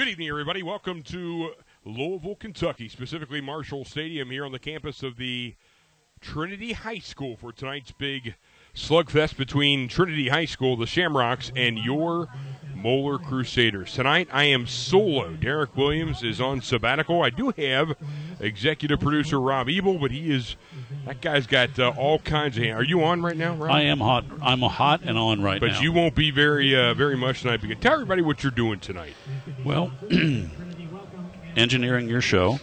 Good evening, everybody. Welcome to Louisville, Kentucky, specifically Marshall Stadium here on the campus of the Trinity High School for tonight's big slugfest between Trinity High School, the Shamrocks, and your Moeller Crusaders. Tonight I am solo. Derek Williams is on sabbatical. I do have executive producer Rob Ebel, but he is that guy's got uh, all kinds of. Are you on right now, Rob? I am hot. I'm hot and on right but now. But you won't be very uh, very much tonight. Because tell everybody what you're doing tonight. Well, engineering your show.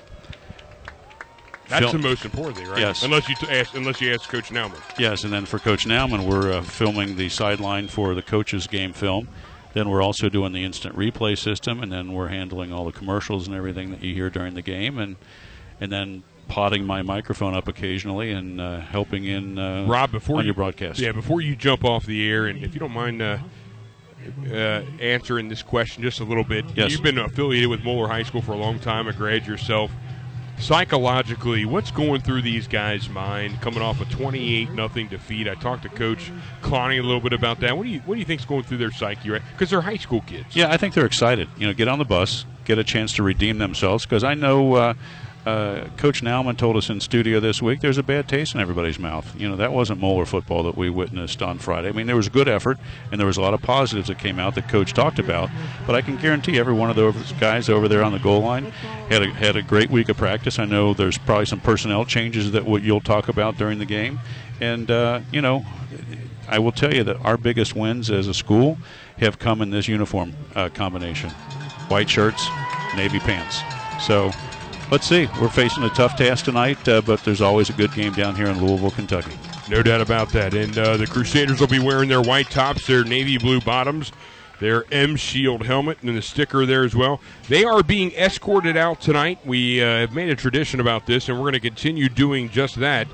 That's Phil- the most important thing, right? Yes. Unless you t- ask, unless you ask Coach Nauman. Yes, and then for Coach Nauman, we're uh, filming the sideline for the coaches' game film. Then we're also doing the instant replay system, and then we're handling all the commercials and everything that you hear during the game, and and then potting my microphone up occasionally and uh, helping in uh, Rob, before on you, your broadcast. Yeah, before you jump off the air, and if you don't mind uh, uh, answering this question just a little bit, Yes. you've been affiliated with Moeller High School for a long time, a grad yourself. Psychologically, what's going through these guys' mind coming off a twenty-eight nothing defeat? I talked to Coach Klonne a little bit about that. What do you what do you think's going through their psyche? Right, because they're high school kids. Yeah, I think they're excited. You know, get on the bus, get a chance to redeem themselves. Because I know uh, Coach Nauman told us in studio this week there's a bad taste in everybody's mouth. You know, that wasn't Moeller football that we witnessed on Friday. I mean, there was good effort, and there was a lot of positives that came out that Coach talked about. But I can guarantee every one of those guys over there on the goal line had a, had a great week of practice. I know there's probably some personnel changes that what you'll talk about during the game, and uh, you know. I will tell you that our biggest wins as a school have come in this uniform uh, combination white shirts, navy pants. So let's see. We're facing a tough task tonight, uh, but there's always a good game down here in Louisville, Kentucky. No doubt about that. And uh, the Crusaders will be wearing their white tops, their navy blue bottoms, their M Shield helmet, and the sticker there as well. They are being escorted out tonight. We uh, have made a tradition about this, and we're going to continue doing just that.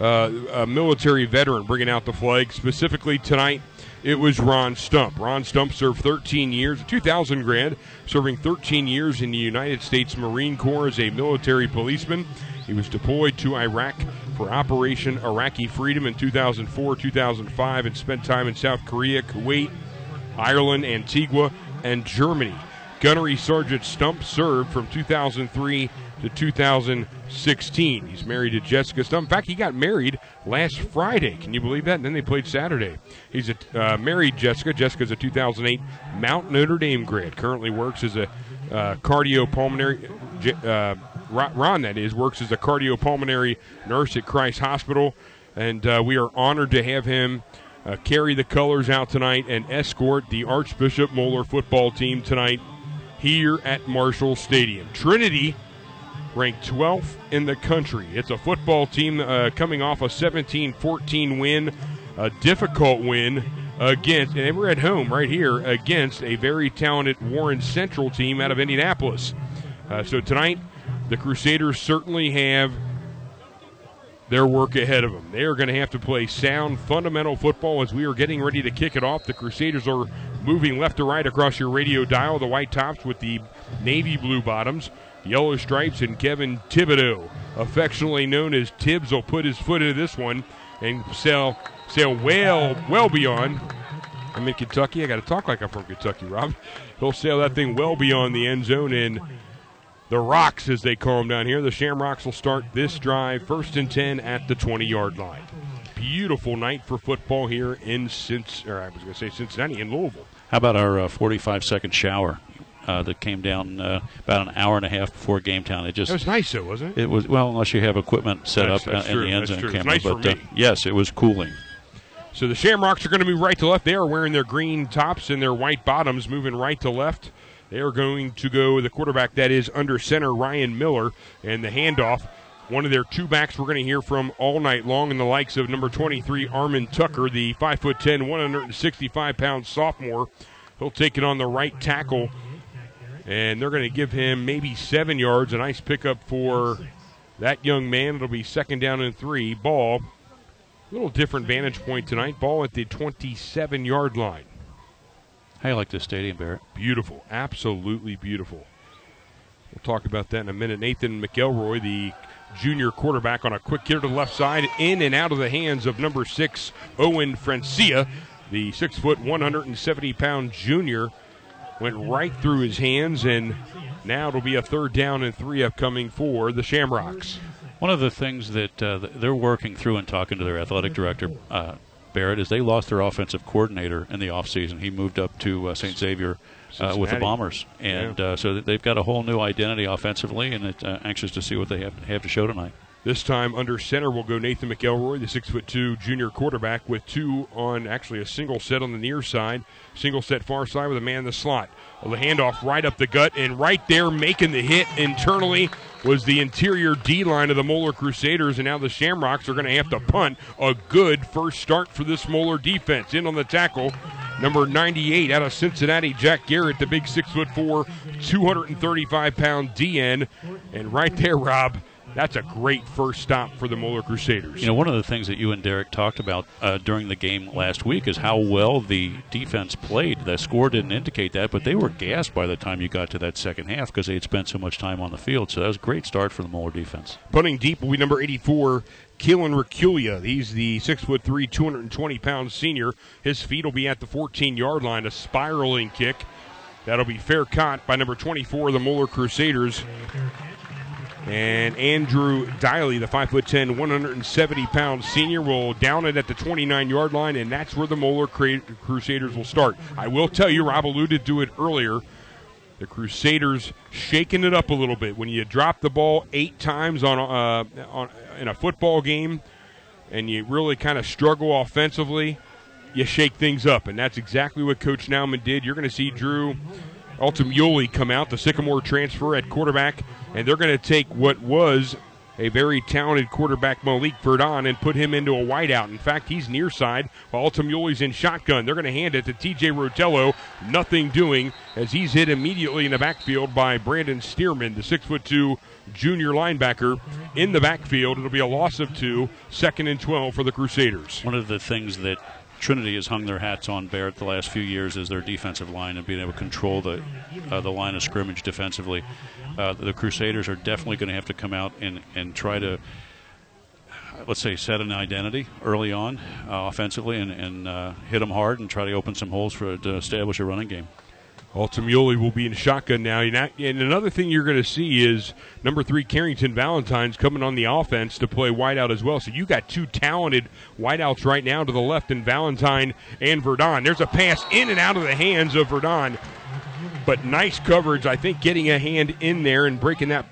Uh, a military veteran bringing out the flag. Specifically tonight, it was Ron Stump. Ron Stump served 13 years, 2000 grad, serving 13 years in the United States Marine Corps as a military policeman. He was deployed to Iraq for Operation Iraqi Freedom in 2004 2005 and spent time in South Korea, Kuwait, Ireland, Antigua, and Germany. Gunnery Sergeant Stump served from 2003 to 2016. He's married to Jessica Stump. In fact, he got married last Friday. Can you believe that? And then they played Saturday. He's a, uh, married Jessica. Jessica's a 2008 Mount Notre Dame grad. Currently works as a uh, cardiopulmonary. Uh, Ron, that is, works as a cardiopulmonary nurse at Christ Hospital, and uh, we are honored to have him uh, carry the colors out tonight and escort the Archbishop Moeller football team tonight here at Marshall Stadium. Trinity ranked 12th in the country. It's a football team uh, coming off a 17 14 win, a difficult win against, and we're at home right here against a very talented Warren Central team out of Indianapolis. Uh, so tonight, the Crusaders certainly have their work ahead of them. They are going to have to play sound, fundamental football as we are getting ready to kick it off. The Crusaders are moving left to right across your radio dial. The white tops with the navy blue bottoms, yellow stripes, and Kevin Thibodeau, affectionately known as Tibbs, will put his foot into this one and sail sail well well beyond. I'm in Kentucky. I got to talk like I'm from Kentucky, Rob. He'll sail that thing well beyond the end zone and the Rocks, as they call them down here. The Shamrocks will start this drive first and 10 at the 20 yard line. Beautiful night for football here in Cinc- or I was going to say Cincinnati, in Louisville. How about our uh, 45 second shower uh, that came down uh, about an hour and a half before game time? It just That was nice, though, wasn't it? it was well, unless you have equipment set That's- up that's in true, the end zone camera. nice but uh, yes, it was cooling. So the Shamrocks are going to move right to left. They are wearing their green tops and their white bottoms, moving right to left. They are going to go with the quarterback that is under center, Ryan Miller, and the handoff. One of their two backs we're going to hear from all night long, and the likes of number 23, Armin Tucker, the 5'10, 165 pound sophomore. He'll take it on the right tackle, and they're going to give him maybe seven yards. A nice pickup for that young man. It'll be second down and three. Ball. A little different vantage point tonight. Ball at the 27 yard line. How you like this stadium, Barrett? Beautiful. Absolutely beautiful. We'll talk about that in a minute. Nathan McElroy, the junior quarterback, on a quick hitter to the left side, in and out of the hands of number six, Owen Francia, the six foot, 170 pound junior went right through his hands, and now it'll be a third down and three upcoming for the Shamrocks. One of the things that uh, they're working through and talking to their athletic director, uh, Barrett, is they lost their offensive coordinator in the offseason. He moved up to uh, St. Xavier uh, with the Bombers, and Yeah. uh, so they've got a whole new identity offensively, and it's uh, anxious to see what they have, have to show tonight. This time under center will go Nathan McElroy, the six foot two junior quarterback, with two on actually a single set on the near side, single set far side with a man in the slot. The handoff right up the gut, and right there making the hit internally was the interior D line of the Moeller Crusaders, and now the Shamrocks are going to have to punt. A good first start for this Moeller defense. In on the tackle, number 98 out of Cincinnati, Jack Garrett, the big six foot four, 235 pound DN, and right there, Rob. That's a great first stop for the Moeller Crusaders. You know, one of the things that you and Derek talked about uh, during the game last week is how well the defense played. The score didn't indicate that, but they were gassed by the time you got to that second half because they had spent so much time on the field. So that was a great start for the Moeller defense. Punting deep will be number 84, Keelan Reculia. He's the six foot three, 220 pound senior. His feet will be at the 14 yard line. A spiraling kick. That'll be fair caught by number 24, the Moeller Crusaders. And Andrew Diley, the 5'10, 170 pound senior, will down it at the 29 yard line, and that's where the Cra- Crusaders will start. I will tell you, Rob alluded to it earlier. The Crusaders shaking it up a little bit. When you drop the ball eight times on, uh, on in a football game, and you really kind of struggle offensively, you shake things up, and that's exactly what Coach Nauman did. You're going to see Drew Altamuli come out, the Sycamore transfer at quarterback, and they're going to take what was a very talented quarterback, Malik Verdon, and put him into a wideout. In fact, he's near side while Altamuli's in shotgun. They're going to hand it to TJ Rotello, nothing doing, as he's hit immediately in the backfield by Brandon Stearman, the six foot two junior linebacker in the backfield. It'll be a loss of two, second and 12 for the Crusaders. One of the things that Trinity has hung their hats on Barrett the last few years as their defensive line and being able to control the uh, the line of scrimmage defensively. Uh, the Crusaders are definitely going to have to come out and, and try to let's say set an identity early on uh, offensively and, and uh, hit them hard and try to open some holes for to establish a running game. Altamuli will be in shotgun now. And another thing you're going to see is number three, Carrington Valentine's coming on the offense to play wideout as well. So you got two talented wideouts right now to the left in Valentine and Verdon. There's a pass in and out of the hands of Verdon. But nice coverage. I think getting a hand in there and breaking that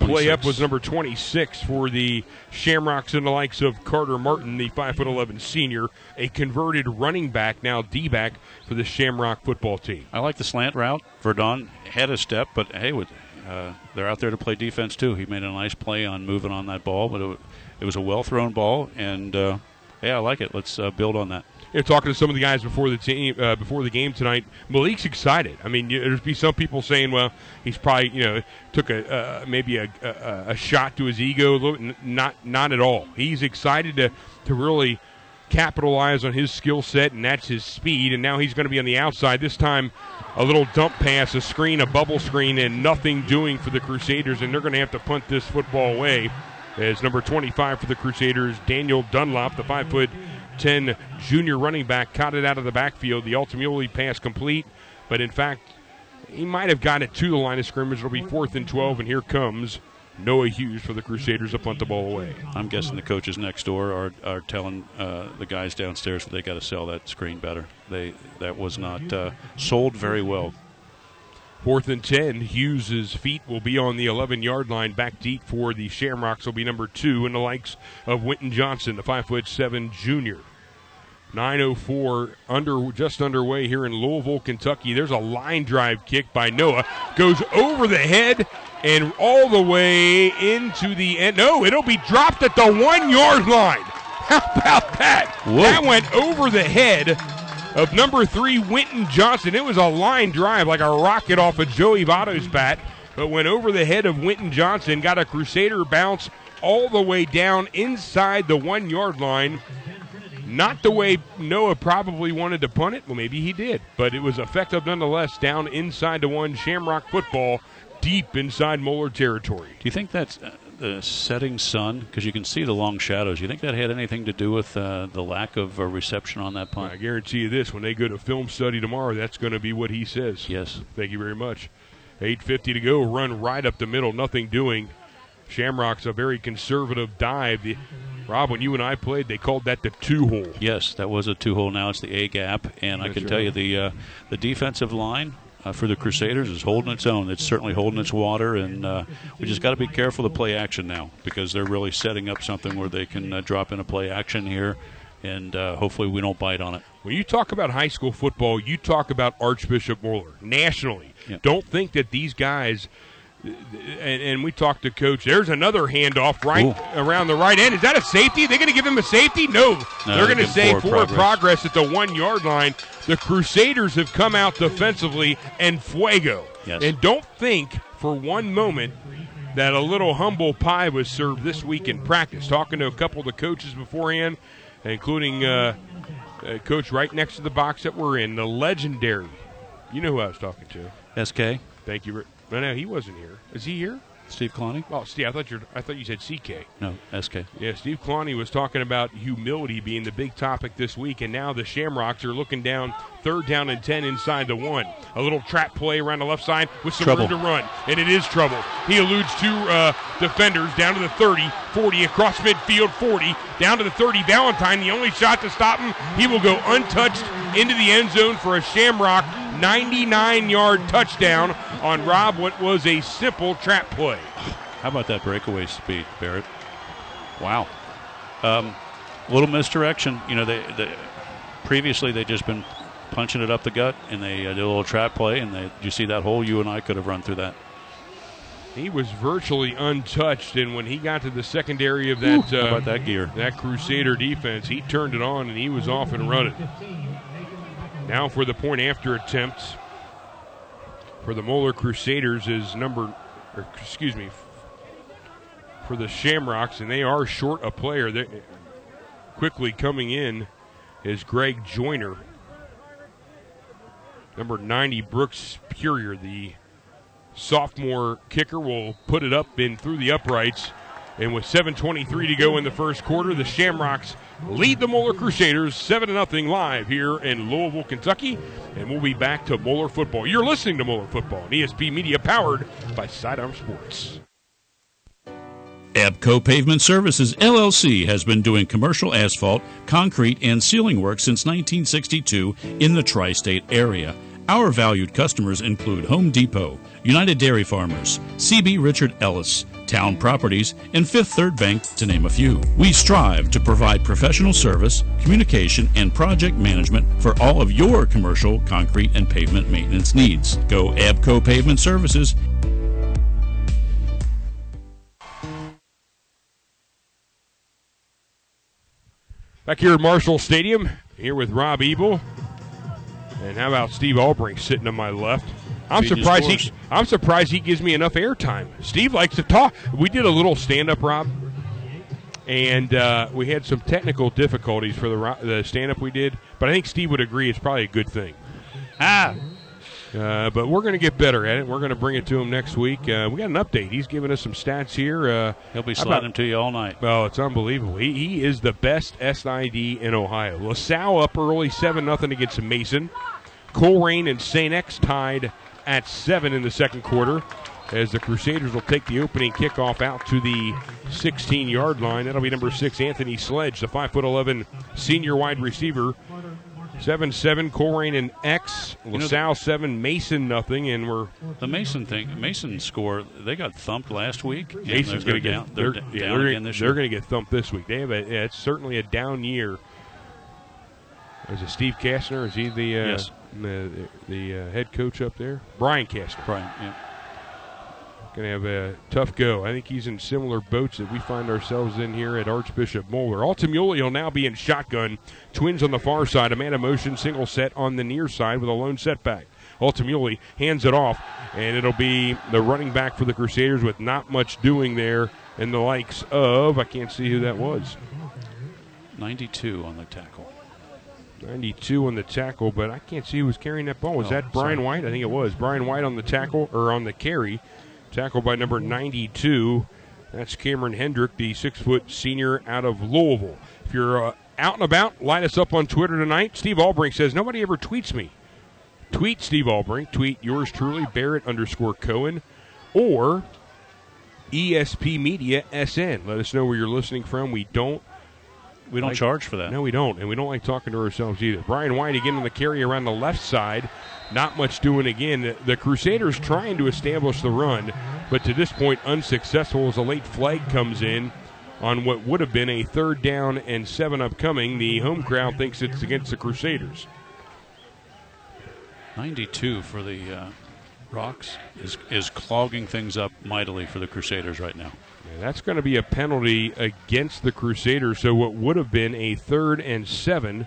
play up was number 26 for the Shamrocks and the likes of Carter Martin, the 5'11 senior, a converted running back, now D back for the Shamrock football team. I like the slant route. Verdon had a step, but hey, with, uh, they're out there to play defense too. He made a nice play on moving on that ball, but it, it was a well thrown ball, and uh, yeah, I like it. Let's uh, build on that. You know, talking to some of the guys before the team uh, before the game tonight, Malik's excited. I mean, there's be some people saying, well, he's probably you know took a uh, maybe a, a, a shot to his ego. N- not not at all. He's excited to to really capitalize on his skill set, and that's his speed. And now he's going to be on the outside this time. A little dump pass, a screen, a bubble screen, and nothing doing for the Crusaders, and they're going to have to punt this football away. As number 25 for the Crusaders, Daniel Dunlop, the five foot 10 junior running back, caught it out of the backfield. The ultimately pass complete, but in fact, he might have got it to the line of scrimmage. It'll be fourth and 12, and here comes Noah Hughes for the Crusaders to punt the ball away. I'm guessing the coaches next door are, are telling uh, the guys downstairs that they got to sell that screen better. They that was not uh, sold very well. Fourth and 10. Hughes' feet will be on the 11 yard line. Back deep for the Shamrocks will be number two, and the likes of Winton Johnson, the 5'7 junior. 904 under just underway here in Louisville, Kentucky. There's a line drive kick by Noah. Goes over the head and all the way into the end. No, it'll be dropped at the one yard line. How about that? Whoa. That went over the head of number three, Winton Johnson. It was a line drive like a rocket off of Joey Votto's bat, but went over the head of Winton Johnson, got a Crusader bounce all the way down inside the one yard line. Not the way Noah probably wanted to punt it. Well, maybe he did, but it was effective nonetheless down inside the one. Shamrock football deep inside Moeller territory. Do you think that's uh, the setting sun? Because you can see the long shadows. Do You think that had anything to do with uh, the lack of uh, reception on that punt? I guarantee you this: when they go to film study tomorrow, that's going to be what he says. Yes. Thank you very much. 8.50 to go. Run right up the middle. Nothing doing. Shamrock's a very conservative dive. The, Rob, when you and I played, they called that the two hole. Yes, that was a two hole. Now it's the A gap, and That's I can right. tell you the uh, the defensive line. Uh, for the Crusaders is holding its own. It's certainly holding its water, and uh, we just got to be careful to play action now because they're really setting up something where they can uh, drop in a play action here, and uh, hopefully we don't bite on it. When you talk about high school football, you talk about Archbishop Moeller nationally. Yeah. Don't think that these guys. And, and we talked to coach. There's another handoff right Ooh. around the right end. Is that a safety? They're going to give him a safety? No, No, they're going to say forward forward progress. progress. at the one yard line. The Crusaders have come out defensively and fuego. Yes. And don't think for one moment that a little humble pie was served this week in practice. Talking to a couple of the coaches beforehand, including uh, uh, coach right next to the box that we're in, the legendary. You know who I was talking to. SK, Thank you. ver- No, no, he wasn't here. Is he here? Steve Klonne? Oh, Steve, I thought you I thought you said CK. No, SK. Yeah, Steve Klonne was talking about humility being the big topic this week, and now the Shamrocks are looking down third down and 10 inside the one. A little trap play around the left side with some Trouble. room to run, and it is trouble. He eludes two uh, defenders down to the 30, 40, across midfield, 40, down to the 30. Valentine, the only shot to stop him, he will go untouched into the end zone for a Shamrock 99 yard touchdown on Rob, what was a simple trap play. How about that breakaway speed, Barrett? Wow. Um, a little misdirection. You know, they, they previously they just been punching it up the gut, and they uh, did a little trap play, and they you see that hole. You and I could have run through that. He was virtually untouched, and when he got to the secondary of that uh, about that gear? that Crusader defense, he turned it on and he was off and running. Now for the point after attempt for the Moeller Crusaders is number, or excuse me, for the Shamrocks, and they are short a player. They, quickly coming in is Greg Joyner, number 90, Brooks Purier, the sophomore kicker, will put it up in through the uprights. And with 7:23 to go in the first quarter, the Shamrocks lead the Moeller Crusaders 7 0 live here in Louisville, Kentucky. And we'll be back to Moeller football. You're listening to Moeller football, on ESP Media, powered by Sidearm Sports. Abco Pavement Services LLC has been doing commercial asphalt, concrete, and sealing work since 1962 in the tri state area. Our valued customers include Home Depot, United Dairy Farmers, CB Richard Ellis, Town Properties, and Fifth Third Bank, to name a few. We strive to provide professional service, communication, and project management for all of your commercial, concrete, and pavement maintenance needs. Go Abco Pavement Services Back here at Marshall Stadium, here with Rob Ebel. And how about Steve Albring sitting to my left? I'm surprised he. I'm surprised he gives me enough airtime. Steve likes to talk. We did a little stand up, Rob, and uh, we had some technical difficulties for the the stand up we did. But I think Steve would agree it's probably a good thing. Ah, Uh, but we're going to get better at it. We're going to bring it to him next week. Uh, we got an update. He's giving us some stats here. Uh, he'll be sliding them to you all night. Oh, it's unbelievable. He, he is the best SID in Ohio. LaSalle up early 7 0 against Mason. Colerain and St. X tied at 7 in the second quarter as the Crusaders will take the opening kickoff out to the 16 yard line. That'll be number 6, Anthony Sledge, the 5'11 senior wide receiver. 7 7, Colerain and X. know, LaSalle 7, Mason nothing, and we're The Mason thing, Mason score, they got thumped last week. Mason's going to get down, they're, they're, yeah, down they're again this they're going to get thumped this week. They have a, yeah, it's certainly a down year. Is it Steve Kastner? Is he the uh, Yes. The, the uh, head coach up there? Brian Castor. Brian, yeah. going to have a tough go. I think he's in similar boats that we find ourselves in here at Archbishop Moeller. Altamuli will now be in shotgun. Twins on the far side. A man of motion single set on the near side with a lone setback. Altamuli hands it off, and it'll be the running back for the Crusaders with not much doing there. And the likes of, I can't see who that was. 92 on the tackle. 92 on the tackle, but I can't see who was carrying that ball. Was Oh, that Brian sorry. White? I think it was. Brian White on the tackle, or on the carry. Tackled by number 92, That's Cameron Hendrick, the six foot senior out of Louisville. If you're uh, out and about, light us up on Twitter tonight. Steve Albrink says, Nobody ever tweets me. Tweet Steve Albrink. Tweet yours truly, Barrett underscore Cohen, or ESP Media SN. Let us know where you're listening from. We don't We don't Like- charge for that. no, we don't, and we don't like talking to ourselves either. Brian White again on the carry around the left side, not much doing again. The Crusaders trying to establish the run, but to this point unsuccessful as a late flag comes in on what would have been a third down and seven upcoming. The home crowd thinks it's against the Crusaders. 92 for the uh, Rocks is is clogging things up mightily for the Crusaders right now. Yeah, that's going to be a penalty against the Crusaders. So what would have been a third and seven.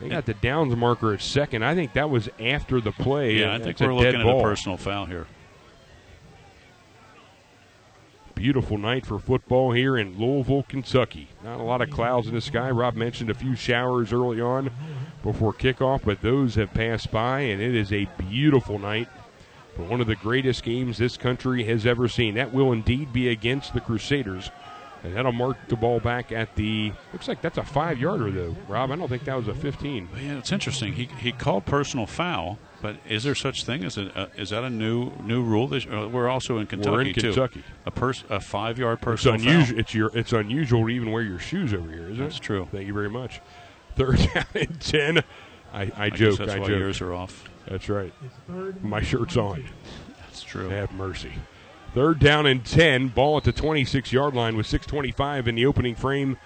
They got the downs marker at second. I think that was after the play. Yeah, I think we're looking at ball. a personal foul here. Beautiful night for football here in Louisville, Kentucky. Not a lot of clouds in the sky. Rob mentioned a few showers early on before kickoff, but those have passed by, and it is a beautiful night for one of the greatest games this country has ever seen. That will indeed be against the Crusaders, and that'll mark the ball back at the. Looks like that's a five yarder, though. Rob, I don't think that was a 15. Yeah, it's interesting. He, he called personal foul, but is there such thing as a uh, is that a new new rule? This, uh, we're also in Kentucky We're in too. Kentucky. A pers- a five yard It's personal unusual. foul. It's your. It's unusual to even wear your shoes over here, isn't it? That's true. Thank you very much. Third down and ten. I, I, I guess joke. that's I why joke. yours are off. That's right. My shirt's on. That's true. Have mercy. Third down and 10. Ball at the 26 yard line with 6.25 in the opening frame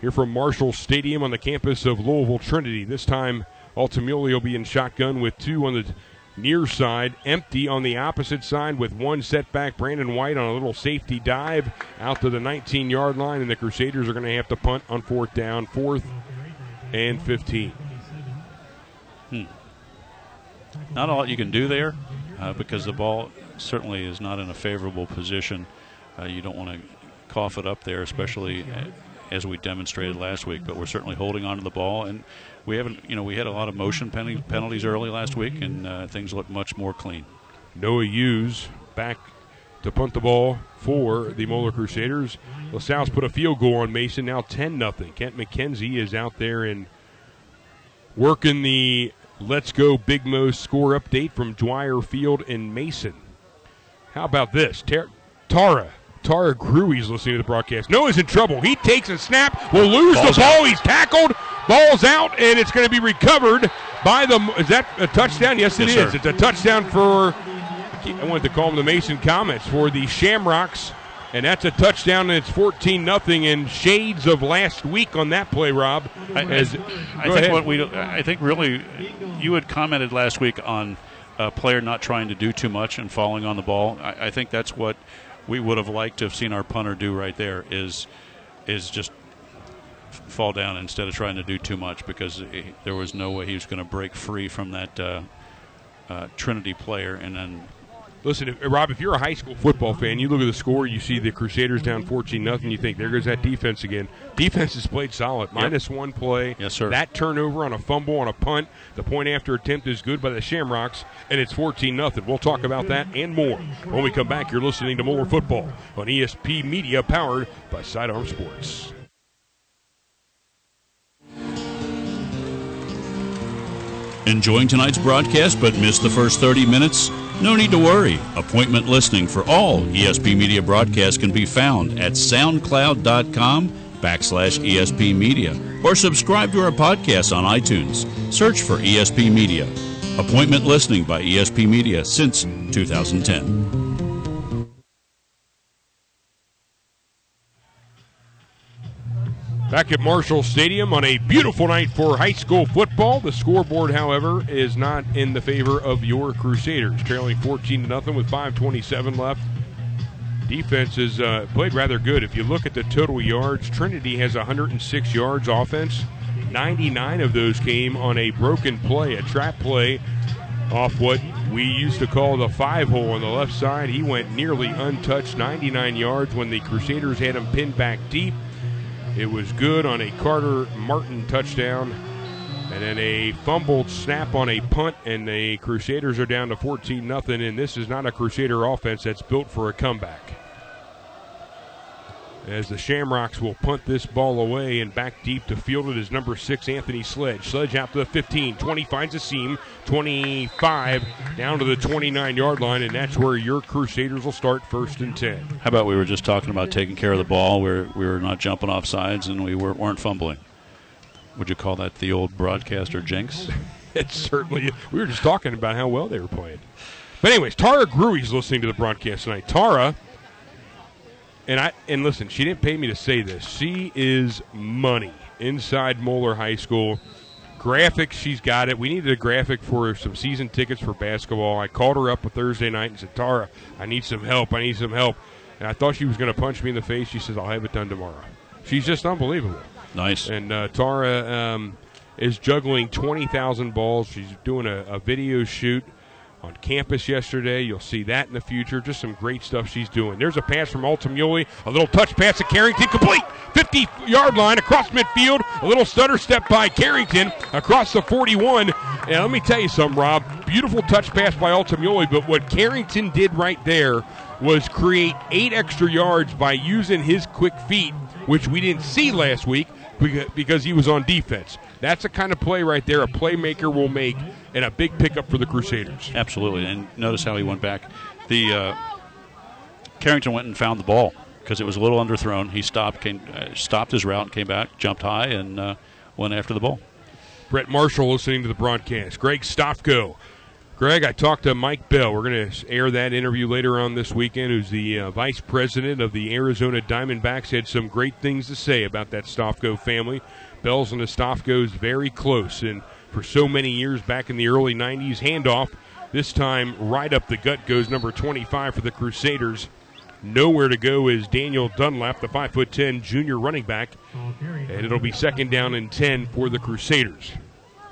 here from Marshall Stadium on the campus of Louisville Trinity. This time, Altamuli will be in shotgun with two on the near side, empty on the opposite side with one setback. Brandon White on a little safety dive out to the 19 yard line, and the Crusaders are going to have to punt on fourth down, fourth and 15. Not a lot you can do there uh, because the ball certainly is not in a favorable position. Uh, you don't want to cough it up there, especially as we demonstrated last week. But we're certainly holding on to the ball, and we haven't. You know, we had a lot of motion penalties early last week, and uh, things look much more clean. Noah Hughes back to punt the ball for the Moeller Crusaders. LaSalle's put a field goal on Mason, now 10 0. Kent McKenzie is out there and working the Let's Go Big Mo score update from Dwyer Field in Mason. How about this? Ter- Tara. Tara Gruey's listening to the broadcast. Noah's in trouble. He takes a snap, will lose Ball's the ball. He's tackled. Ball's out, and it's going to be recovered by the. Is that a touchdown? Yes, it Yes, is. sir. It's a touchdown for I wanted to call them the Mason Comets for the Shamrocks, and that's a touchdown, and it's 14 nothing. And shades of last week on that play, Rob. I, As- I think ahead. what we, I think really, you had commented last week on a player not trying to do too much and falling on the ball. I, I think that's what we would have liked to have seen our punter do right there. Is is just fall down instead of trying to do too much because he, there was no way he was going to break free from that uh, uh, Trinity player and then Listen, if, Rob, if you're a high school football fan, you look at the score, you see the Crusaders down 14 nothing. You think there goes that defense again. Defense has played solid, minus one play. Yes, sir. That turnover on a fumble on a punt, the point after attempt is good by the Shamrocks, and it's 14 nothing. We'll talk about that and more when we come back. You're listening to Moeller Football on ESP Media, powered by Sidearm Sports. Enjoying tonight's broadcast but missed the first 30 minutes? No need to worry. Appointment listening for all ESP Media broadcasts can be found at soundcloud.com backslash ESP Media or subscribe to our podcast on iTunes. Search for ESP Media. Appointment listening by ESP Media since 2010. Back at Marshall Stadium on a beautiful night for high school football. The scoreboard, however, is not in the favor of your Crusaders, trailing 14 to nothing with 5:27 left. Defense has uh, played rather good. If you look at the total yards, Trinity has 106 yards offense. 99 of those came on a broken play, a trap play off what we used to call the five hole on the left side. He went nearly untouched, 99 yards when the Crusaders had him pinned back deep. It was good on a Carter Martin touchdown. And then a fumbled snap on a punt, and the Crusaders are down to 14 nothing. And this is not a Crusader offense that's built for a comeback. As the Shamrocks will punt this ball away and back deep to field it is number six, Anthony Sledge. Sledge out to the 15, 20 finds a seam, 25 down to the 29 yard line, and that's where your Crusaders will start first and 10. How about we were just talking about taking care of the ball? We're, we were not jumping off sides and we were, weren't fumbling. Would you call that the old broadcaster jinx? it certainly, we were just talking about how well they were playing. But, anyways, Tara Gruey's listening to the broadcast tonight. Tara and I and listen, she didn't pay me to say this. She is money inside Moeller High School. Graphics, she's got it. We needed a graphic for some season tickets for basketball. I called her up a Thursday night and said, Tara, I need some help. I need some help. And I thought she was going to punch me in the face. She says, I'll have it done tomorrow. She's just unbelievable. Nice. And uh, Tara um, is juggling 20,000 balls. She's doing a, a video shoot on campus yesterday. You'll see that in the future. Just some great stuff she's doing. There's a pass from Altamuli, a little touch pass to Carrington, complete 50 yard line across midfield. A little stutter step by Carrington across the 41. And let me tell you something, Rob. Beautiful touch pass by Altamuli, but what Carrington did right there was create eight extra yards by using his quick feet, which we didn't see last week because he was on defense. That's the kind of play right there a playmaker will make and a big pickup for the Crusaders. Absolutely. And notice how he went back. The uh, Carrington went and found the ball because it was a little underthrown. He stopped, came, uh, stopped his route, came back, jumped high, and uh, went after the ball. Brett Marshall listening to the broadcast. Greg Stofko. Greg, I talked to Mike Bell. We're going to air that interview later on this weekend. Who's the uh, vice president of the Arizona Diamondbacks? Had some great things to say about that Stofko family. Bells and the Stofkos very close, and for so many years back in the early 90s. Handoff, this time right up the gut goes number 25 for the Crusaders. Nowhere to go is Daniel Dunlap, the 5'10 junior running back. And it'll be second down and 10 for the Crusaders.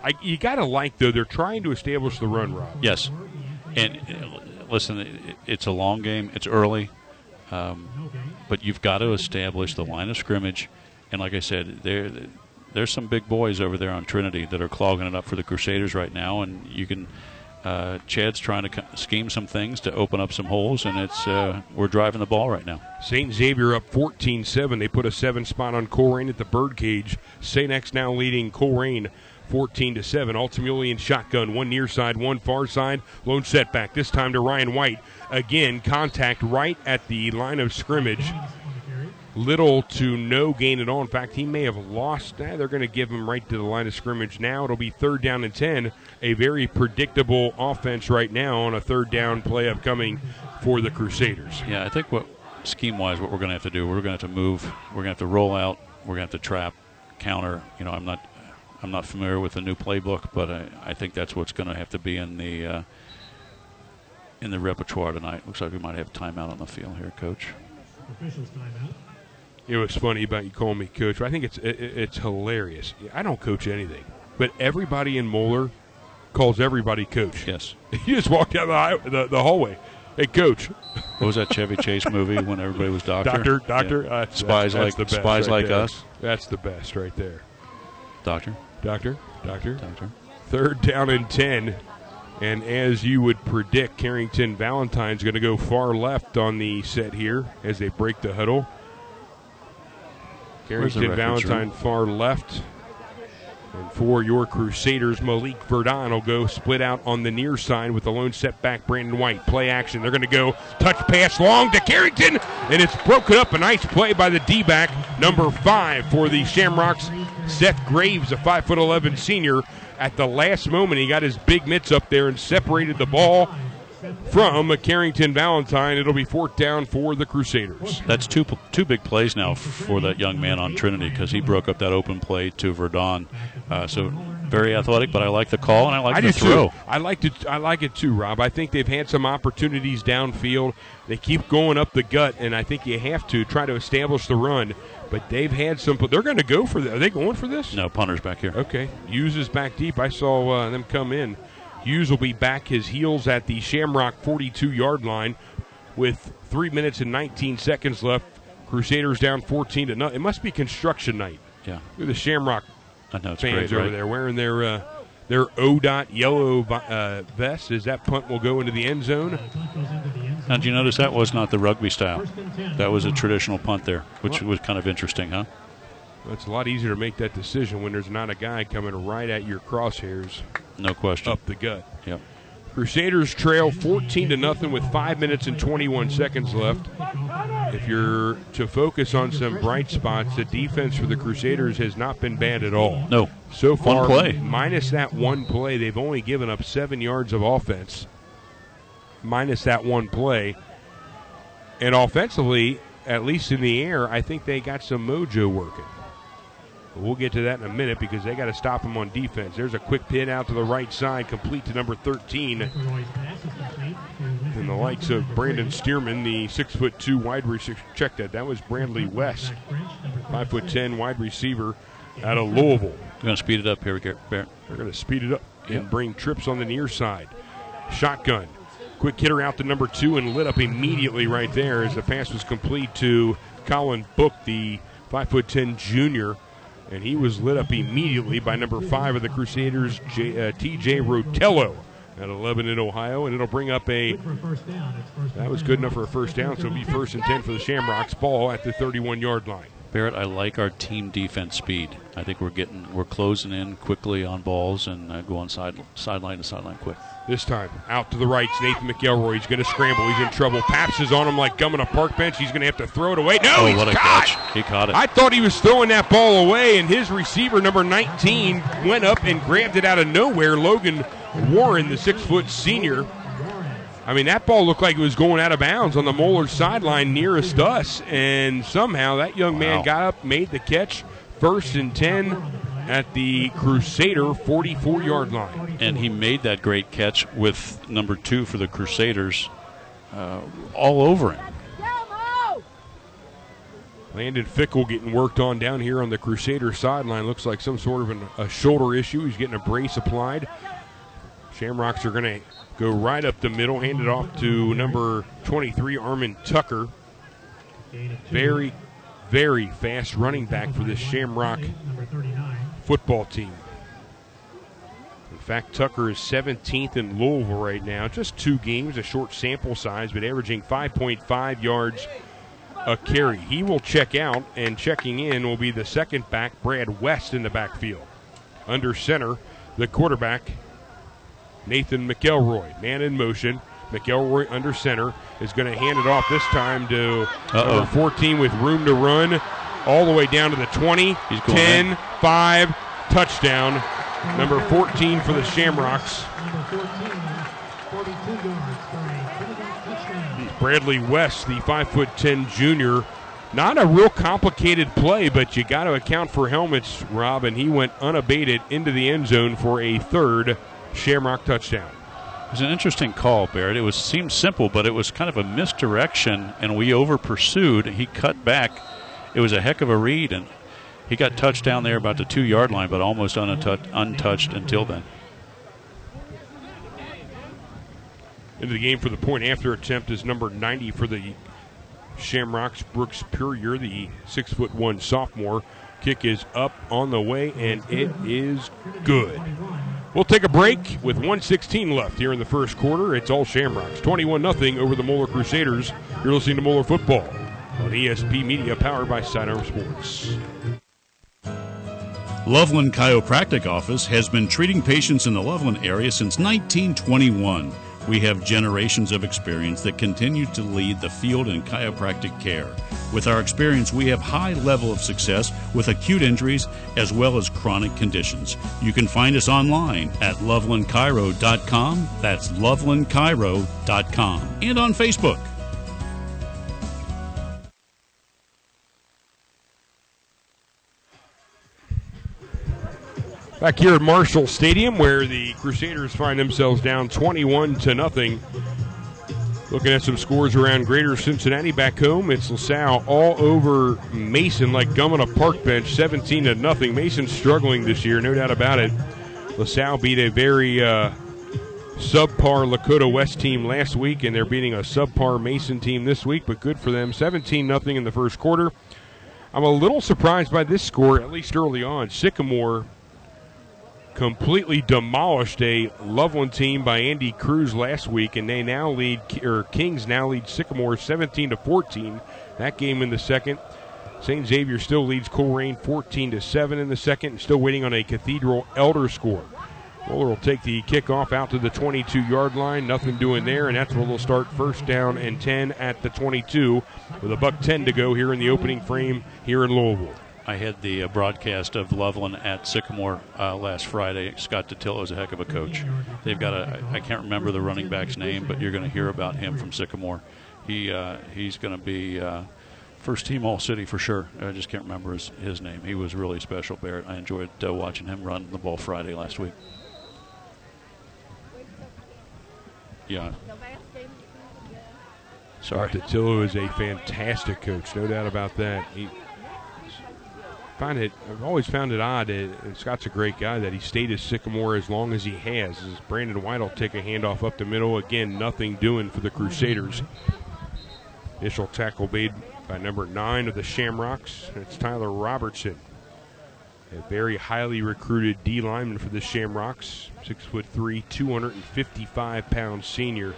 I, you got to like, though, they're trying to establish the run, Rob. Yes. And uh, listen, it's a long game, it's early, um, but you've got to establish the line of scrimmage. And like I said, there's some big boys over there on Trinity that are clogging it up for the Crusaders right now, and you can. Uh, Chad's trying to scheme some things to open up some holes, and it's uh, we're driving the ball right now. St. Xavier up 14-7. They put a seven spot on Colerain at the birdcage. St. X now leading Colerain 14 to 7. Altamuli in shotgun, one near side, one far side. Lone setback. This time to Ryan White. Again, contact right at the line of scrimmage little to no gain at all. In fact, he may have lost. Eh, they're going to give him right to the line of scrimmage now. It'll be third down and 10. A very predictable offense right now on a third down play upcoming for the Crusaders. Yeah, I think what scheme wise, what we're going to have to do, we're going to have to move, we're going to have to roll out, we're going to have to trap, counter. You know, I'm not. I'm not familiar with the new playbook, but I, I think that's what's going to have to be in the uh, in the repertoire tonight. Looks like we might have timeout on the field here, Coach. Officials timeout. You know what's funny about you calling me coach? I think it's it, it's hilarious. I don't coach anything, but everybody in Moeller calls everybody coach. Yes. you just walk down the, high, the, the hallway. Hey, coach. What was that Chevy Chase movie when everybody was doctor? Doctor, doctor. Yeah. Uh, spies that's, like spies right like there. us. That's the best right there. Doctor. Doctor. Doctor. Doctor. Third down and ten. And as you would predict, Carrington Valentine's going to go far left on the set here as they break the huddle. Carrington Valentine far left. And for your Crusaders, Malik Verdon will go split out on the near side with the lone setback, Brandon White. Play action. They're going to go touch pass long to Carrington, and it's broken up. A nice play by the D back, number five for the Shamrocks. Seth Graves, a 5'11 senior. At the last moment, he got his big mitts up there and separated the ball from Carrington Valentine. It'll be fourth down for the Crusaders. That's two two big plays now for that young man on Trinity because he broke up that open play to Verdon. Uh, so very athletic, but I like the call and I like I the throw. Too. I like it. I like it too, Rob. I think they've had some opportunities downfield. They keep going up the gut, and I think you have to try to establish the run. But they've had some. They're going to go for this. Are they going for this? No, punter's back here. Okay, uses back deep. I saw uh, them come in. Hughes will be back his heels at the Shamrock 42 yard line with three minutes and 19 seconds left. Crusaders down 14 to nothing. It must be construction night. Yeah. Look at the Shamrock I know, fans great, over right? there wearing their uh, their O dot yellow uh, vest. As that punt will go into the end zone. Now, did you notice that was not the rugby style? That was a traditional punt there, which was kind of interesting, huh? Well, it's a lot easier to make that decision when there's not a guy coming right at your crosshairs No question. up the gut. Yep. Crusaders trail 14 to nothing with 5 minutes and 21 seconds left. If you're to focus on some bright spots, the defense for the Crusaders has not been bad at all. No. So One far, play. minus that one play, they've only given up seven yards of offense. Minus that one play. And offensively, at least in the air, I think they got some mojo working. We'll get to that in a minute because they got to stop them on defense. There's a quick pin out to the right side, complete to number 13. And the likes of Brandon Stearman, the six foot two wide receiver. Check that. That was Brandley West, five foot ten wide receiver out of Louisville. We're going to speed it up here. Barrett. They're going to speed it up and Yep. bring trips on the near side. Shotgun. Quick hitter out to number two and lit up immediately right there as the pass was complete to Colin Book, the five foot ten junior, and he was lit up immediately by number five of the Crusaders, J, uh, T.J. Rotello, at 11 in Ohio, and it'll bring up a. That was good enough for a first down, so it'll be first and ten for the Shamrocks. Ball at the 31 yard line. Barrett, I like our team defense speed. I think we're getting we're closing in quickly on balls and uh, going side sideline to sideline quick. This time, out to the right, Nathan McElroy. He's going to scramble. He's in trouble. Paps is on him like gum on a park bench. He's going to have to throw it away. No, oh, he's what a caught. catch! He caught it. I thought he was throwing that ball away, and his receiver, number 19, went up and grabbed it out of nowhere. Logan Warren, the six foot senior. I mean, that ball looked like it was going out of bounds on the Moeller sideline nearest us, and somehow that young man Wow. got up, made the catch, first and 10 at the Crusader 44 yard line. and he made that great catch with number two for the Crusaders uh, all over him. Landon Fickle getting worked on down here on the Crusader sideline. Looks like some sort of an, a shoulder issue. He's getting a brace applied. Shamrocks are going to go right up the middle, hand it off to number 23, Armin Tucker. Very, very fast running back for this Shamrock football team. In fact, Tucker is 17th in Louisville right now. Just two games, a short sample size, but averaging 5.5 yards a carry. He will check out, and checking in will be the second back, Brad West, in the backfield. Under center, the quarterback, Nathan McElroy. Man in motion. McElroy under center is going to hand it off this time to Uh-oh. number 14 with room to run all the way down to the 20, He's going 10, in. 5, touchdown. Number 14 for the Shamrocks. Bradley West, the five foot ten junior. Not a real complicated play, but you got to account for helmets, Rob, and he went unabated into the end zone for a third Shamrock touchdown. It was an interesting call, Barrett. It was seemed simple, but it was kind of a misdirection, and we over pursued. He cut back. It was a heck of a read, and he got touched down there about the two yard line, but almost untouched, untouched until then. Into the game for the point after attempt is number 90 for the Shamrocks, Brooks Purier, the six foot one sophomore. Kick is up on the way, and it is good. We'll take a break with 116 left here in the first quarter. It's all Shamrocks. 21 0 over the Moeller Crusaders. You're listening to Moeller Football on ESP Media, powered by Sidearm Sports. Loveland Chiropractic Office has been treating patients in the Loveland area since 1921. We have generations of experience that continue to lead the field in chiropractic care. With our experience, we have high level of success with acute injuries as well as chronic conditions. You can find us online at lovelandchiro.com. That's lovelandchiro.com. And on Facebook. Back here at Marshall Stadium, where the Crusaders find themselves down 21 to nothing. Looking at some scores around Greater Cincinnati back home, it's LaSalle all over Mason like gum on a park bench, 17 to nothing. Mason's struggling this year, no doubt about it. LaSalle beat a very uh, subpar Lakota West team last week, and they're beating a subpar Mason team this week, but good for them. 17 nothing in the first quarter. I'm a little surprised by this score, at least early on. Sycamore completely demolished a Loveland team by Andy Cruz last week, and they now lead, or Kings now lead Sycamore 17 to 14. That game in the second. St. Xavier still leads Colerain 14 to 7 in the second, and still waiting on a Cathedral Elder score. Moeller will take the kickoff out to the 22 yard line. Nothing doing there, and that's where they'll start first down and 10 at the 22 with a buck 10 to go here in the opening frame here in Louisville. I had the uh, broadcast of Loveland at Sycamore uh, last Friday. Scott Datillo is a heck of a coach. They've got a, I can't remember the running back's name, but you're going to hear about him from Sycamore. He uh, He's going to be uh, first team All City for sure. I just can't remember his, his name. He was really special, Barrett. I enjoyed uh, watching him run the ball Friday last week. Yeah. Sorry. Datillo is a fantastic coach, no doubt about that. He find it. I've always found it odd. That, uh, Scott's a great guy that he stayed at Sycamore as long as he has. As Brandon White will take a handoff up the middle again, nothing doing for the Crusaders. Initial tackle made by number nine of the Shamrocks. It's Tyler Robertson, a very highly recruited D lineman for the Shamrocks. Six foot three, 255 pound senior.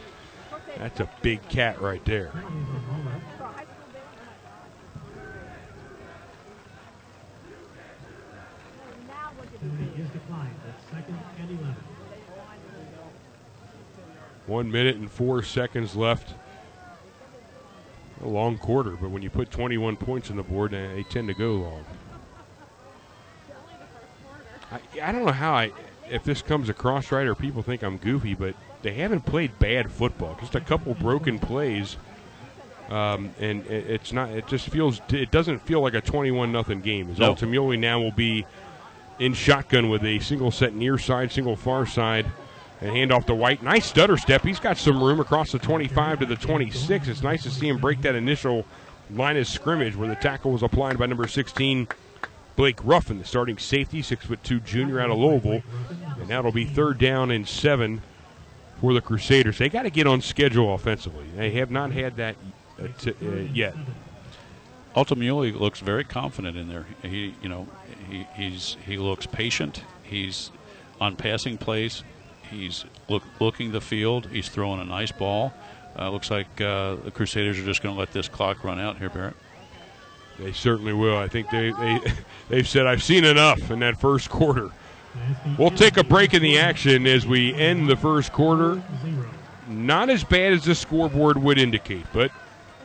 That's a big cat right there. One minute and four seconds left. A long quarter, but when you put 21 points on the board, eh, they tend to go long. I, I don't know how I, if this comes across right or people think I'm goofy, but they haven't played bad football. Just a couple broken plays, um, and it, it's not. It just feels. It doesn't feel like a 21 nothing game. As No. Altamuli now will be in shotgun with a single set near side, single far side, and hand off to White. Nice stutter step. He's got some room across the 25 to the 26. It's nice to see him break that initial line of scrimmage where the tackle was applied by number 16, Blake Ruffin, the starting safety, six foot two junior out of Louisville. And it'll be third down and seven for the Crusaders. They got to get on schedule offensively. They have not had that uh, t- uh, yet. Altamuli looks very confident in there. He, you know, he, he's he looks patient. He's on passing plays. He's look, looking the field. He's throwing a nice ball. Uh, looks like uh, the Crusaders are just going to let this clock run out here, Barrett. They certainly will. I think they, they they've said I've seen enough in that first quarter. We'll take a break in the action as we end the first quarter. Not as bad as the scoreboard would indicate, but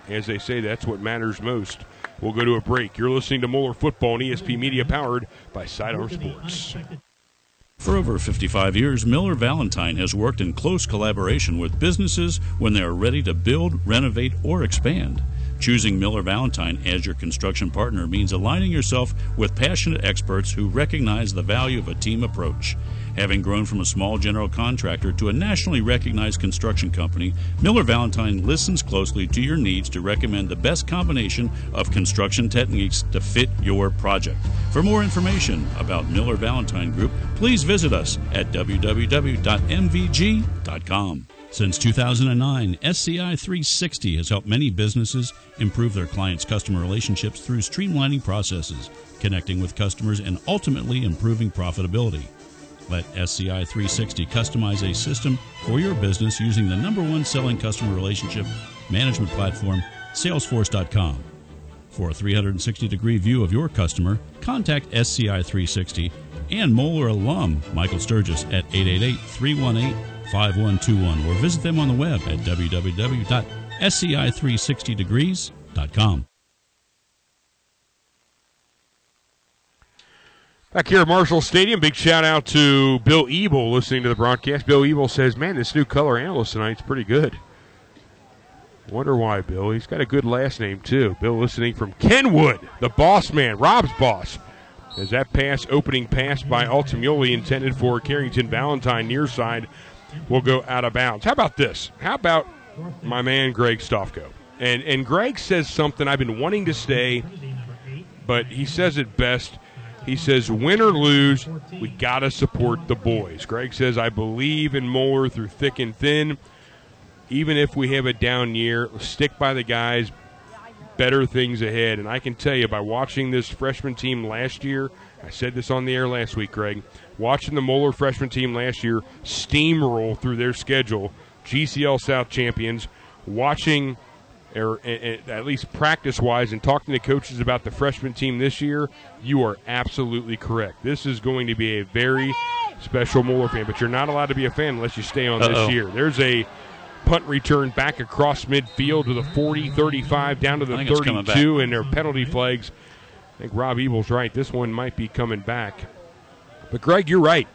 as they say, that's what matters most. We'll go to a break. You're listening to Moeller Football on ESP Media, powered by Sidearm Sports. For over 55 years, Miller Valentine has worked in close collaboration with businesses when they are ready to build, renovate, or expand. Choosing Miller Valentine as your construction partner means aligning yourself with passionate experts who recognize the value of a team approach. Having grown from a small general contractor to a nationally recognized construction company, Miller Valentine listens closely to your needs to recommend the best combination of construction techniques to fit your project. For more information about Miller Valentine Group, please visit us at www.mvg.com. Since 2009, SCI 360 has helped many businesses improve their clients' customer relationships through streamlining processes, connecting with customers, and ultimately improving profitability. Let SCI 360 customize a system for your business using the number one selling customer relationship management platform, Salesforce.com. For a 360 degree view of your customer, contact SCI 360 and Moeller alum Michael Sturgis at 888 318 5121 or visit them on the web at www.sci360degrees.com. Back here at Marshall Stadium, big shout out to Bill Ebel listening to the broadcast. Bill Ebel says, Man, this new color analyst tonight's pretty good. Wonder why, Bill. He's got a good last name, too. Bill listening from Kenwood, the boss man, Rob's boss. As that pass, opening pass by Altamuli intended for Carrington Valentine near side, will go out of bounds. How about this? How about my man Greg Stofko? And and Greg says something I've been wanting to stay, but he says it best. He says, win or lose, we got to support the boys. Greg says, I believe in Moeller through thick and thin. Even if we have a down year, stick by the guys, better things ahead. And I can tell you by watching this freshman team last year, I said this on the air last week, Greg, watching the Moeller freshman team last year steamroll through their schedule, GCL South champions, watching or at least practice wise, and talking to coaches about the freshman team this year, you are absolutely correct. This is going to be a very special Moeller fan, but you're not allowed to be a fan unless you stay on Uh-oh. this year. There's a punt return back across midfield to the 40, 35, down to the 32, and their penalty flags. I think Rob Ebel's right. This one might be coming back. But Greg, you're right.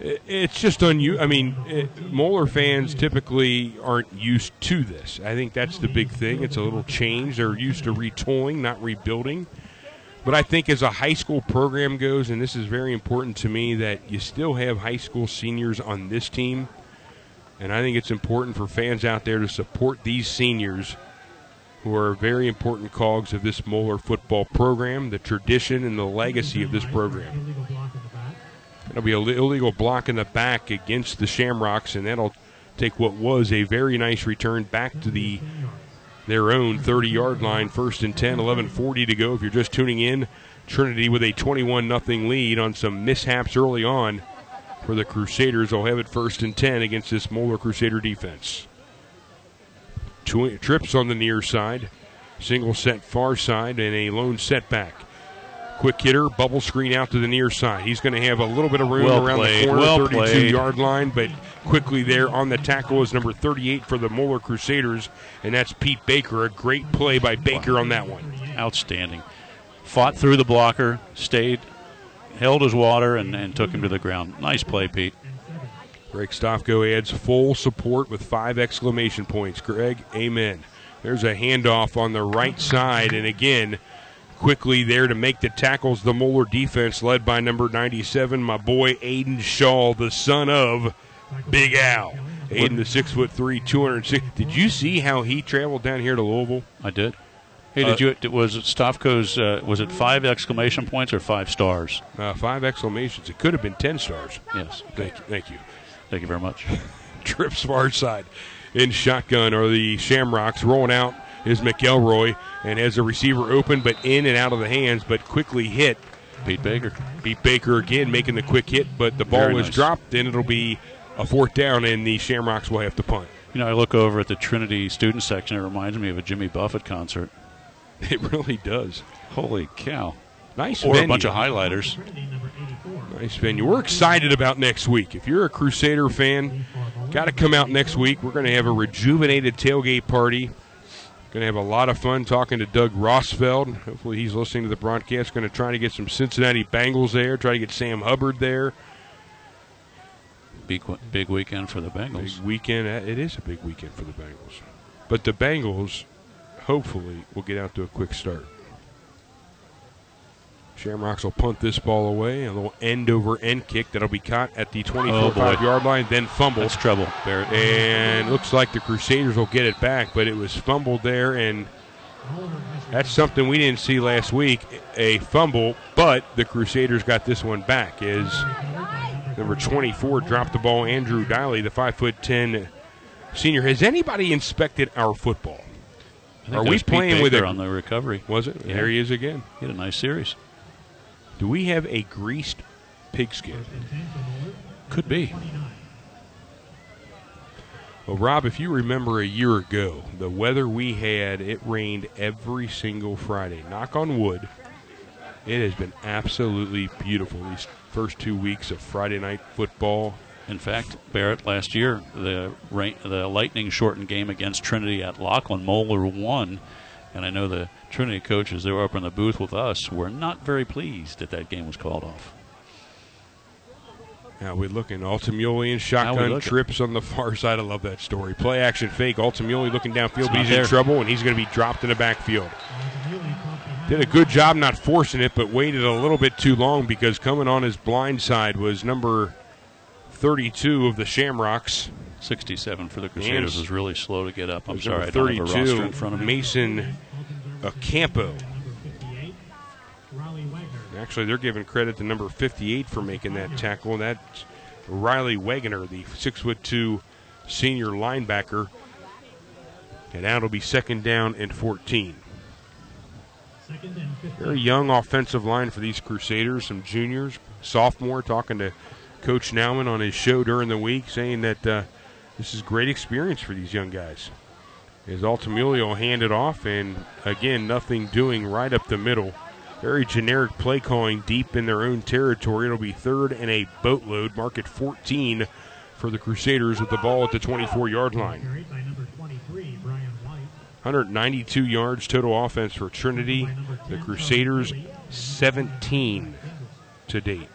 It's just unusual. I mean, it, Moeller fans typically aren't used to this. I think that's the big thing. It's a little change. They're used to retooling, not rebuilding. But I think as a high school program goes, and this is very important to me, that you still have high school seniors on this team. And I think it's important for fans out there to support these seniors who are very important cogs of this Moeller football program, the tradition and the legacy of this program. It'll be an illegal block in the back against the Shamrocks, and that'll take what was a very nice return back to the their own 30 yard line, first and 10, 11.40 to go. If you're just tuning in, Trinity with a 21 0 lead on some mishaps early on for the Crusaders. They'll have it first and 10 against this Moeller Crusader defense. Two trips on the near side, single set far side, and a lone setback. Quick hitter, bubble screen out to the near side. He's going to have a little bit of room well around played. the corner, well 32 played. yard line, but quickly there on the tackle is number 38 for the Moeller Crusaders, and that's Pete Baker. A great play by Baker on that one. Outstanding. Fought through the blocker, stayed, held his water, and, and took him to the ground. Nice play, Pete. Greg Stofko adds full support with five exclamation points. Greg, amen. There's a handoff on the right side, and again, quickly there to make the tackles. The Moeller defense, led by number 97, my boy Aiden Shaw, the son of Big Al. Aiden, the six foot three, 206. Did you see how he traveled down here to Louisville? I did. Hey, did Uh, you? Was it Stofko's? Uh, was it five exclamation points or five stars? Uh, five exclamations. It could have been 10 stars. Yes. Thank you. Thank you. Thank you very much. trips far side. In shotgun are the Shamrocks. Rolling out is McElroy and has a receiver open, but in and out of the hands, but quickly hit. Pete Baker. Pete Baker again, making the quick hit, but the ball Very was nice. dropped. Then it'll be a fourth down, and the Shamrocks will have to punt. You know, I look over at the Trinity student section. It reminds me of a Jimmy Buffett concert. It really does. Holy cow! Nice Or venue. a bunch of highlighters. Nice venue. We're excited about next week. If you're a Crusader fan, got to come out next week. We're going to have a rejuvenated tailgate party. Going to have a lot of fun talking to Doug Rosfeld. Hopefully, he's listening to the broadcast. Going to try to get some Cincinnati Bengals there. Try to get Sam Hubbard there. Big big weekend for the Big Bengals. weekend. Uh, It is a big weekend for the Bengals. But the Bengals, hopefully, will get out to a quick start. Shamrocks will punt this ball away. A little end over end kick that'll be caught at the 24 Oh, boy. 5 yard line, then fumbled. That's trouble, Barrett. And looks like the Crusaders will get it back, but it was fumbled there, and that's something we didn't see last week a fumble, but the Crusaders got this one back. Is number 24 dropped the ball, Andrew Diley, the 5'10 senior. Has anybody inspected our football? Are we playing with it on the recovery? Was it? Yeah. There he is again. He had a nice series. Do we have a greased pigskin? Could be. Well, Rob, if you remember a year ago, the weather we had, it rained every single Friday. Knock on wood. It has been absolutely beautiful these first two weeks of Friday night football. In fact, Barrett, last year the rain, the lightning shortened game against Trinity at Lockland Moeller won, and I know the Trinity coaches they were up in the booth with us were not very pleased that that game was called off. Now we're looking Altamuli and shotgun trips on the far side. I love that story. Play action fake. Altamuli looking downfield, but he's in trouble, and he's going to be dropped in the backfield. Did a good job not forcing it, but waited a little bit too long because coming on his blind side was number 32 of the Shamrocks. 67 for the Crusaders And- was really slow to get up. I'm sorry, I don't have a roster in front of me. Mason Ocampo. Actually, they're giving credit to number 58 for making that tackle. That's Riley Wagoner, the six foot two senior linebacker. And now it'll be second down and 14. Very young offensive line for these Crusaders, some juniors, sophomore, talking to Coach Nauman on his show during the week, saying that uh, this is great experience for these young guys. As Altamulio handed off, and again, nothing doing right up the middle. Very generic play calling deep in their own territory. It'll be third and a boatload, mark at 14 for the Crusaders with the ball at the 24 yard line. 192 yards total offense for Trinity. The Crusaders 17 to date.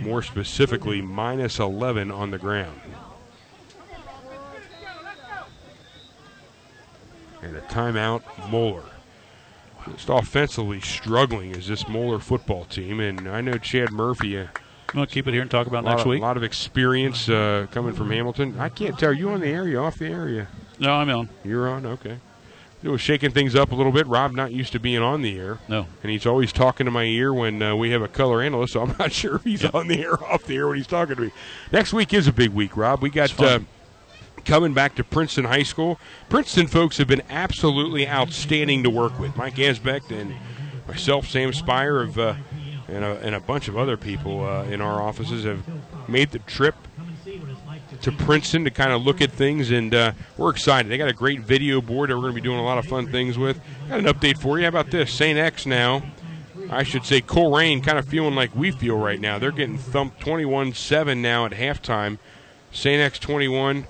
More specifically, minus 11 on the ground. And a timeout, Moeller. Just offensively struggling is this Moeller football team, and I know Chad Murphy. Uh, to keep it here and talk about next of, week? A lot of experience uh, coming from Hamilton. I can't tell. Are you on the area, off the area? No, I'm on. You're on. Okay. It was shaking things up a little bit. Rob not used to being on the air. No. And he's always talking to my ear when uh, we have a color analyst, so I'm not sure if he's on the air off the air when he's talking to me. Next week is a big week, Rob. We got uh, coming back to Princeton High School. Princeton folks have been absolutely outstanding to work with. Mike Asbeck and myself, Sam Spire, have, uh, and, a, and a bunch of other people uh, in our offices have made the trip to Princeton to kind of look at things, and uh, we're excited. They got a great video board that we're going to be doing a lot of fun things with. Got an update for you. How about this? St. X now, I should say, Colerain kind of feeling like we feel right now. They're getting thumped 21 7 now at halftime. St. X 21.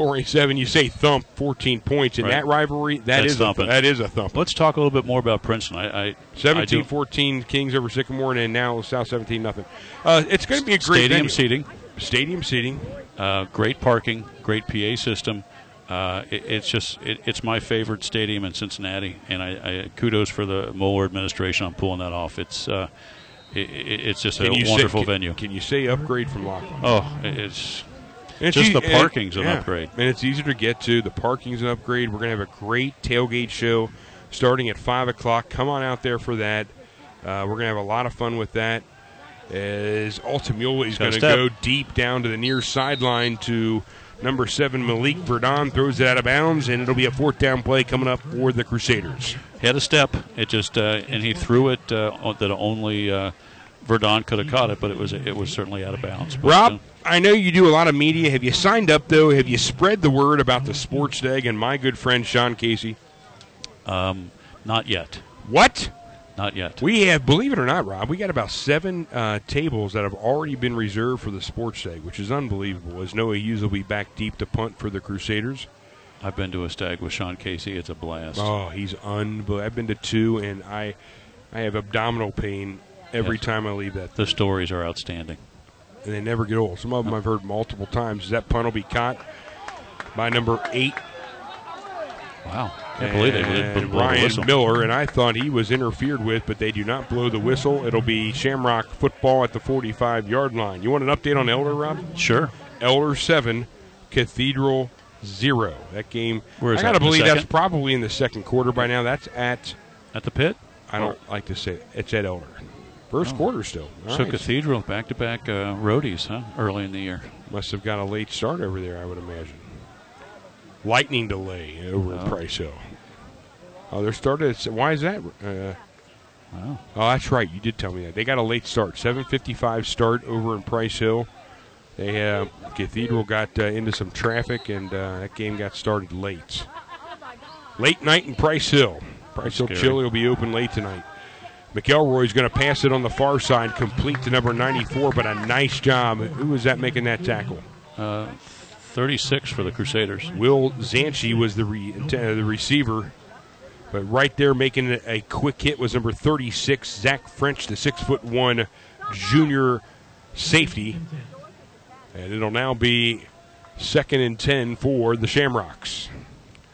Colerain 7, you say thump 14 points in right. that rivalry. That That's is thumping. a, that is a thump. Let's talk a little bit more about Princeton. I, I 17 14 Kings over Sycamore, and now South 17 nothing. Uh, it's going to be a great stadium venue. seating. Stadium seating. Uh, great parking, great PA system. Uh, it, it's just it, it's my favorite stadium in Cincinnati, and I, I, kudos for the Moeller administration on pulling that off. It's uh, it, it's just a wonderful say, can, venue. Can you say upgrade from Lockland? Oh, it's it's just e- the parking's and, an yeah. upgrade, and it's easier to get to. The parking's an upgrade. We're gonna have a great tailgate show starting at five o'clock. Come on out there for that. Uh, we're gonna have a lot of fun with that as Altamula is going to go deep down to the near sideline to number seven Malik Verdon throws it out of bounds, and it'll be a fourth down play coming up for the Crusaders. He had a step. It just uh, and he threw it uh, that only uh, Verdon could have caught it, but it was it was certainly out of bounds. But, Rob, uh, I know you do a lot of media. Have you signed up though? Have you spread the word about the sports dag and my good friend Sean Casey? Um, not yet. What? Not yet. We have, believe it or not, Rob, we got about seven uh, tables that have already been reserved for the sports day, which is unbelievable. As Noah Hughes will be back deep to punt for the Crusaders. I've been to a stag with Sean Casey. It's a blast. Oh, he's unbelievable. I've been to two, and I, I have abdominal pain every Yes. time I leave that. The stories are outstanding. and they never get old. Some of them I've heard multiple times. That punt will be caught by number eight, Wow. Can't believe they didn't blow the Ryan whistle. Miller, and I thought he was interfered with, but they do not blow the whistle. It'll be Shamrock football at the 45 yard line. You want an update on Elder, Rob? Sure. Elder 7, Cathedral 0. That game, Where is I got to the believe that's probably in the second quarter by now. That's at, At the pit? I don't like to say it, it's at Elder. First Oh. quarter still. All so right. Cathedral back to back uh, roadies, huh? Early in the year. Must have got a late start over there, I would imagine. Lightning delay over at Oh. Price Hill. Oh, they're started. Why is that? Uh, Wow. oh, that's right. You did tell me that. They got a late start. 7:55 start over in Price Hill. They uh, Cathedral got uh, into some traffic, and uh, that game got started late. Late night in Price Hill. Price Hill Chili will be open late tonight. McElroy's going to pass it on the far side, complete to number 94, but a nice job. Who was that making that tackle? Uh, 36 for the Crusaders. Will Zanchi was the re- uh, the receiver, but right there making a- quick hit was number 36, Zach French, the six foot one junior safety, and it'll now be second and ten for the Shamrocks.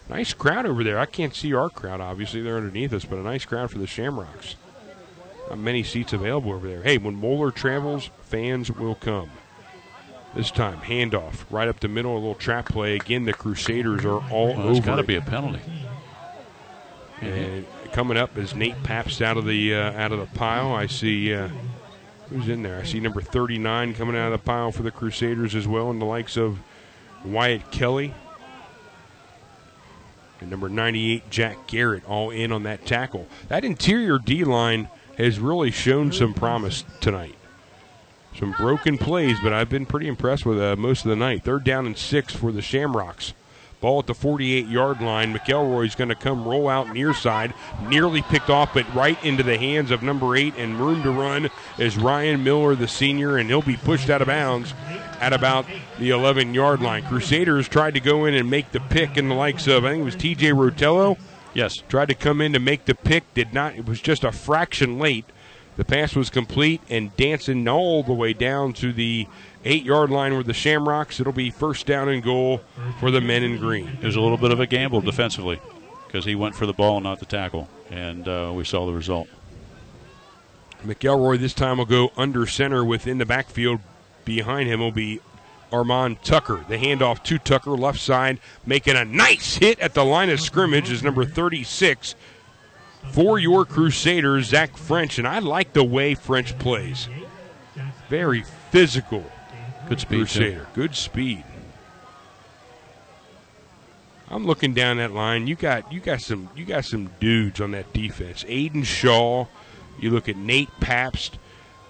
Nice crowd over there. I can't see our crowd. Obviously, they're underneath us, but a nice crowd for the Shamrocks. Not many seats available over there. Hey, when Moeller travels, fans will come. This time, handoff right up the middle, a little trap play. Again, the Crusaders are all Well, over. got to be a penalty. And coming up is Nate Pabst out of the uh, out of the pile. I see uh, who's in there. I see number 39 coming out of the pile for the Crusaders as well, and the likes of Wyatt Kelly. And number 98, Jack Garrett, all in on that tackle. That interior D line has really shown some promise tonight. Some broken plays, but I've been pretty impressed with uh, most of the night. Third down and six for the Shamrocks. Ball at the 48 yard line. McElroy's going to come roll out near side. Nearly picked off, but right into the hands of number eight and room to run is Ryan Miller, the senior, and he'll be pushed out of bounds at about the 11 yard line. Crusaders tried to go in and make the pick and the likes of, I think it was TJ Rotello. Yes. Tried to come in to make the pick, did not. It was just a fraction late. The pass was complete and dancing all the way down to the eight yard line with the Shamrocks. It'll be first down and goal for the men in green. It was a little bit of a gamble defensively because he went for the ball, not the tackle, and uh, we saw the result. McElroy this time will go under center within the backfield. Behind him will be Armand Tucker. The handoff to Tucker, left side, making a nice hit at the line of scrimmage is number 36 for your Crusaders, Zach French. And I like the way French plays. Very physical. Good speed. Crusader. Too. Good speed. I'm looking down that line. You got you got some you got some dudes on that defense. Aiden Shaw. You look at Nate Pabst.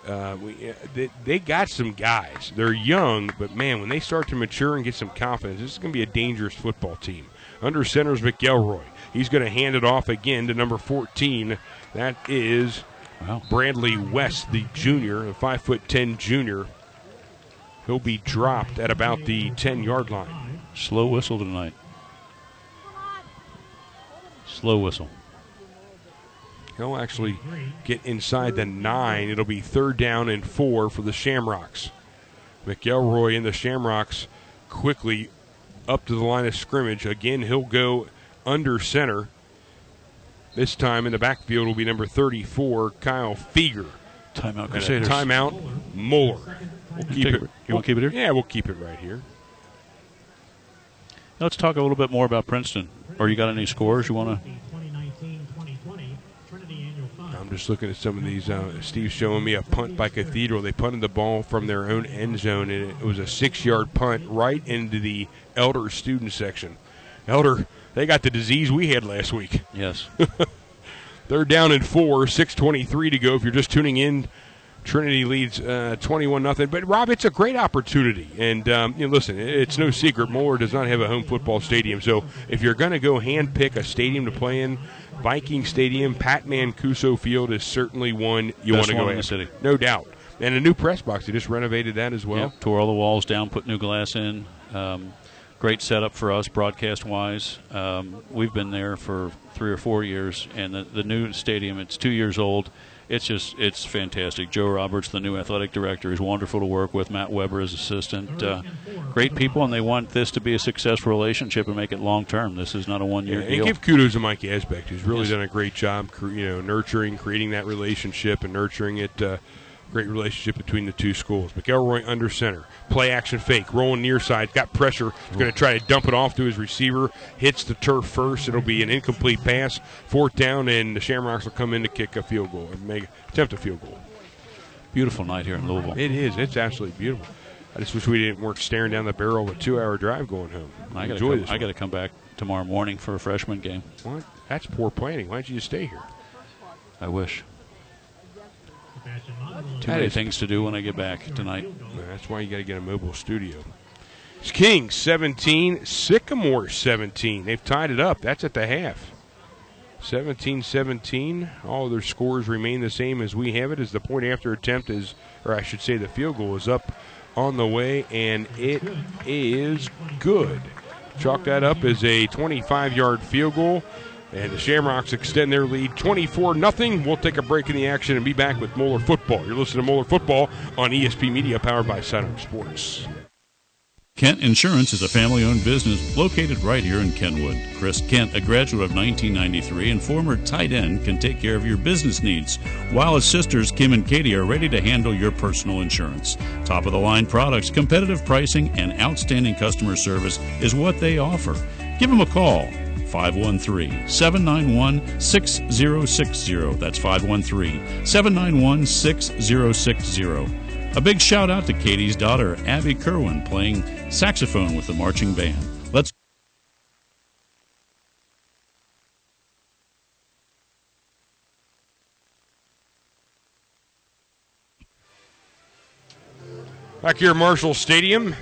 Uh, we, uh, they, they, got some guys. They're young, but man, when they start to mature and get some confidence, this is going to be a dangerous football team. Under center's McElroy. He's going to hand it off again to number 14. That is wow. Bradley West, the junior, a five foot ten junior. He'll be dropped at about the 10 yard line. Slow whistle tonight. Slow whistle. He'll actually get inside the nine. It'll be third down and four for the Shamrocks. McElroy and the Shamrocks quickly up to the line of scrimmage. Again, he'll go under center. This time in the backfield will be number 34, Kyle Feger. Timeout Crusaders. Timeout, Moeller. We'll keep it. You want to keep it here? Yeah, we'll keep it right here. Let's talk a little bit more about Princeton. Or you got any scores you want to? I'm just looking at some of these. Uh, Steve's showing me a punt by Cathedral. They punted the ball from their own end zone, and it was a six-yard punt right into the Elder student section. Elder, they got the disease we had last week. Yes. They're down in four, 6:23 to go. If you're just tuning in, Trinity leads uh, 21 nothing. But Rob, it's a great opportunity, and um, you know, listen, it's no secret Moeller does not have a home football stadium. So if you're going to go hand pick a stadium to play in, Viking Stadium, Pat Mancuso Field is certainly one you want to go in the city, no doubt. And a new press box. They just renovated that as well. Yep, tore all the walls down, put new glass in. Um, great setup for us broadcast wise. Um, we've been there for three or four years, and the, the new stadium it's two years old. It's just it's fantastic. Joe Roberts, the new athletic director, is wonderful to work with. Matt Weber as assistant, uh, great people, and they want this to be a successful relationship and make it long term. This is not a one year yeah, deal. And give kudos to Mike Asbeck, who's really yes. done a great job, you know, nurturing, creating that relationship and nurturing it. Uh, great relationship between the two schools. McElroy under center. Play action fake. Rolling near side. Got pressure. He's going to try to dump it off to his receiver. Hits the turf first. It'll be an incomplete pass. Fourth down, and the Shamrocks will come in to kick a field goal and make attempt a field goal. Beautiful night here in Louisville. It is. It's absolutely beautiful. I just wish we didn't work staring down the barrel of a two-hour drive going home. I got to I got to come back tomorrow morning for a freshman game. What? That's poor planning. Why don't you just stay here? I wish. Too many things to do when I get back tonight. That's why you got to get a mobile studio. It's King 17, Sycamore 17. They've tied it up. That's at the half. 17 17. All their scores remain the same as we have it, as the point after attempt is, or I should say, the field goal is up on the way, and it is good. Chalk that up as a 25 yard field goal. And the Shamrocks extend their lead 24 0. We'll take a break in the action and be back with Moeller Football. You're listening to Moeller Football on ESP Media, powered by Sidearm Sports. Kent Insurance is a family owned business located right here in Kenwood. Chris Kent, a graduate of 1993 and former tight end, can take care of your business needs, while his sisters Kim and Katie are ready to handle your personal insurance. Top of the line products, competitive pricing, and outstanding customer service is what they offer. Give them a call 513 791 6060. That's 513 791 6060. A big shout out to Katie's daughter, Abby Kerwin, playing saxophone with the marching band. Let's Back here at Marshall Stadium,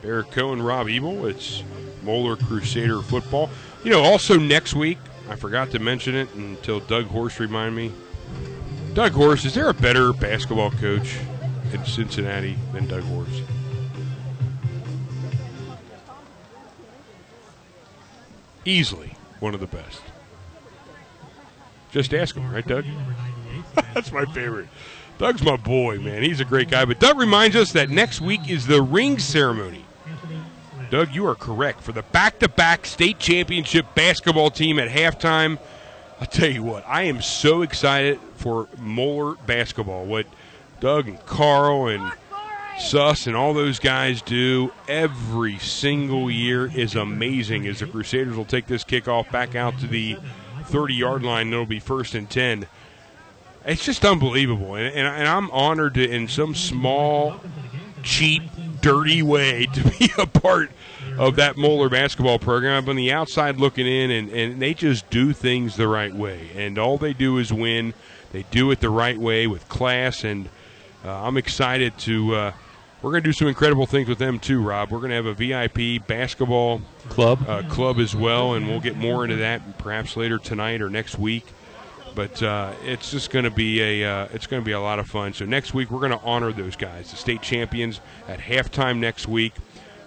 Barrett Cohen, Rob Ebel. It's Moeller Crusader football. You know, also next week, I forgot to mention it until Doug Horse reminded me. Doug Horse, is there a better basketball coach in Cincinnati than Doug Horse? Easily one of the best. Just ask him, right, Doug? That's my favorite. Doug's my boy, man. He's a great guy. But Doug reminds us that next week is the ring ceremony. Doug, you are correct. For the back to back state championship basketball team at halftime, I'll tell you what, I am so excited for Moeller basketball. What Doug and Carl and Suss and all those guys do every single year is amazing as the Crusaders will take this kickoff back out to the 30 yard line. It'll be first and 10. It's just unbelievable. And, and, and I'm honored to, in some small, cheap, dirty way, to be a part of that Moeller basketball program. I'm on the outside looking in, and, and they just do things the right way. And all they do is win. They do it the right way with class. And uh, I'm excited to. Uh, we're going to do some incredible things with them too, Rob. We're going to have a VIP basketball Club. uh, club as well, and we'll get more into that perhaps later tonight or next week. But uh, it's just going to be a uh, it's going to be a lot of fun. So next week we're going to honor those guys, the state champions, at halftime next week.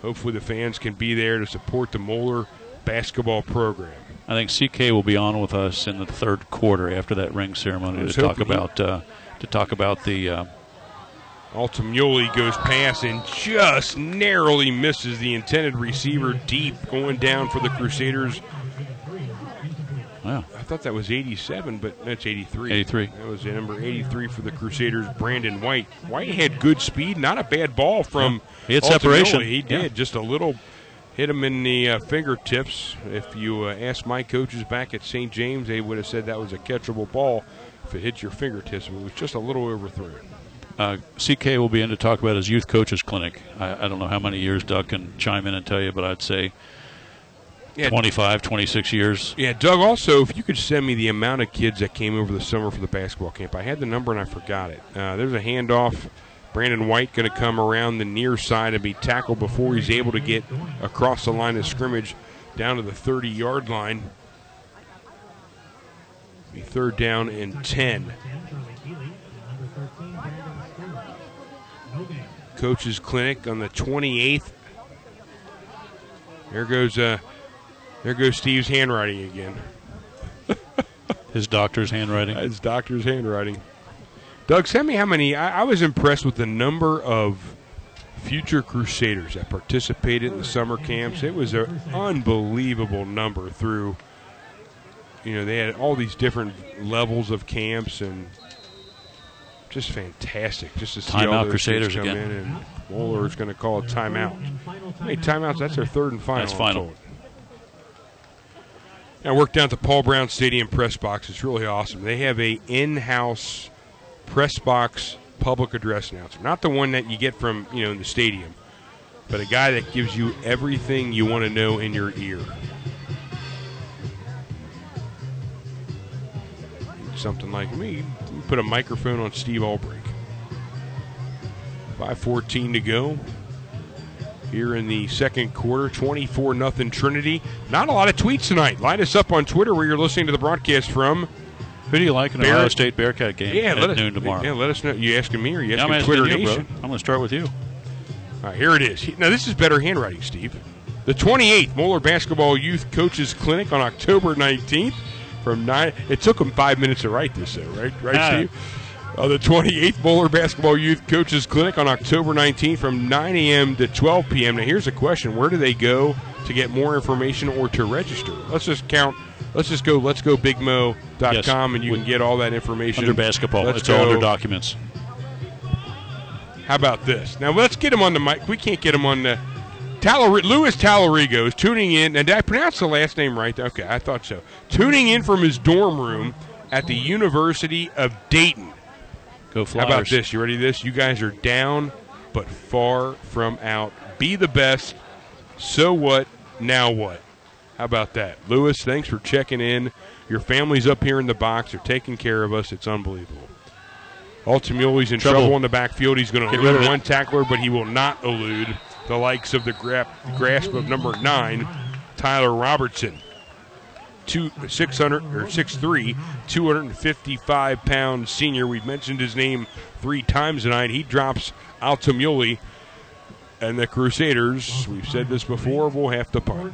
Hopefully the fans can be there to support the Moeller basketball program. I think CK will be on with us in the third quarter after that ring ceremony to talk about uh, to talk about the uh, Altamuli goes past and just narrowly misses the intended receiver deep, going down for the Crusaders. Wow. I thought that was 87, but that's 83. 83. That was number 83 for the Crusaders, Brandon White. White had good speed, not a bad ball from. He had separation. He did Yeah. just a little. Hit him in the uh, fingertips. If you uh, asked my coaches back at St. James, they would have said that was a catchable ball if it hit your fingertips. It was just a little overthrown. Uh, CK will be in to talk about his youth coaches clinic. I, I don't know how many years Doug can chime in and tell you, but I'd say Yeah, 25, 26 years. Yeah, Doug. Also, if you could send me the amount of kids that came over the summer for the basketball camp, I had the number and I forgot it. Uh, there's a handoff. Brandon White going to come around the near side and be tackled before he's able to get across the line of scrimmage down to the 30 yard line. Be third down and 10. Coach's clinic on the 28th. There goes uh, there goes Steve's handwriting again. His doctor's handwriting. His doctor's handwriting. Doug, send me how many. I, I was impressed with the number of future Crusaders that participated in the summer camps. It was an unbelievable number through. You know, they had all these different levels of camps and just fantastic. Just to see all those Crusaders come again. in and Moeller is going to call a timeout. Hey, timeouts? That's their third and final. That's final. I worked down at the Paul Brown Stadium press box. It's really awesome. They have a in-house press box public address announcer, not the one that you get from you know in the stadium, but a guy that gives you everything you want to know in your ear. Something like me, put a microphone on Steve Albrecht. 5:14 to go here in the second quarter. 24 nothing Trinity. Not a lot of tweets tonight. Line us up on Twitter where you're listening to the broadcast from. Who do you like in Bear- Ohio State Bearcat game Yeah, at let us noon tomorrow? Yeah, let us know. You asking me or you Yeah, I'm asking asking Twitter you, bro. Nation? I'm going to start with you. All right, here it is. Now, this is better handwriting, Steve. The 28th Moeller Basketball Youth Coaches Clinic on October 19th from 9. It took them five minutes to write this, though, right? Right. Steve? Uh, the 28th Moeller Basketball Youth Coaches Clinic on October 19th from 9 a.m. to 12 p.m. Now, here's a question Where do they go to get more information or to register? Let's just count. Let's just go. Let's go bigmo.com Yes. and you can get all that information. Under basketball. Let's it's all under documents. how about this? Now let's get him on the mic. We can't get him on the. Taller, Louis Tallarigo is tuning in, and did I pronounce the last name right? Okay, I thought so. Tuning in from his dorm room at the University of Dayton. Go How about this? You ready? This you guys are down, but far from out. Be the best. So what? Now what? How about that, Lewis? Thanks for checking in. Your family's up here in the box. They're taking care of us. It's unbelievable. Altamuli's in Trouble. trouble in the backfield. He's going to Get rid of one tackler, but he will not elude the likes of the grap, grasp of number nine, Tyler Robertson. Two, 600 or 6'3, 255 pound senior. We've mentioned his name three times tonight. He drops Altamuli, and the Crusaders, we've said this before, We'll have to punt.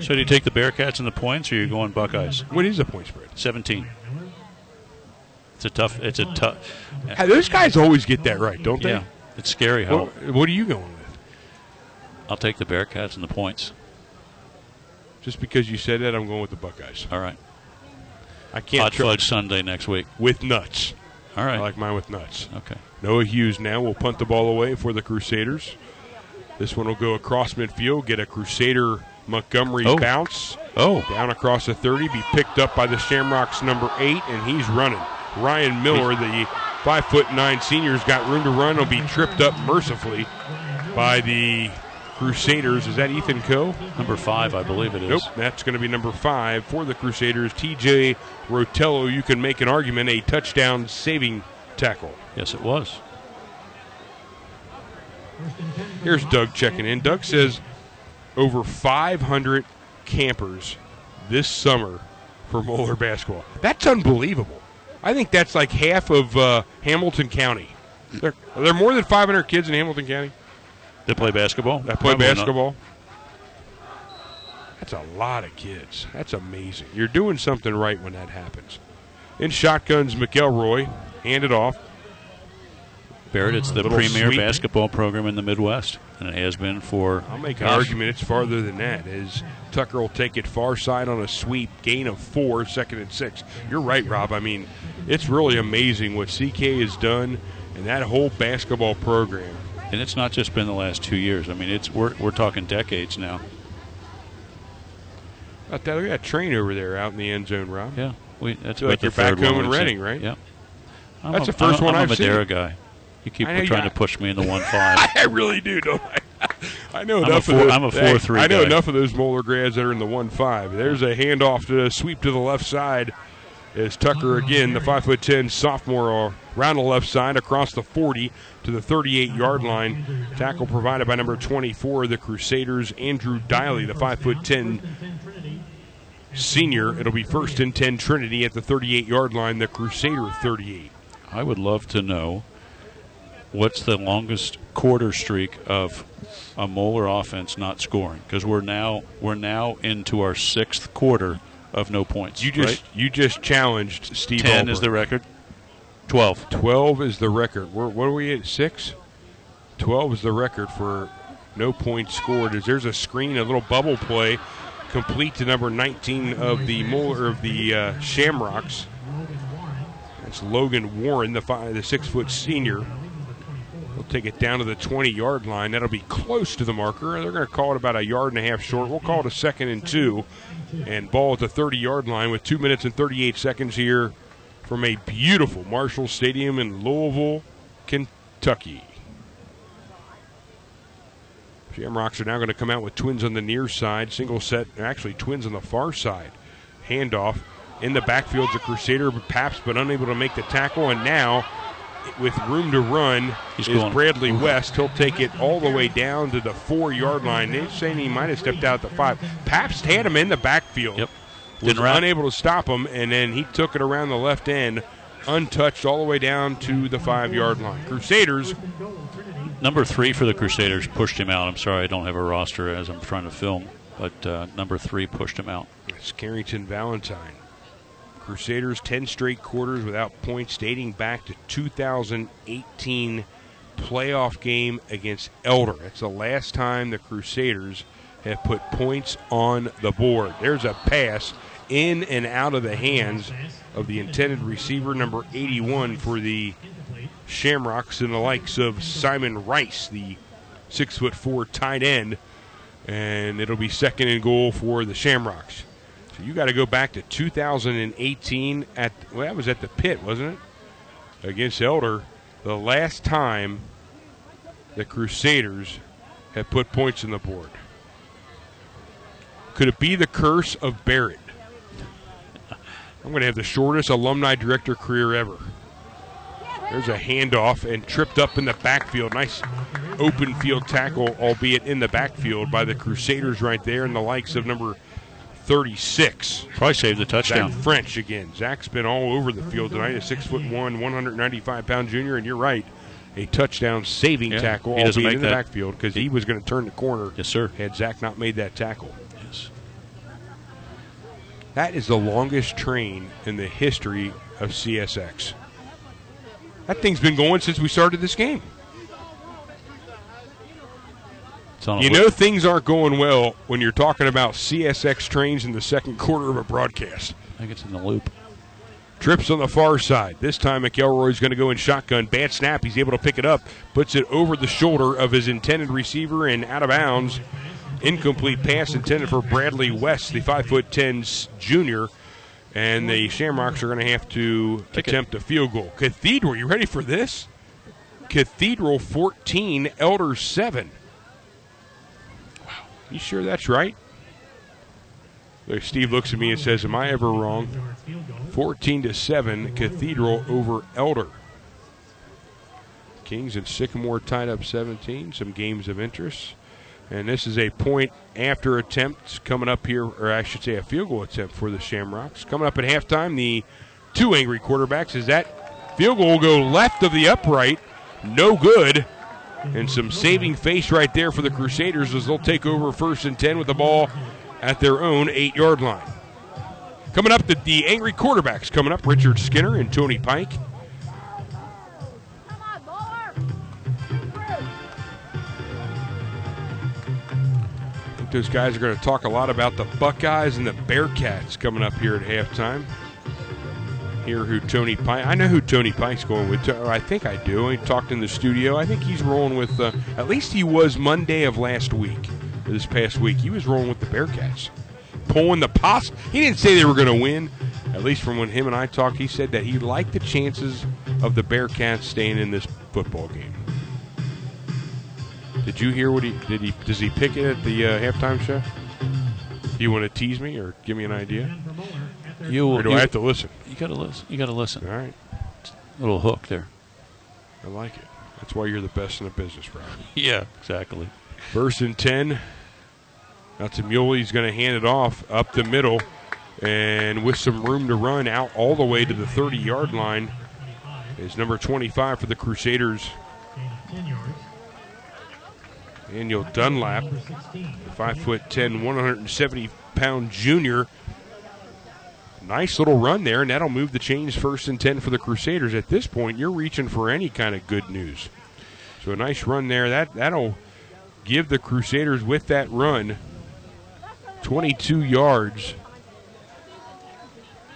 So do you take the Bearcats and the points, or you going Buckeyes? What is the point spread? 17. It's a tough. It's a tough. Hey, those guys always get that right, don't they? Yeah, it's scary how. What, what are you going with? I'll take the Bearcats and the points. Just because you said that, I'm going with the Buckeyes. All right. I can't Hot fudge Sunday next week. with nuts. All right. I like mine with nuts. okay. Noah Hughes now will punt the ball away for the Crusaders. This one will go across midfield, get a Crusader Montgomery Oh. bounce Oh, down across the 30, be picked up by the Shamrocks number eight, and he's running. Ryan Miller, the five foot nine senior's got room to run. Will be tripped up mercifully by the Crusaders. Is that Ethan Coe? number five, I believe it is. Nope, that's going to be number five for the Crusaders. TJ Rotello, you can make an argument, a touchdown saving tackle. Yes, it was. Here's Doug checking in. Doug says over 500 campers this summer for Moeller basketball. That's unbelievable. I think that's like half of uh, Hamilton County. There, are there more than 500 kids in Hamilton County They play basketball. that play Probably not. basketball? That's a lot of kids. That's amazing. You're doing something right when that happens. In shotguns, McElroy, hand it off. Barrett, it's the premier sweep. basketball program in the Midwest, and it has been for. I'll make an argument it's farther than that. As Tucker will take it far side on a sweep, gain of four, second and six. You're right, Rob. I mean, it's really amazing what CK has done and that whole basketball program. And it's not just been the last two years. I mean, it's we're we're talking decades now. Uh, look at that, look at train over there out in the end zone, Rob. Yeah, we. That's like you're back home in. Reading, right? Yeah. I'm That's a, the 1st I'm one I'm I've a seen. Madeira guy. You keep I trying got- to push me in the one five. I really do, don't I? I know I'm a enough four- of those. I'm a hey, 4-3 I know guy. enough of those Moeller grads that are in the one five. There's a handoff to a sweep to the left side. As Tucker again, the five foot ten sophomore, around the left side across the 40 to the 38 yard line. Tackle provided by number 24, the Crusaders, Andrew Diley, the five foot ten senior. It'll be first and 10 Trinity at the 38 yard line, the Crusader 38. I would love to know what's the longest quarter streak of a Moeller offense not scoring because we're now we're now into our sixth quarter of no points. You just right? you just challenged Steve. ten is the record. Twelve. 12 is the record. We're, what are we at? Six? 12 is the record for no points scored. As there's a screen, a little bubble play, complete to number 19 of the Moeller of the uh, Shamrocks. That's Logan Warren, the five, the six foot senior. He'll take it down to the 20 yard line. That'll be close to the marker. They're going to call it about a yard and a half short. We'll call it a second and two. And ball at the 30 yard line with two minutes and 38 seconds here from a beautiful Marshall Stadium in Louisville, Kentucky. Shamrocks are now going to come out with twins on the near side, single set, actually twins on the far side. Handoff in the backfield's a Crusader, Pabst, but unable to make the tackle. And now, with room to run, He's is going- Bradley West. He'll take it all the way down to the four yard line. They're saying he might have stepped out at the five. Pabst had him in the backfield Yep. was Didn't unable to stop him, and then he took it around the left end, untouched all the way down to the five yard line. Crusaders, Number three for the Crusaders pushed him out. I'm sorry, I don't have a roster as I'm trying to film, but uh, number three pushed him out. it's Carrington Valentine. Crusaders 10 straight quarters without points dating back to 2018 playoff game against Elder. That's the last time the Crusaders have put points on the board. There's a pass in and out of the hands of the intended receiver, number 81 for the Shamrocks and the likes of Simon Rice, the six foot four tight end, and it'll be second and goal for the Shamrocks. So you got to go back to 2018 at well, that was at the pit, wasn't it? Against Elder, the last time the Crusaders have put points on the board. Could it be the curse of Barrett? I'm going to have the shortest alumni director career ever. There's a handoff and tripped up in the backfield. Nice open field tackle, albeit in the backfield by the Crusaders right there, and the likes of number 36. Probably saved the touchdown. Zach French again. Zach's been all over the field tonight. A six foot one, 195 pound junior, and you're right, a touchdown saving Yeah, tackle, he doesn't make in the that. backfield because he was going to turn the corner. Yes, sir. Had Zach not made that tackle. Yes. That is the longest train in the history of CSX. That thing's been going since we started this game. It's on You know things aren't going well when you're talking about CSX trains in the second quarter of a broadcast. I think it's in the loop. Trips on the far side. This time McElroy's going to go in shotgun. Bad snap. He's able to pick it up. Puts it over the shoulder of his intended receiver and out of bounds. Incomplete pass intended for Bradley West, the 5'10 junior. And the Shamrocks are going to have to Kick it. attempt a field goal. Cathedral, you ready for this? Cathedral 14, Elder 7. You sure that's right? Steve looks at me and says, Am I ever wrong? 14 to 7, Cathedral over Elder. Kings and Sycamore tied up 17. Some games of interest. And this is a point after attempt coming up here, or I should say a field goal attempt for the Shamrocks. Coming up at halftime, the two angry quarterbacks is that field goal go left of the upright. No good. And some saving face right there for the Crusaders as they'll take over first and 10 with the ball at their own eight yard line. Coming up, the, the angry quarterbacks coming up Richard Skinner and Tony Pike. Those guys are going to talk a lot about the Buckeyes and the Bearcats coming up here at halftime. Hear who Tony Pike. I know who Tony Pike's going with. Or I think I do. He talked in the studio. I think he's rolling with. Uh, at least he was Monday of last week. This past week, he was rolling with the Bearcats, pulling the poss. He didn't say they were going to win. At least from when him and I talked, he said that he liked the chances of the Bearcats staying in this football game. Did you hear what he did? He does he pick it at the uh, halftime show? Do you want to tease me or give me an idea, You, or do you, I have to listen? You gotta listen. You gotta listen. All right, Little hook there. I like it. That's why you're the best in the business, Rob. Yeah, exactly. First and 10. Now to Muley. He's going to hand it off up the middle. And with some room to run out all the way to the 30 yard line is number 25 for the Crusaders, Daniel Dunlap, the 5'10, 170 pound junior. Nice little run there, and that'll move the chains first and 10 for the Crusaders. At this point, you're reaching for any kind of good news. So a nice run there. That that'll give the Crusaders with that run 22 yards.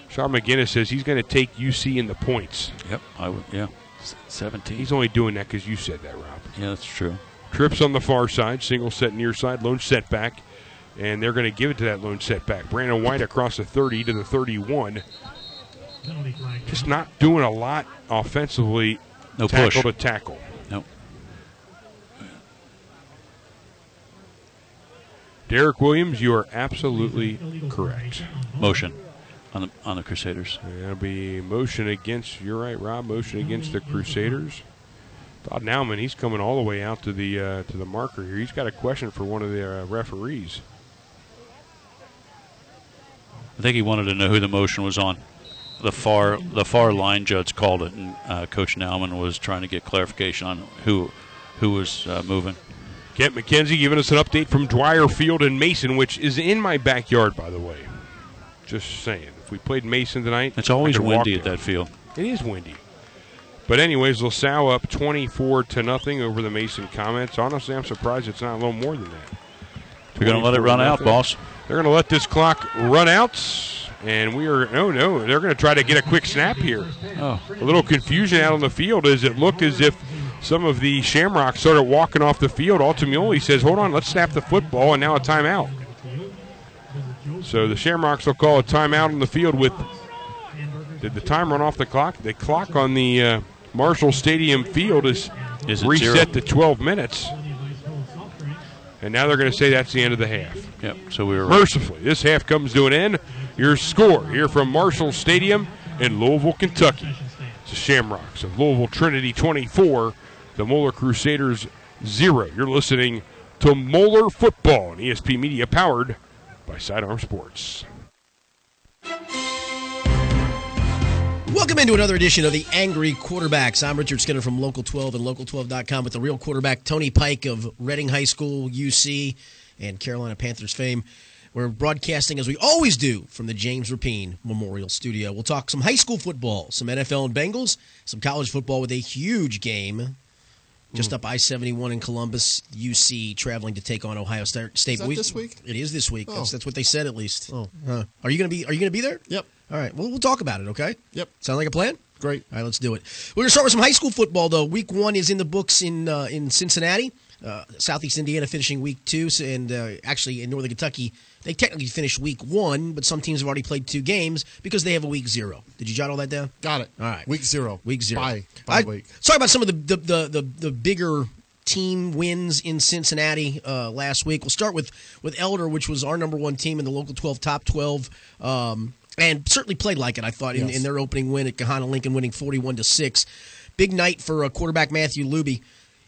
Sean McGinnis says he's going to take UC in the points. Yep. I would. Yeah. Seventeen. He's only doing that because you said that, Rob. yeah, that's true. Trips on the far side, single set near side, lone setback, and they're going to give it to that lone setback. Brandon White across the 30 to the 31. Just not doing a lot offensively, No tackle push. to tackle. Nope. Derek Williams, you are absolutely correct. Motion on the on the Crusaders. That'll be motion against. You're right, Rob. Motion against the Crusaders. Todd Nauman, he's coming all the way out to the uh, to the marker here. He's got a question for one of the uh, referees. I think he wanted to know who the motion was on. The far the far line judge called it, and uh, Coach Nauman was trying to get clarification on who who was uh, moving. Kent McKenzie giving us an update from Dwyer Field in Mason, which is in my backyard, by the way. Just saying. If we played Mason tonight, It's always I could walk windy at that field. It is windy. But anyways, LaSalle up 24 to nothing over the Mason Comets. Honestly, I'm surprised it's not a little more than that. We're going to let it run out, boss. They're going to let this clock run out, and we are no, no. They're going to try to get a quick snap here. Oh, A little confusion out on the field as it looked as if some of the Shamrocks started walking off the field. Ultimately says, "Hold on, let's snap the football," and now a timeout. So the Shamrocks will call a timeout on the field with. Did the time run off the clock? The clock on the uh, Marshall Stadium field is, Is reset zero? to 12 minutes, and now they're going to say that's the end of the half. yep. So we were right. Mercifully, this half comes to an end. Your score here from Marshall Stadium in Louisville, Kentucky. It's the Shamrocks of Louisville Trinity 24, the Moeller Crusaders 0. You're listening to Moeller Football on ESP Media, powered by Sidearm Sports. Welcome into another edition of the Angry Quarterbacks. I'm Richard Skinner from Local 12 and Local12.com with the real quarterback, Tony Pike of Reading High School, UC, and Carolina Panthers fame. We're broadcasting as we always do from the James Rapine Memorial Studio. We'll talk some high school football, some NFL and Bengals, some college football with a huge game just mm. up I seventy one in Columbus, UC traveling to take on Ohio State. Is that we, this week? It is this week. Oh. That's, that's what they said at least. Oh. Huh. Are you gonna be Are you gonna be there? Yep. All right. Well, we'll talk about it. Okay. Yep. Sound like a plan? Great. All right, let's do it. We're gonna start with some high school football though. Week one is in the books in uh, in Cincinnati. Uh, Southeast Indiana finishing week two, and uh, actually in Northern Kentucky they technically finished week one, but some teams have already played two games because they have a week zero. Did you jot all that down? Got it. All right. Week zero. Week zero. Bye. Bye I, week. Sorry about some of the the, the, the, the bigger team wins in Cincinnati uh, last week. We'll start with with Elder, which was our number one team in the local 12 top 12. Um, and certainly played like it. I thought in, yes. in their opening win at Gahanna Lincoln, winning 41 to six. Big night for uh, quarterback Matthew Luby.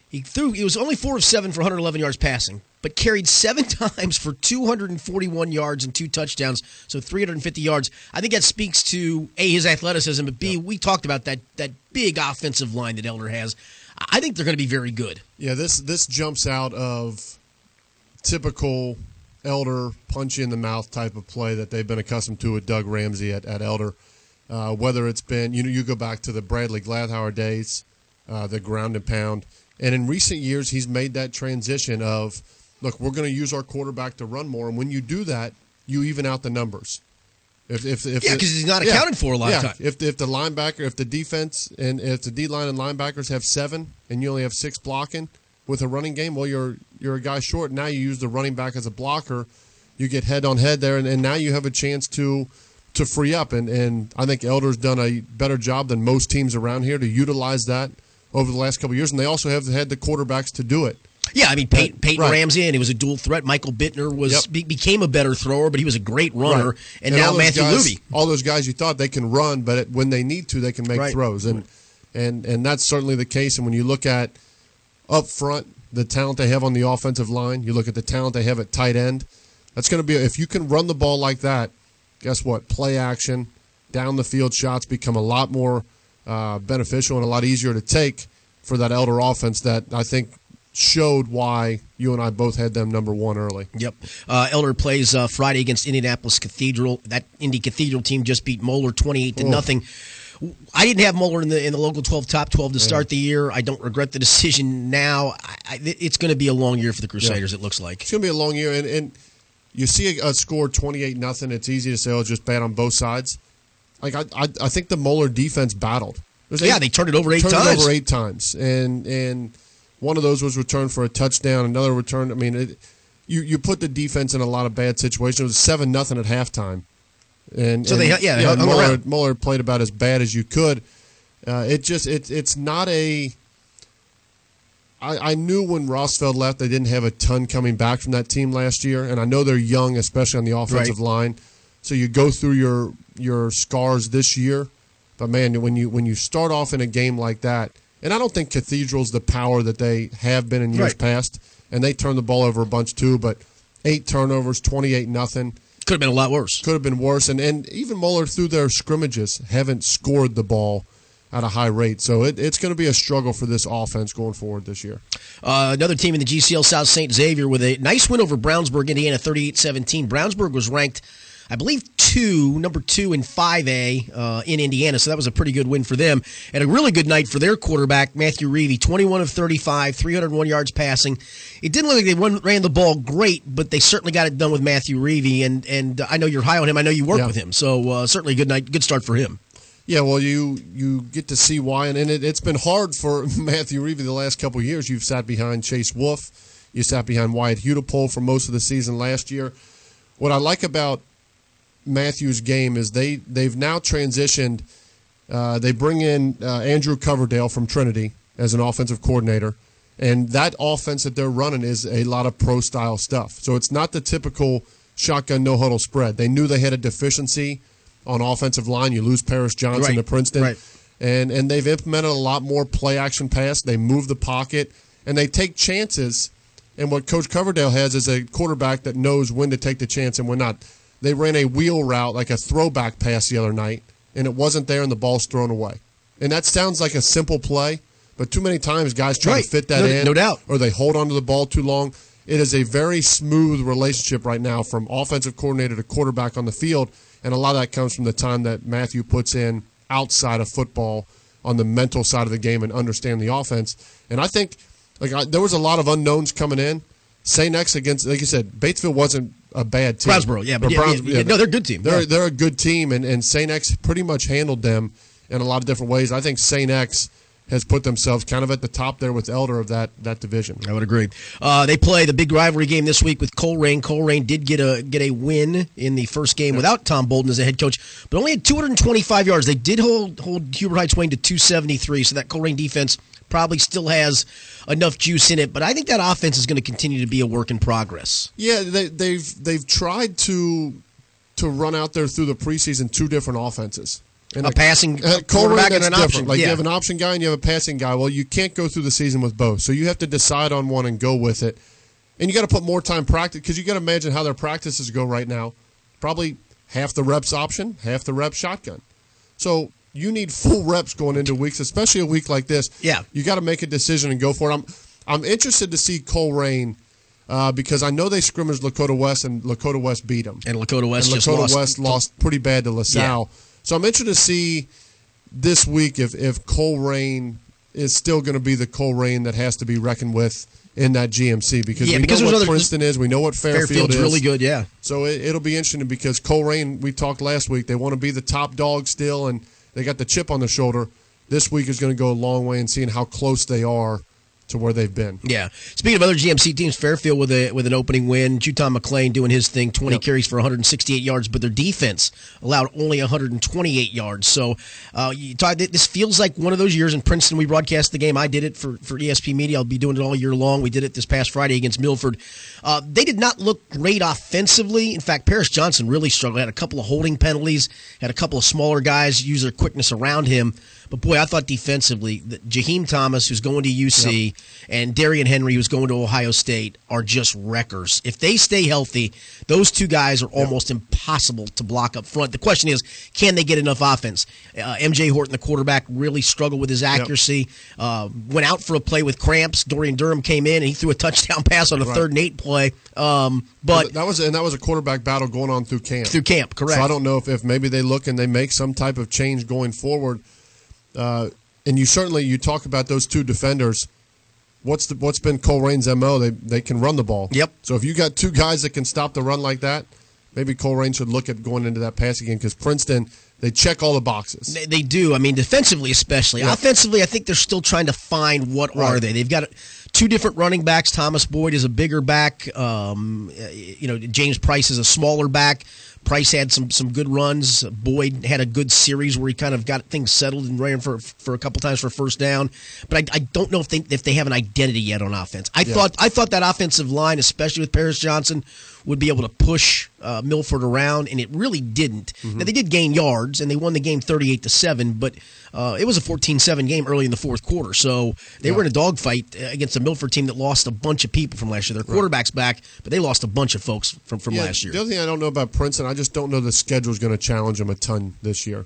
He threw. He was only four of seven for 111 yards passing, but carried seven times for 241 yards and two touchdowns, so 350 yards. I think that speaks to a his athleticism, but b we talked about that that big offensive line that Elder has. I think they're going to be very good. Yeah, this this jumps out of typical Elder punch in the mouth type of play that they've been accustomed to with Doug Ramsey at, at Elder. Uh, whether it's been you know you go back to the Bradley Gladhauer days, uh, the ground and pound, and in recent years he's made that transition of look we're going to use our quarterback to run more, and when you do that, you even out the numbers. If, if, if yeah, because he's not accounted yeah, for a lot yeah. of time. If if the linebacker, if the defense and if the D line and linebackers have seven and you only have six blocking with a running game, well, you're you're a guy short. Now you use the running back as a blocker. You get head on head there, and, and now you have a chance to to free up. And and I think Elder's done a better job than most teams around here to utilize that over the last couple years. And they also have had the quarterbacks to do it. Yeah, I mean Peyton, Peyton right. Ramsey, and he was a dual threat. Michael Bittner was yep. be, became a better thrower, but he was a great runner. Right. And, and, now Matthew guys, Luby. All those guys you thought they can run, but when they need to, they can make right. throws, and and and that's certainly the case. And when you look at up front, the talent they have on the offensive line, you look at the talent they have at tight end. That's going to be if you can run the ball like that. Guess what? Play action, down the field shots become a lot more uh, beneficial and a lot easier to take for that elder offense. That I think showed why you and I both had them number one early. Yep. Uh, Elder plays uh, Friday against Indianapolis Cathedral. That Indy Cathedral team just beat Moeller twenty-eight to oh. nothing. I didn't have Moeller in the in the local twelve top twelve to start the year. I don't regret the decision now. I, I, it's going to be a long year for the Crusaders. Yeah. It looks like it's going to be a long year, and, and you see a, a score twenty-eight nothing. It's easy to say, "Oh, it's just bad on both sides." Like I, I, I think the Moeller defense battled. Eight, yeah, they turned it over eight turned times. It over eight times, and and one of those was returned for a touchdown. Another return. I mean, it, you you put the defense in a lot of bad situations. It was seven nothing at halftime, and so and, they yeah, yeah Moeller, Moeller, played about as bad as you could. Uh, it just it it's not a. I, I knew when Rosfeld left, they didn't have a ton coming back from that team last year, and I know they're young, especially on the offensive right. line. So you go through your your scars this year, but man, when you when you start off in a game like that and I don't think Cathedral's the power that they have been in years right. past. And they turned the ball over a bunch too, but eight turnovers, twenty-eight nothing. Could have been a lot worse. Could have been worse. And and even Moeller through their scrimmages haven't scored the ball at a high rate. So it, it's going to be a struggle for this offense going forward this year. Uh, another team in the GCL South St. Xavier with a nice win over Brownsburg, Indiana, 38-17. Brownsburg was ranked – I believe, two, number two in 5A uh, in Indiana. So that was a pretty good win for them. And a really good night for their quarterback, Matthew Rueve, 21 of 35, 301 yards passing. It didn't look like they won, ran the ball great, but they certainly got it done with Matthew Rueve. And, and I know you're high on him. I know you work yeah. with him. So uh, certainly a good night, good start for him. Yeah, well, you you get to see why, and, and it, has been hard for Matthew Rueve the last couple years. You've sat behind Chase Wolf, you sat behind Wyatt Hudepohl for most of the season last year. What I like about Matthews' game is they they've now transitioned. Uh, they bring in uh, Andrew Coverdale from Trinity as an offensive coordinator, and that offense that they're running is a lot of pro style stuff. So it's not the typical shotgun no huddle spread. They knew they had a deficiency on offensive line. You lose Paris Johnson right. to Princeton. Right. and and they've implemented a lot more play action pass. They move the pocket and they take chances. And what Coach Coverdale has is a quarterback that knows when to take the chance and when not. They ran a wheel route, like a throwback pass the other night, and it wasn't there, and the ball's thrown away. And that sounds like a simple play, but too many times guys try Right. to fit that No- in, no doubt. or they hold onto the ball too long. It is a very smooth relationship right now from offensive coordinator to quarterback on the field, and a lot of that comes from the time that Matthew puts in outside of football on the mental side of the game and understand the offense. And I think like I, there was a lot of unknowns coming in. Say next against, like you said, Batesville wasn't a bad team. Brownsburg, yeah, but yeah, Browns- yeah, yeah, no, they're a good team. They're Yeah. they're a good team, and and Saint X pretty much handled them in a lot of different ways. I think Saint X has put themselves kind of at the top there with Elder of that that division. I would agree. Uh, they play the big rivalry game this week with Colerain. Colerain did get a get a win in the first game without Tom Bolden as a head coach, but only had 225 yards. They did hold hold Huber Heights Wayne to 273, so that Colerain defense probably still has enough juice in it. But I think that offense is going to continue to be a work in progress. Yeah, they, they've they've tried to to run out there through the preseason two different offenses. And A passing uh, quarterback quarterback and an different. option, Like yeah. you have an option guy and you have a passing guy. Well, you can't go through the season with both, so you have to decide on one and go with it. And you got to put more time practice because you got to imagine how their practices go right now. Probably half the reps option, half the reps shotgun. So you need full reps going into weeks, especially a week like this. Yeah. you got to make a decision and go for it. I'm I'm interested to see Colerain uh, because I know they scrimmaged Lakota West and Lakota West beat them. And Lakota West And Lakota lost. West lost pretty bad to LaSalle. So I'm interested to see this week if if Colerain is still going to be the Colerain that has to be reckoned with in that GMC because Yeah, we because know what other- Princeton is, we know what Fairfield Fairfield's is. really good, yeah. So it, it'll be interesting because Colerain, we talked last week, they want to be the top dog still, and they got the chip on their shoulder. This week is going to go a long way in seeing how close they are to where they've been. Yeah. Speaking of other GMC teams, Fairfield with a with an opening win. Juton McLean doing his thing, 20 Yep. carries for 168 yards, but their defense allowed only 128 yards. So uh, you talk, this feels like one of those years in Princeton. We broadcast the game. I did it for, for ESP Media. I'll be doing it all year long. We did it this past Friday against Milford. Uh, they did not look great offensively. In fact, Paris Johnson really struggled. Had a couple of holding penalties, had a couple of smaller guys use their quickness around him. But boy, I thought defensively, that Jaheim Thomas, who's going to UC, and Darian Henry, who's going to Ohio State, are just wreckers. If they stay healthy, those two guys are almost impossible to block up front. The question is, can they get enough offense? Uh, MJ Horton, the quarterback, really struggled with his accuracy. Uh, went out for a play with cramps. Dorian Durham came in and he threw a touchdown pass on a Right. third and eight play. Um, but that was and that was a quarterback battle going on through camp. through camp, correct? So I don't know if, if maybe they look and they make some type of change going forward. Uh, and you certainly you talk about those two defenders. What's the what's been Colerain's mo? They they can run the ball. Yep. So if you got two guys that can stop the run like that, maybe Colerain should look at going into that pass again because Princeton they check all the boxes. They, they do. I mean, defensively, especially. Yeah. Offensively, I think they're still trying to find what are they. They've got two different running backs. Thomas Boyd is a bigger back. Um, you know, James Price is a smaller back. Price had some some good runs. Boyd had a good series where he kind of got things settled and ran for for a couple times for first down. But I, I don't know if they if they have an identity yet on offense. I Yeah. thought I thought that offensive line, especially with Paris Johnson, would be able to push uh, Milford around, and it really didn't. Mm-hmm. Now they did gain yards, and they won the game thirty-eight to seven, but uh, it was a 14-7 game early in the fourth quarter. So they were in a dogfight uh, against a Milford team that lost a bunch of people from last year. Their quarterback's back, but they lost a bunch of folks from from Yeah, last year. The other thing I don't know about Princeton, I just don't know the schedule is going to challenge them a ton this year.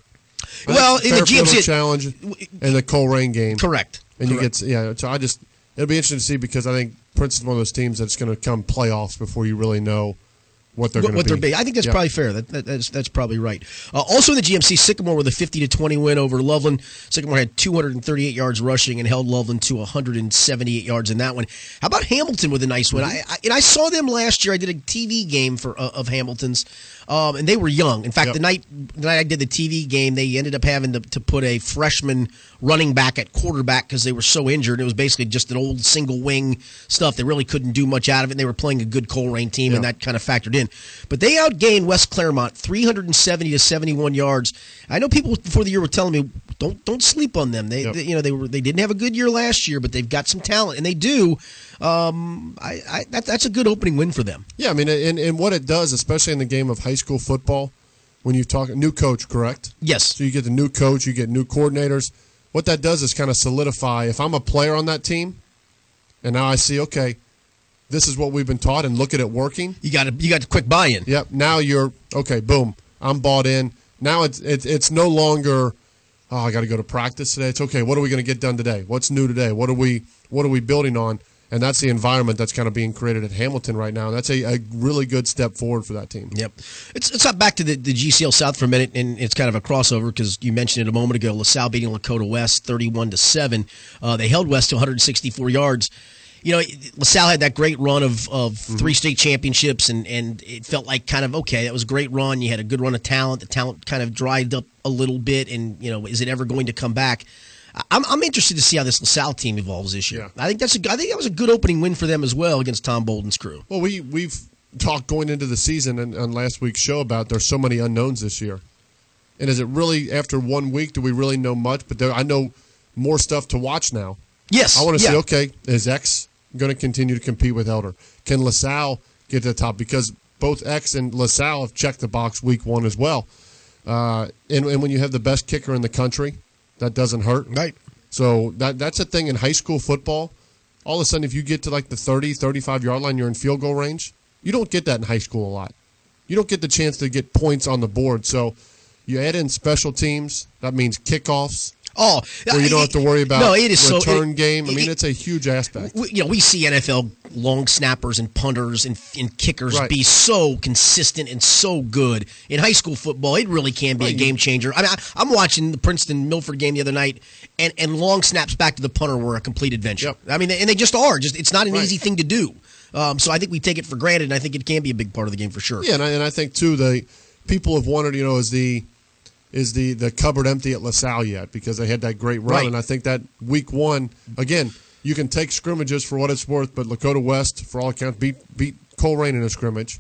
Well, in the GMC challenge and the Colerain game. Correct. And you Correct. get yeah. So I just it'll be interesting to see because I think Princeton's one of those teams that's going to come playoffs before you really know what they're what, going what to they're big. I think that's probably fair. That, that, that's that's probably right. Uh, also in the GMC, Sycamore with a 50 to 20 win over Loveland. Sycamore had 238 yards rushing and held Loveland to 178 yards in that one. How about Hamilton with a nice win? I, I, and I saw them last year. I did a TV game for uh, of Hamilton's, um, and they were young. In fact, Yep. the night the night I did the TV game, they ended up having to, to put a freshman running back at quarterback because they were so injured. It was basically just an old single wing stuff. They really couldn't do much out of it. And they were playing a good Colerain team, and that kind of factored in. But they outgained West Clermont 370 to 71 yards. I know people before the year were telling me don't don't sleep on them. They, Yep. they- you know they were they didn't have a good year last year, but they've got some talent, and they do. Um, I, I that, that's a good opening win for them. Yeah, I mean, and, and what it does, especially in the game of high school football, when you talk new coach, correct? Yes. So you get the new coach, you get new coordinators. What that does is kind of solidify. If I'm a player on that team, and now I see, okay, this is what we've been taught, and look at it working. You got a, you got quick buy-in. Yep. Now you're okay. Boom. I'm bought in. Now it's it's, it's no longer. Oh, I got to go to practice today. It's okay. What are we going to get done today? What's new today? What are we What are we building on? And that's the environment that's kind of being created at Hamilton right now. That's a, a really good step forward for that team. Yep. It's it's not back to the, the GCL South for a minute, and it's kind of a crossover because you mentioned it a moment ago. LaSalle beating Lakota West thirty-one to seven. Uh, they held West to one hundred sixty-four yards. You know, LaSalle had that great run of, of Mm-hmm. three state championships, and, and it felt like kind of okay. That was a great run. You had a good run of talent. The talent kind of dried up a little bit, and you know, is it ever going to come back? I'm, I'm interested to see how this LaSalle team evolves this year. Yeah. I think that's a I think that was a good opening win for them as well against Tom Bolden's crew. Well, we we've talked going into the season and on last week's show about there's so many unknowns this year. And is it really after one week do we really know much? But there, I know more stuff to watch now. Yes, I want to yeah. see okay, is X going to continue to compete with Elder? Can LaSalle get to the top? Because both X and LaSalle have checked the box week one as well. Uh, and, and when you have the best kicker in the country, that doesn't hurt. Right. So that that's a thing in high school football. All of a sudden, if you get to like the 30, 35 yard line, you're in field goal range. You don't get that in high school a lot. You don't get the chance to get points on the board. So you add in special teams. That means kickoffs. Oh, Where you don't have to worry about no, it is return so, it- game. I mean, it- it's a huge aspect. we, you know, we see NFL long snappers and punters and, and kickers Right. be so consistent and so good. In high school football, it really can be Right, a game changer. I mean, I, I'm watching the Princeton Milford game the other night, and, and long snaps back to the punter were a complete adventure. Yep. I mean, and they just are. Just it's not an Right. easy thing to do. Um, so I think we take it for granted, and I think it can be a big part of the game for sure. Yeah, and I, and I think too the people have wanted, you know, as the is the the cupboard empty at LaSalle yet because they had that great run, Right. and I think that week one again you can take scrimmages for what it's worth, but Lakota West, for all accounts, beat beat Colerain in a scrimmage,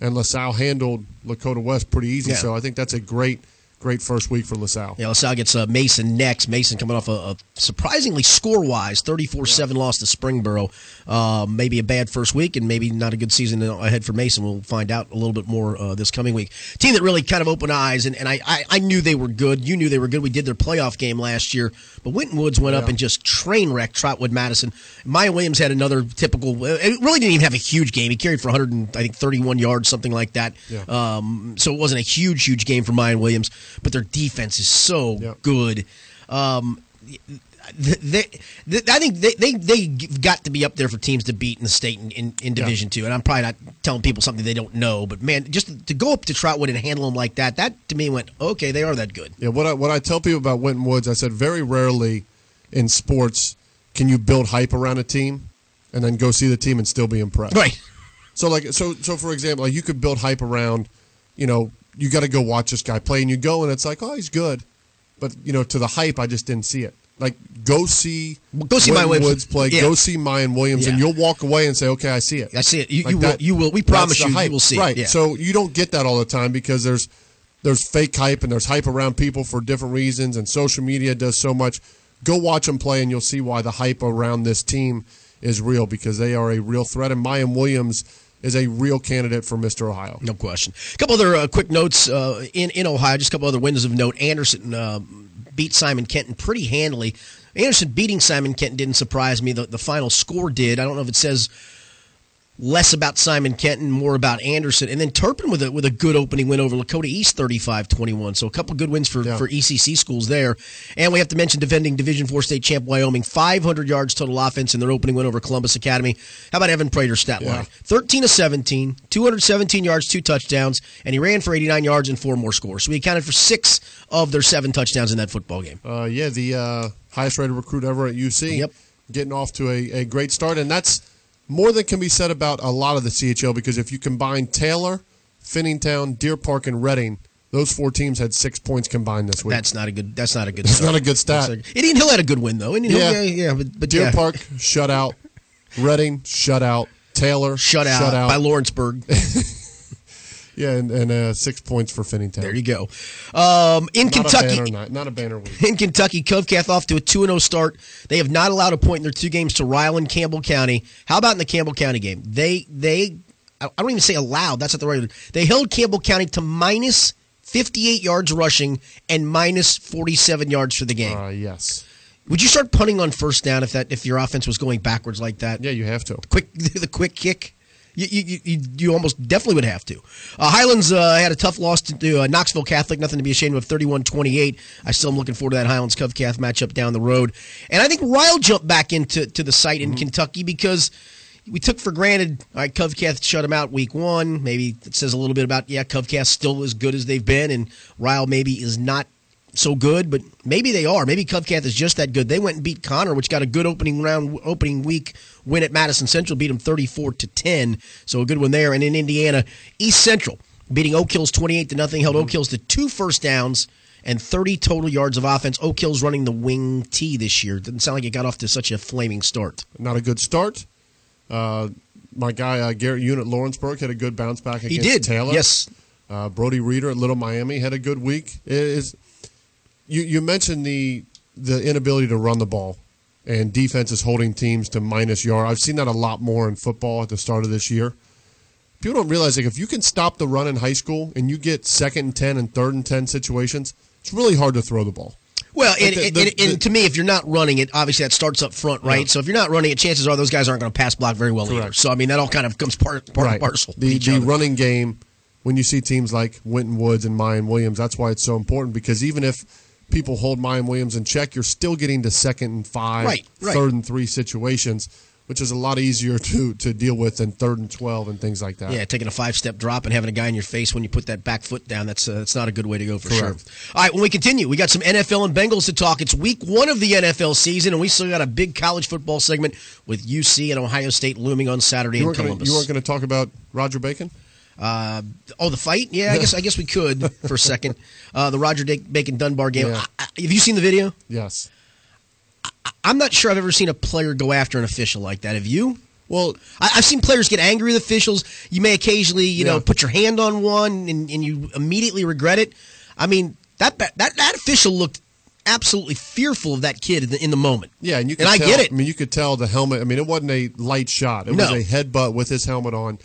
and LaSalle handled Lakota West pretty easy. Yeah. So I think that's a great great first week for LaSalle. Yeah, LaSalle gets uh, Mason next. Mason coming off a, a surprisingly score-wise 34-7 loss to Springboro. Uh, maybe a bad first week and maybe not a good season ahead for Mason. We'll find out a little bit more uh, this coming week. Team that really kind of opened eyes, and, and I, I, I knew they were good. You knew they were good. We did their playoff game last year, but Winton Woods went up and just train wrecked Trotwood Madison. Mayan Williams had another typical. It really didn't even have a huge game. He carried for 100, and, I think 31 yards, something like that. Yeah. Um, so it wasn't a huge, huge game for Mayan Williams, but their defense is so Yep. good. Um, they, they, I think they, they they've got to be up there for teams to beat in the state in, in, in Division Two. And I'm probably not telling people something they don't know, but man, just to go up to Trotwood and handle them like that, that to me went okay. They are that good. Yeah, what I what I tell people about Winton Woods, I said very rarely in sports can you build hype around a team and then go see the team and still be impressed. Right. So like so so for example, like you could build hype around, you know, you got to go watch this guy play, and you go and it's like, oh, he's good, but you know, to the hype, I just didn't see it. Like go see go see Mayan Williams. Woods play, Yeah. go see Mayan Williams, and you'll walk away and say, okay, I see it. I see it. You, Like you will. You will. We promise you. hype. You will see. Right. It. Yeah. So you don't get that all the time because there's there's fake hype and there's hype around people for different reasons, and social media does so much. Go watch them play, and you'll see why the hype around this team is real because they are a real threat. And Mayan Williams is a real candidate for Mr. Ohio. No question. A couple other uh, quick notes uh, in in Ohio. Just a couple other wins of note. Anderson uh, beat Simon Kenton pretty handily. Anderson beating Simon Kenton didn't surprise me. The, the final score did. I don't know if it says less about Simon Kenton, more about Anderson. And then Turpin with a with a good opening win over Lakota East 35-21. So a couple good wins for, Yeah. for ECC schools there. And we have to mention defending Division 4 state champ Wyoming, 500 yards total offense in their opening win over Columbus Academy. How about Evan Prater's stat Yeah. line? 13 to 17, 217 yards, two touchdowns, and he ran for 89 yards and four more scores. So he accounted for six of their seven touchdowns in that football game. Uh, yeah, the uh, highest rated recruit ever at UC. Yep. Getting off to a, a great start. And that's more than can be said about a lot of the CHL because if you combine Taylor, Finneytown, Deer Park, and Reading, those four teams had six points combined this week. That's not a good. That's not a good. Start. not a good stat. That's Indian Hill had a good win though. Indian Yeah. Hill, yeah, yeah, but, but Deer yeah. Park, shutout. Reading, shutout. Taylor, shut out, shutout. by Lawrenceburg. Yeah, and, and uh, six points for Finneytown. there you go. Um, in not Kentucky, A not, a banner week. in Kentucky, Covcath off to a 2 0 start. They have not allowed a point in their two games to Ryland, Campbell County. How about in the Campbell County game? They, they, I I don't even say allowed, that's not the right word. They held Campbell County to minus 58 yards rushing, and minus 47 yards for the game. Uh, yes. Would you start punting on first down if that if your offense was going backwards like that? Yeah, you have to. Quick, the quick kick. You, you, you, you almost definitely would have to. Uh, Highlands uh, had a tough loss to uh, Knoxville Catholic, nothing to be ashamed of, 31 28. I still am looking forward to that Highlands Covcath matchup down the road. And I think Ryle jumped back into to the site in Kentucky because we took for granted, all right, Covcath shut them out week one. Maybe it says a little bit about, yeah, Covcath still as good as they've been, and Ryle maybe is not so good, but maybe they are. Maybe Covcath is just that good. They went and beat Conner, which got a good opening round, opening week win at Madison Central, beat them 34 to 10. So a good one there. And in Indiana, East Central beating Oak Hills 28 to nothing, held Oak Hills to two first downs and 30 total yards of offense. Oak Hills running the wing T this year. Didn't sound like it got off to such a flaming start. Not a good start. Uh, my guy uh, Garrett Unit Lawrenceburg had a good bounce back against He did. Taylor. Yes. Uh, Brody Reeder at Little Miami had a good week. Is you you mentioned the the inability to run the ball and defenses holding teams to minus yard. I've seen that a lot more in football at the start of this year. People don't realize like if you can stop the run in high school and you get second and ten and third and ten situations, it's really hard to throw the ball. Well, and, the- and, the- and, and the- to me, if you're not running it, obviously that starts up front, right? Yeah. So if you're not running it, chances are those guys aren't going to pass block very well either. So I mean, that all kind of comes part part and parcel. The the running game when you see teams like Winton Woods and Mayan Williams, that's why it's so important because even if people hold Mayan Williams in check, you're still getting to second and five, Right, right. third and three situations, which is a lot easier to to deal with than third and twelve and things like that. Yeah, taking a five step drop and having a guy in your face when you put that back foot down, that's, uh, that's not a good way to go for Correct. sure. All right, when we continue, we got some NFL and Bengals to talk. It's week one of the NFL season, and we still got a big college football segment with UC and Ohio State looming on Saturday You in weren't, gonna, Columbus. you weren't going to talk about Roger Bacon? Uh, oh, the fight? Yeah, I guess I guess we could for a second. Uh, the Roger Bacon Dunbar game. Yeah. I- I- have you seen the video? Yes. I'm not sure I've ever seen a player go after an official like that. Have you? Well, I, I've seen players get angry with officials. You may occasionally, you know, put your hand on one and, and you immediately regret it. I mean, that that that official looked absolutely fearful of that kid in the, in the moment. yeah, and you and I get it. I mean, you could tell the helmet. I mean, it wasn't a light shot. It No. was a headbutt with his helmet on.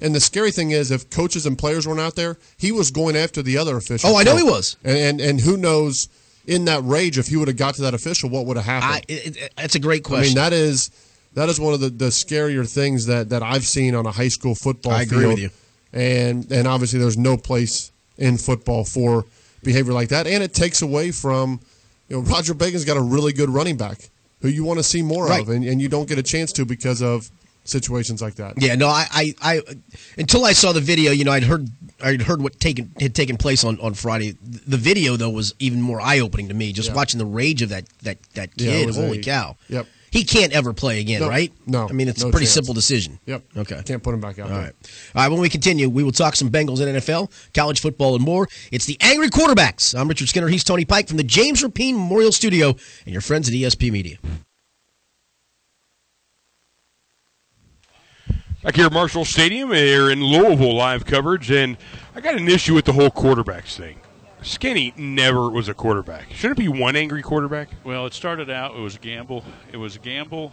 And the scary thing is, if coaches and players weren't out there, he was going after the other official. Oh, I know he was. And, and and who knows in that rage if he would have got to that official, what would have I, happened? it, it, that's a great question. I, mean, that is that is one of the, the scarier things that, that I've seen on a high school football I agree field. with you. And and obviously, there's no place in football for behavior like that, and it takes away from you know Roger Bacon's got a really good running back who you want to see more Right. of, and, and you don't get a chance to because of situations like that. Yeah, no, I, I, I, until I saw the video, you know, I'd heard, I'd heard what taken had taken place on, on Friday. The video though was even more eye opening to me. Just Yeah. watching the rage of that that that kid. was Holy a- cow! Yep. He can't ever play again, No, right? no, I mean, it's no a pretty chance. simple decision. Yep. Okay. Can't put him back out All there. right. All right. When we continue, we will talk some Bengals and NFL, college football, and more. It's the Angry Quarterbacks. I'm Richard Skinner. He's Tony Pike from the James Rapine Memorial Studio and your friends at ESP Media. Back here at Marshall Stadium, here in Louisville, live coverage, and I got an issue with the whole quarterbacks thing. Skinny never was a quarterback. Shouldn't it be one angry quarterback? Well, it started out. It was a gamble. It was a gamble.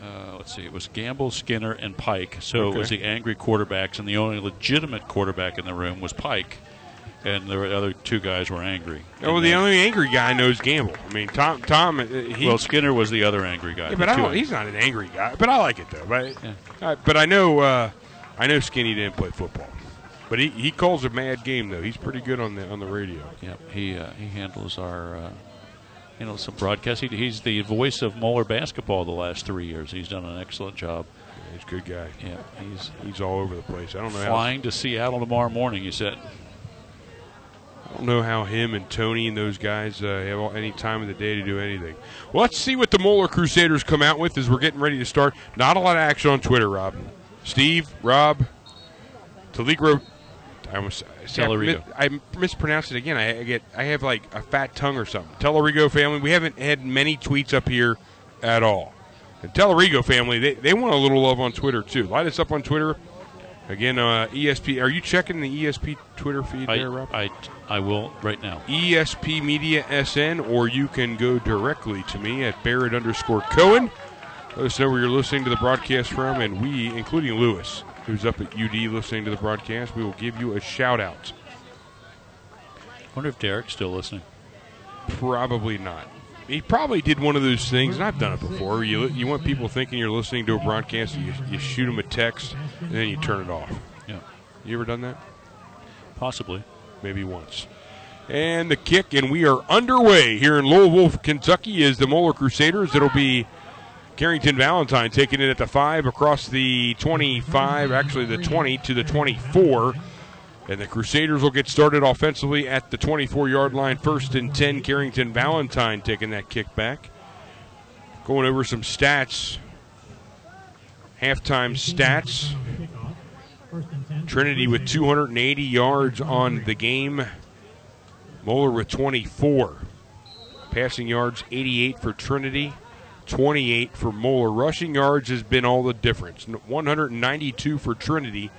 Uh, let's see. It was Gamble, Skinner, and Pike. So it was the angry quarterbacks, and the only legitimate quarterback in the room was Pike, and the other two guys were angry. Oh, And the only angry guy knows Gamble. I mean, Tom. Tom. uh, He, well, Skinner was the other angry guy. yeah, but I don't, he's not an angry guy. But I like it though. But Yeah. uh, but I know uh, I know Skinny didn't play football. But he, he calls a mad game though. He's pretty good on the on the radio. Yeah, he uh, he handles our uh, handles some broadcast. He, he's the voice of Moeller basketball the last three years. He's done an excellent job. He's a good guy. Yeah, he's He's all over the place. I don't know how flying to Seattle tomorrow morning. He said. I don't know how him and Tony and those guys uh, have any time of the day to do anything. Well, let's see what the Moeller Crusaders come out with as we're getting ready to start. Not a lot of action on Twitter, Rob. Steve, Rob, Taligro. I almost I, Tellerigo. mis- I mispronounced it again. I, I get I have like a fat tongue or something. Tellerigo family. We haven't had many tweets up here at all. And Tellerigo family, they, they want a little love on Twitter too. Light us up on Twitter. Again, uh, ESP. Are you checking the ESP Twitter feed I, there, Rob? I, I will right now. ESP Media SN, or you can go directly to me at Barrett underscore Cohen. Let us know where you're listening to the broadcast from, and we, including Lewis, who's up at UD listening to the broadcast, we will give you a shout out. I wonder if Derek's still listening. Probably not. He probably did one of those things, and I've done it before. You you want people thinking you're listening to a broadcast, you you shoot them a text, and then you turn it off. Yeah, You ever done that? possibly. Maybe once. And the kick, and we are underway here in Louisville, Kentucky, is the Moeller Crusaders. It'll be Carrington Valentine taking it at the five across the 25, actually the 20 to the 24. And the Crusaders will get started offensively at the 24 yard line. First and 10, Carrington Valentine taking that kick back. Going over some stats, halftime stats. Trinity with 280 yards on the game. Moeller with 24. Passing yards 88 for Trinity, 28 for Moeller. Rushing yards has been all the difference. 192 for Trinity.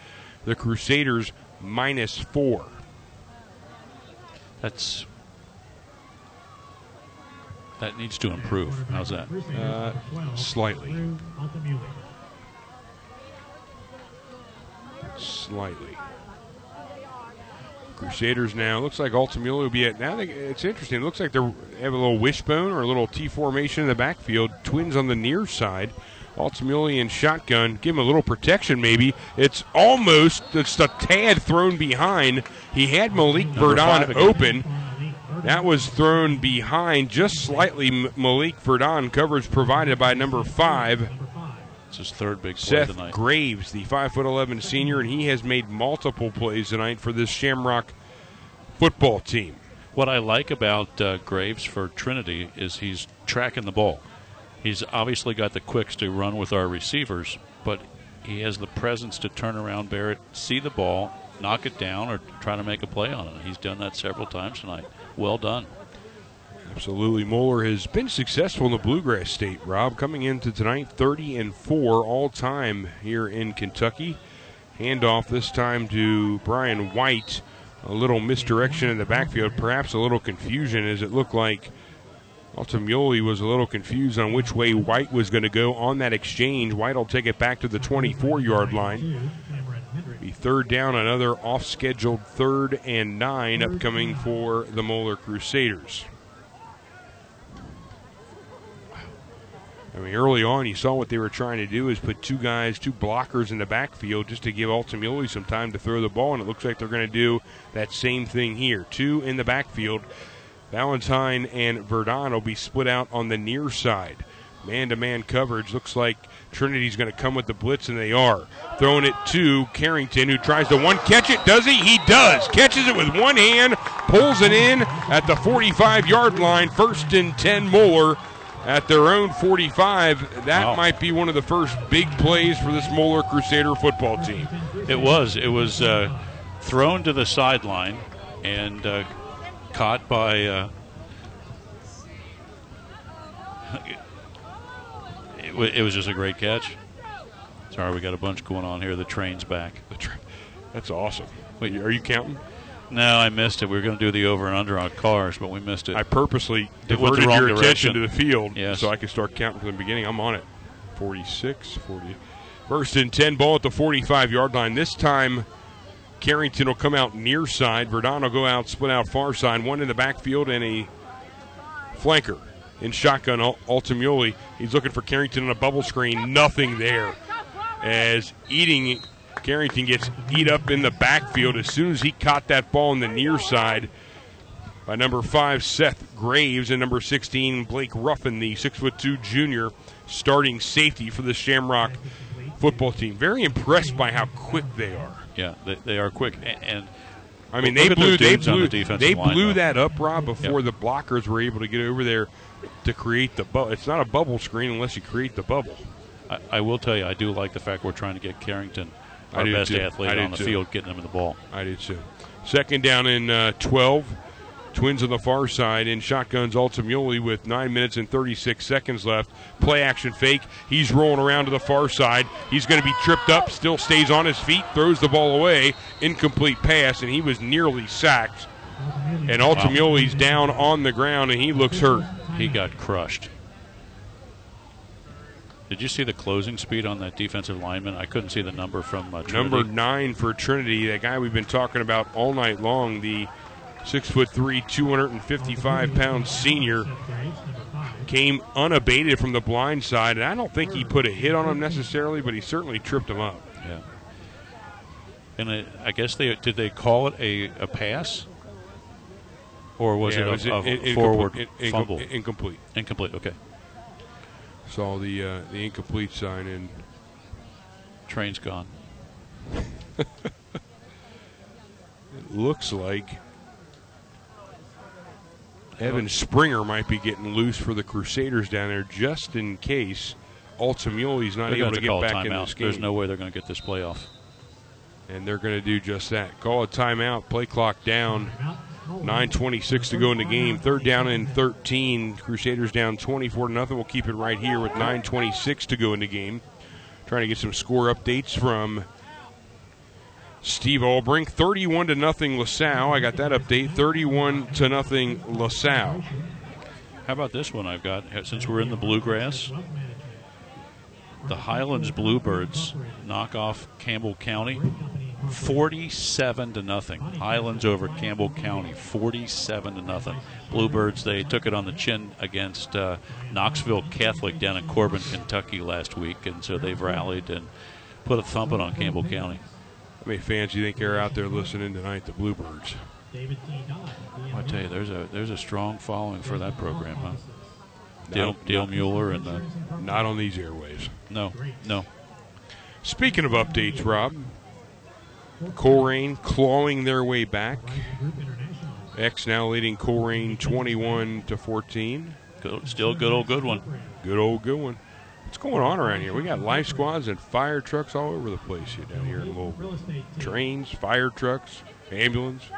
The Crusaders minus four. That's that needs to improve. How's that? Uh, slightly. Slightly. Crusaders now looks like Altamula will be at now. They, it's interesting. It looks like they have a little wishbone or a little T formation in the backfield. Twins on the near side. Altamuli and shotgun. Give him a little protection, maybe. It's almost just a tad thrown behind. He had Malik Number Verdon open. That was thrown behind just slightly. Malik Verdon coverage provided by number five, It's his third big play Seth tonight. Graves, the five foot eleven senior, and he has made multiple plays tonight for this Shamrock football team. What I like about uh, Graves for Trinity is he's tracking the ball. He's obviously got the quicks to run with our receivers, but he has the presence to turn around Barrett, see the ball, knock it down, or try to make a play on it. He's done that several times tonight. Well done. Absolutely, Moeller has been successful in the Bluegrass State. Rob coming into tonight, thirty and four all time here in Kentucky. Handoff this time to Brian White. A little misdirection in the backfield, perhaps a little confusion, as it looked like Altamuli was a little confused on which way White was going to go on that exchange. White will take it back to the 24 yard line. Be third down, another off scheduled third and nine upcoming for the Moeller Crusaders. I mean, early on, you saw what they were trying to do is put two guys, two blockers in the backfield just to give Altamuli some time to throw the ball, and it looks like they're going to do that same thing here. Two in the backfield. Valentine and Verdon will be split out on the near side. Man to man coverage. Looks like Trinity's going to come with the blitz, and they are. Throwing it to Carrington, who tries to one catch it. Does he? He does. Catches it with one hand, pulls it in at the 45 yard line. First and 10 Moeller at their own 45. That Wow. might be one of the first big plays for this Moeller Crusader football team. It was. It was uh, thrown to the sideline and uh, caught by. Uh, it, wa- it was just a great catch. Sorry, we got a bunch going on here. The train's back. That's awesome. Wait, are you counting? No, I missed it. We were going to do the over and under on cars, but we missed it. I purposely It went the diverted your attention to the field Yes. so I could start counting from the beginning. I'm on it. 46, 40. First and 10, ball at the 45 yard line. This time, Carrington will come out near side. Verdon will go out, split out far side. One in the backfield and a flanker in shotgun. Al- Altamuli. He's looking for Carrington on a bubble screen. Nothing there. As eating Carrington gets eat up in the backfield as soon as he caught that ball on the near side by number five Seth Graves and number 16 Blake Ruffin, the six foot two junior starting safety for the Shamrock football team. Very impressed by how quick they are. Yeah, they, they are quick. A- And, I mean, they blew they blew the they blew though. that up, Rob, before Yep. the blockers were able to get over there to create the bubble. It's not a bubble screen unless you create the bubble. I, I will tell you, I do like the fact we're trying to get Carrington, our best too. athlete, on the too. field, getting him in the ball. I did too. Second down in uh, 12. Twins on the far side and shotguns Altamuli with 9 minutes and 36 seconds left. Play action fake. He's rolling around to the far side. He's going to be tripped up, still stays on his feet, throws the ball away. Incomplete pass, and he was nearly sacked. And Altamuli's down on the ground, and he looks hurt. He got crushed. Did you see the closing speed on that defensive lineman? I couldn't see the number from uh, Trinity. Number nine for Trinity, that guy we've been talking about all night long, the six foot three, 255 pound senior, came unabated from the blind side. And I don't think he put a hit on him necessarily, but he certainly tripped him up. Yeah. And I, I guess they did they call it a, a pass, or was Yeah, it a, was a in- forward incomplete- in- fumble? Incomplete. Incomplete. Okay. Saw the uh, the incomplete sign and Train's gone. it looks like Evan Springer might be getting loose for the Crusaders down there just in case Altamuli's not They're able to to get back in this game. There's no way they're going to get this playoff. and they're going to do just that. Call a timeout, play clock down. 9.26 to go in the game. Third down and 13. Crusaders down 24 to nothing. We'll keep it right here with 9.26 to go in the game. Trying to get some score updates from Steve Olbrink, 31 to nothing LaSalle. I got that update. 31 to nothing LaSalle. How about this one I've got? Since we're in the bluegrass, the Highlands Bluebirds knock off Campbell County, forty-seven to nothing. Highlands over Campbell County, forty-seven to nothing. Bluebirds they took it on the chin against uh, Knoxville Catholic down in Corbin, Kentucky last week, and so they've rallied and put a thumping on Campbell County. How many fans do you think are out there listening tonight, the Bluebirds? I tell you, there's a there's a strong following for that program, huh? Dale, Dale Mueller and the Not on these airwaves. no no Speaking of updates, Rob, Colerain clawing their way back. X now leading Colerain 21 to 14. good, still good old good one. Good old good one. What's going on around here? We got life squads and fire trucks all over the place here down here in Louisville. Trains, fire trucks, ambulance.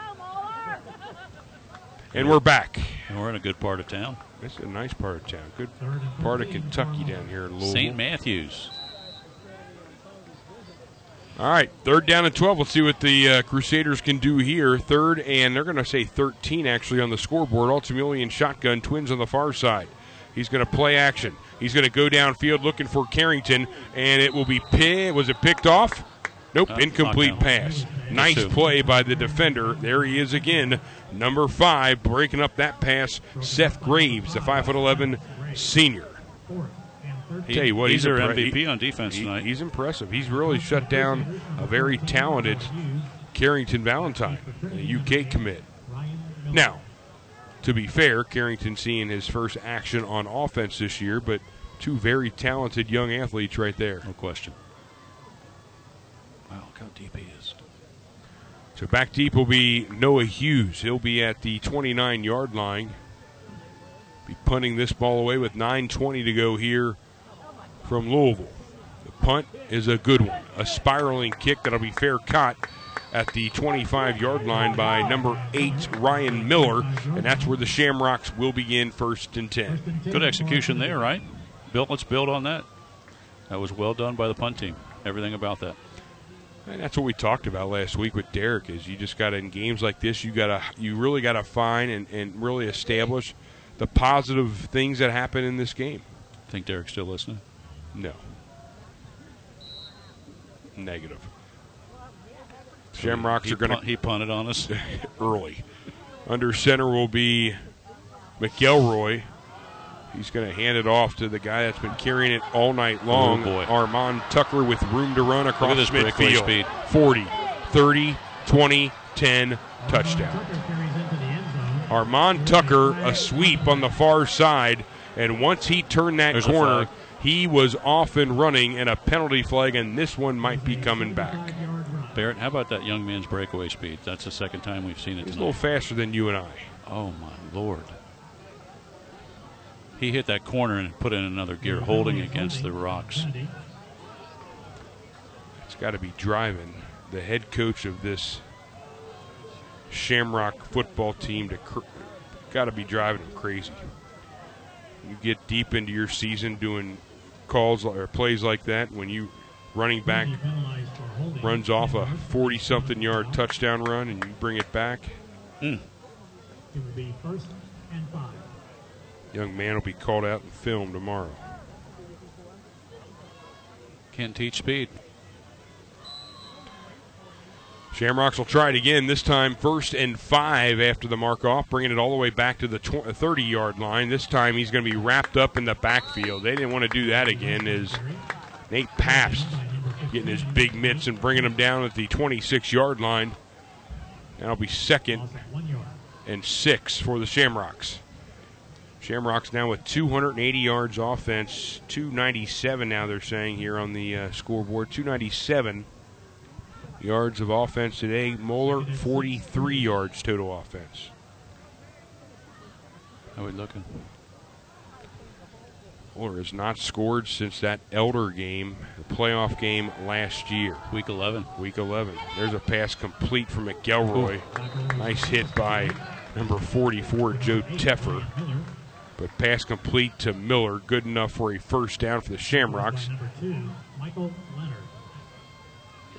And we're back. And we're in a good part of town. This is a nice part of town. Good part of Kentucky down here in Louisville. St. Matthews. All right, third down and 12. Let's see what the uh, Crusaders can do here. Third, and they're going to say 13 actually on the scoreboard. Altamilian shotgun, twins on the far side. He's going to play action. He's going to go downfield looking for Carrington, and it will be pi- Was it picked off? Nope, Uh, incomplete pass. Nice two. play by the defender. There he is again, number five, breaking up that pass. Seth Graves, the 5'11 senior. He- Tell you what, he's, he's our impre- MVP he- on defense He- tonight. he's impressive. He's really shut down a very talented Carrington Valentine, a UK commit. Now, to be fair, Carrington seeing his first action on offense this year, but two very talented young athletes right there. no question. Wow, look how deep he is. So back deep will be Noah Hughes. He'll be at the 29 yard line. Be punting this ball away with 9.20 to go here from Louisville. The punt is a good one. A spiraling kick that'll be fair caught at the 25 yard line by number eight, Ryan Miller. And that's where the Shamrocks will begin first and 10. Good execution there, right? Bill, let's build on that. That was well done by the punt team. Everything about that. And that's what we talked about last week with Derek. Is you just got to in games like this, you got to you really got to find and, and really establish the positive things that happen in this game. Think Derek's still listening? No. Negative. Shamrocks he are going punt- he punted on us. early. Under center will be McElroy. He's going to hand it off to the guy that's been carrying it all night long. Oh, boy. Armand Tucker with room to run across this midfield. speed. 40, 30, 20, 10, touchdown. Armand Tucker, a sweep on the far side, and once he turned that There's corner, he was off and running, and a penalty flag, and this one might be coming back. Barrett, how about that young man's breakaway speed? That's the second time we've seen it He's a little faster than you and I. Oh my lord! He hit that corner and put in another gear, holding against the rocks. It's got to be driving the head coach of this Shamrock football team to cr- got to be driving him crazy. You get deep into your season doing calls or plays like that when you running back runs off a 40 something yard touchdown run and you bring it back. Hmm. It would be first and five. Young man will be called out and filmed tomorrow. Can't teach speed. Shamrocks will try it again, this time first and five after the mark off, bringing it all the way back to the 30 yard line. This time he's going to be wrapped up in the backfield. They didn't want to do that again, as Nate Pabst getting his big mitts and bringing him down at the 26 yard line. That'll be second and six for the Shamrocks. Shamrocks now with 280 yards offense, 297 now they're saying here on the uh, scoreboard, 297 yards of offense today. Moeller 43 yards total offense. How are we looking? Moeller has not scored since that Elder game, the playoff game last year. Week 11. Week 11. There's a pass complete from McElroy. Nice hit by number 44, Joe Teffer. But pass complete to Miller, good enough for a first down for the Shamrocks.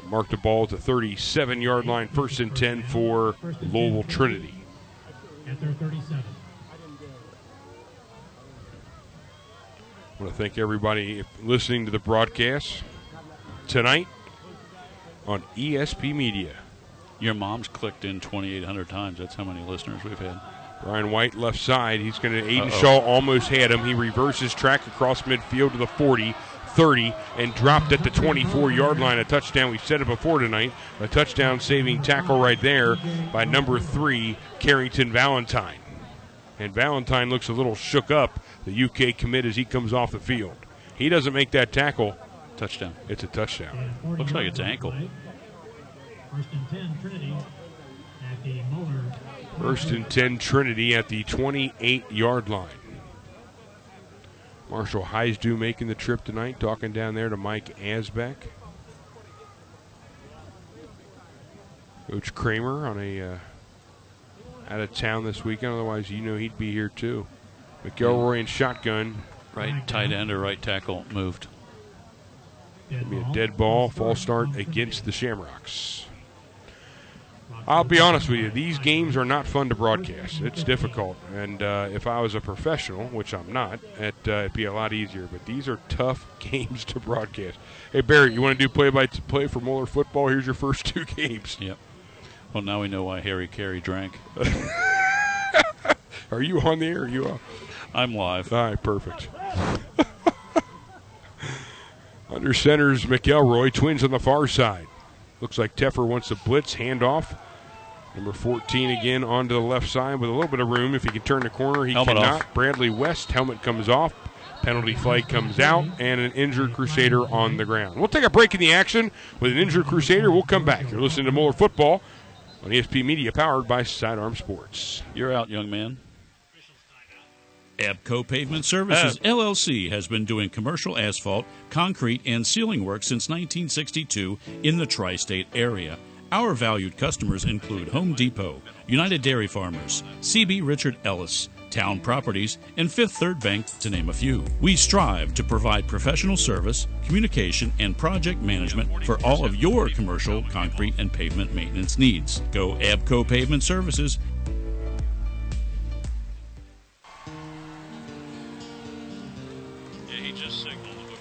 Mark the ball at the 37 yard line, first and 10 for Lowell Trinity. At their 37. I want to thank everybody listening to the broadcast tonight on ESP Media. Your mom's clicked in 2,800 times. That's how many listeners we've had. Brian White left side. He's going to. Aiden Uh-oh. Shaw almost had him. He reverses track across midfield to the 40, 30, and dropped at the 24 yard line. A touchdown. We've said it before tonight. A touchdown saving tackle right there by number three, Carrington Valentine. And Valentine looks a little shook up, the UK commit, as he comes off the field. He doesn't make that tackle. Touchdown. It's a touchdown. Looks like yards it's ankle. First and 10, Trinity at the Moeller. First and 10 Trinity at the 28 yard line. Marshall Heisdu making the trip tonight, talking down there to Mike Asbeck. Coach Kramer on a uh, out of town this weekend. Otherwise, you know he'd be here too. McElroy and shotgun. Right tight end or right tackle moved. Be a dead ball, false start against the Shamrocks. I'll be honest with you, these games are not fun to broadcast. It's difficult, and uh, if I was a professional, which I'm not, it, uh, it'd be a lot easier. But these are tough games to broadcast. Hey Barry, you want to do play-by-play for Moeller football? Here's your first two games. Yep. Well, now we know why Harry Caray drank. Are you on the air? Are you on? I'm live. All right, perfect. Under centers McElroy, twins on the far side. Looks like Teffer wants a blitz, handoff. Number 14 again onto the left side with a little bit of room. If he can turn the corner, he Helmet cannot. off. Bradley West, helmet comes off. Penalty flag comes out, and an injured Crusader on the ground. We'll take a break in the action with an injured Crusader. We'll come back. You're listening to Moeller Football on ESP Media, powered by Sidearm Sports. You're out, young man. Abco Pavement Services LLC has been doing commercial asphalt, concrete, and sealing work since 1962 in the tri state area. Our valued customers include Home Depot, United Dairy Farmers, CB Richard Ellis, Town Properties, and Fifth Third Bank, to name a few. We strive to provide professional service, communication, and project management for all of your commercial, concrete, and pavement maintenance needs. Go Abco Pavement Services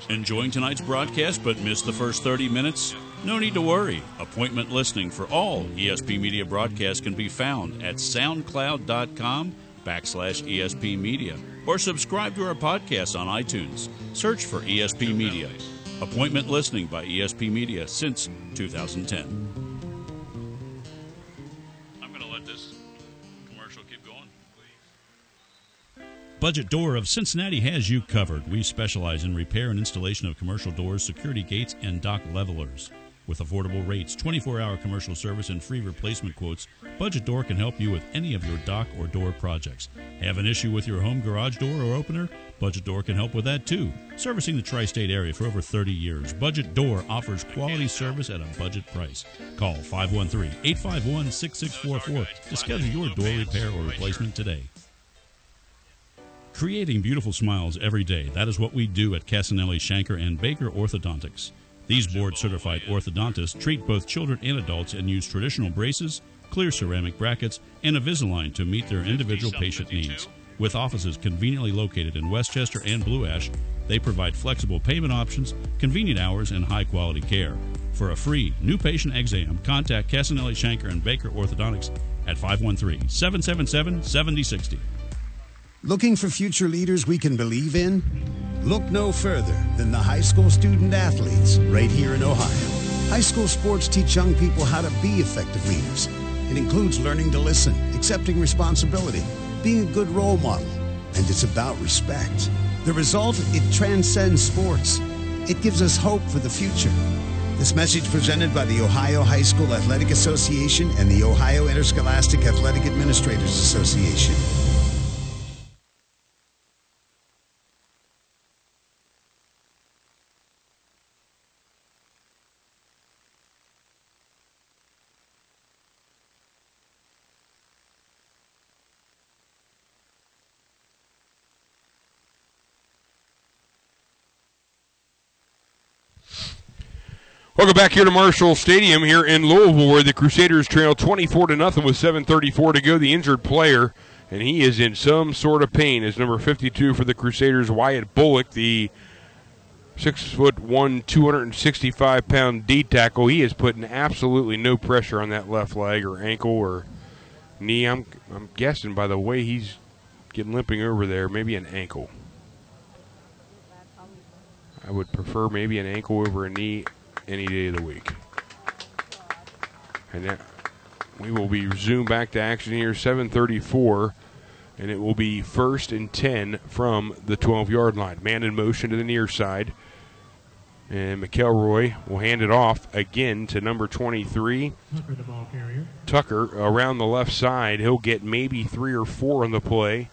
Enjoying tonight's broadcast but missed the first 30 minutes? No need to worry. Appointment listening for all ESP Media broadcasts can be found at soundcloud.com backslash ESP Media or subscribe to our podcast on iTunes. Search for ESP Media. Appointment listening by ESP Media since 2010. I'm going to let this commercial keep going. Budget Door of Cincinnati has you covered. We specialize in repair and installation of commercial doors, security gates, and dock levelers. With affordable rates, 24 hour commercial service, and free replacement quotes, Budget Door can help you with any of your dock or door projects. Have an issue with your home garage door or opener? Budget Door can help with that too. Servicing the tri state area for over 30 years, Budget Door offers quality service at a budget price. Call 513 851 6644 to schedule your door repair or replacement today. Creating beautiful smiles every day. That is what we do at Casanelli, Shanker, and Baker Orthodontics. These board certified orthodontists treat both children and adults and use traditional braces, clear ceramic brackets, and Invisalign to meet their individual patient needs. With offices conveniently located in Westchester and Blue Ash, they provide flexible payment options, convenient hours, and high quality care. For a free new patient exam, contact Casanelli Shanker and Baker Orthodontics at 513 777 7060. Looking for future leaders we can believe in? Look no further than the high school student athletes right here in Ohio. High school sports teach young people how to be effective leaders. It includes learning to listen, accepting responsibility, being a good role model, and it's about respect. The result, it transcends sports. It gives us hope for the future. This message presented by the Ohio High School Athletic Association and the Ohio Interscholastic Athletic Administrators Association. Welcome back here to Marshall Stadium here in Louisville, where the Crusaders trail 24 to nothing with 7:34 to go. The injured player, and he is in some sort of pain, is number 52 for the Crusaders, Wyatt Bullock, the six foot one, 265 pound D tackle. He is putting absolutely no pressure on that left leg or ankle or knee. I'm I'm guessing by the way he's getting limping over there, maybe an ankle. I would prefer maybe an ankle over a knee any day of the week. And that, we will be zoomed back to action here, 734, and it will be first and 10 from the 12 yard line. Man in motion to the near side. And McElroy will hand it off again to number 23. Tucker, the ball carrier. Tucker around the left side. He'll get maybe three or four on the play.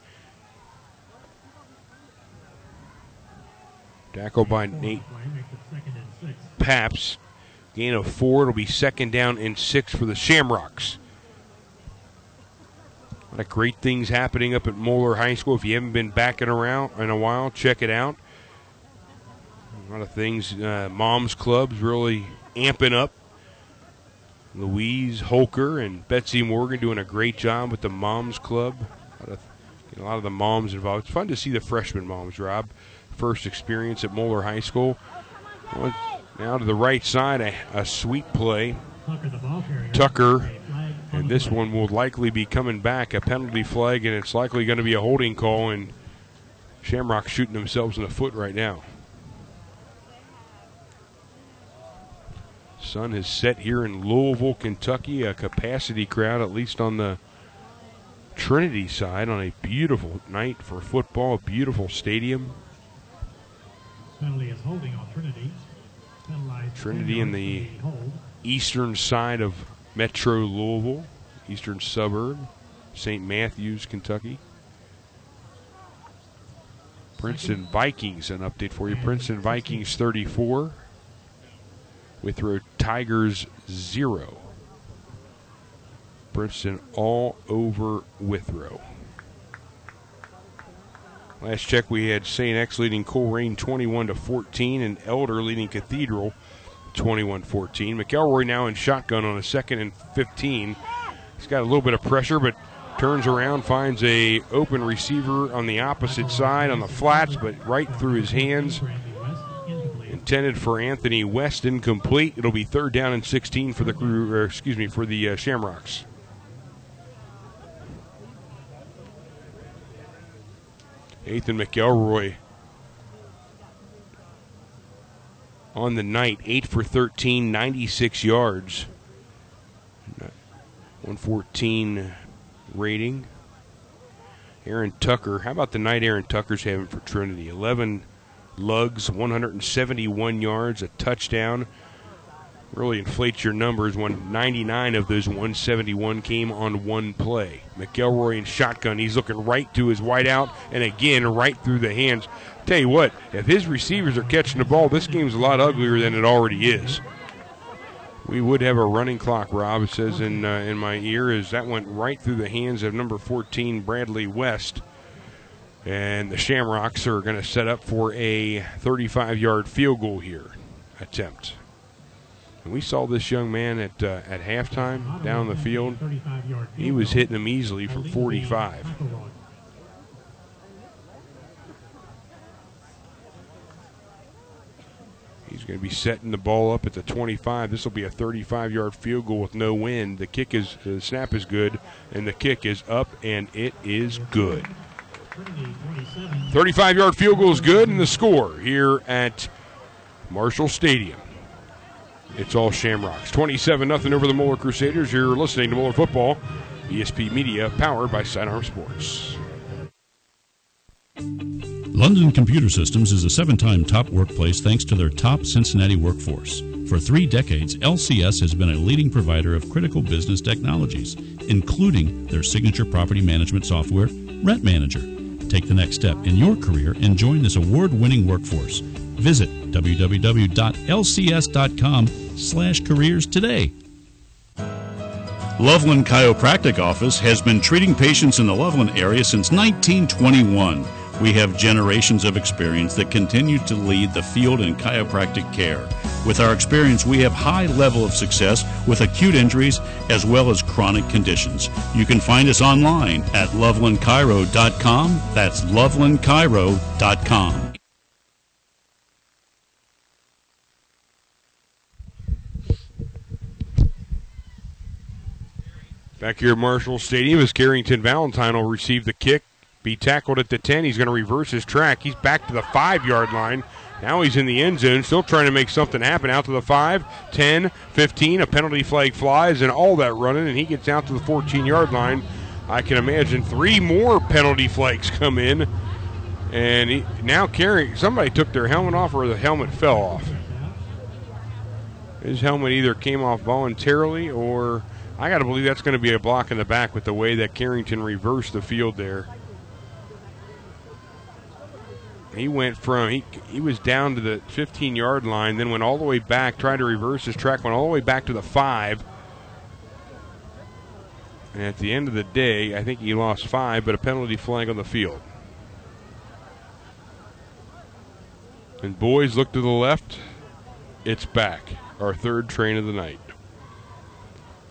Tackled by Nate the play, makes it second and six. Pabst. Gain of four. It'll be second down and six for the Shamrocks. A lot of great things happening up at Moeller High School. If you haven't been back in around in a while, check it out. A lot of things. Uh, Moms Club's really amping up. Louise Holker and Betsy Morgan doing a great job with the Moms Club. A lot of, a lot of the moms involved. It's fun to see the freshman moms, Rob. First experience at Moeller High School. Now to the right side, a, a sweet play. Tucker, the ball carrier. Tucker, A flag on And this one will likely be coming back, a penalty flag, and it's likely going to be a holding call. And Shamrock shooting themselves in the foot right now. Sun has set here in Louisville, Kentucky, a capacity crowd, at least on the Trinity side, on a beautiful night for football, a beautiful stadium. Penalty is holding on Trinity. Trinity in the- eastern side of Metro Louisville, eastern suburb, St. Matthews, Kentucky. Princeton Vikings, an update for you. Princeton Vikings 34, Withrow Tigers 0. Princeton all over Withrow. Last check, we had St. X leading Colerain 21 to 14, and Elder leading Cathedral 21-14. McElroy now in shotgun on a second and 15. He's got a little bit of pressure, but turns around, finds a open receiver on the opposite side on the flats, but right through his hands. Intended for Anthony West, incomplete. It'll be third down and 16 for the crew, excuse me, for the uh, Shamrocks. Ethan McElroy on the night, 8 for 13, 96 yards. 114 rating. Aaron Tucker. How about the night Aaron Tucker's having for Trinity? 11 lugs, 171 yards, a touchdown. Really inflates your numbers when 99 of those 171 came on one play. McElroy in shotgun. He's looking right to his wideout and again right through the hands. Tell you what, if his receivers are catching the ball, this game's a lot uglier than it already is. We would have a running clock, Rob. Says in uh, in my ear is that went right through the hands of number 14 Bradley West, and the Shamrocks are going to set up for a 35-yard field goal here attempt. And we saw this young man at uh, at halftime down the field. He was hitting them easily for 45. He's going to be setting the ball up at the 25. This will be a 35-yard field goal with no wind. The kick is the snap is good, and the kick is up, and it is good. 35-yard field goal is good, and the score here at Marshall Stadium. It's all Shamrocks. 27 0 over the Moeller Crusaders. You're listening to Moeller Football, ESP Media, powered by Sidearm Sports. London Computer Systems is a seven time top workplace thanks to their top Cincinnati workforce. For three decades, LCS has been a leading provider of critical business technologies, including their signature property management software, Rent Manager. Take the next step in your career and join this award winning workforce. Visit www.lcs.com slash careers today. Loveland Chiropractic Office has been treating patients in the Loveland area since 1921. We have generations of experience that continue to lead the field in chiropractic care. With our experience, we have high level of success with acute injuries as well as chronic conditions. You can find us online at lovelandchiro.com. That's lovelandchiro.com. Back here at Marshall Stadium as Carrington Valentine will receive the kick, be tackled at the 10. He's going to reverse his track. He's back to the five yard line. Now he's in the end zone, still trying to make something happen. Out to the 5, 10, 15. A penalty flag flies and all that running, and he gets out to the 14 yard line. I can imagine three more penalty flags come in. And he, now carrying somebody took their helmet off or the helmet fell off. His helmet either came off voluntarily or I got to believe that's going to be a block in the back with the way that Carrington reversed the field there. He went from he he was down to the 15 yard line, then went all the way back, tried to reverse his track, went all the way back to the five. And at the end of the day, I think he lost five, but a penalty flag on the field. And boys look to the left. It's back. Our third train of the night.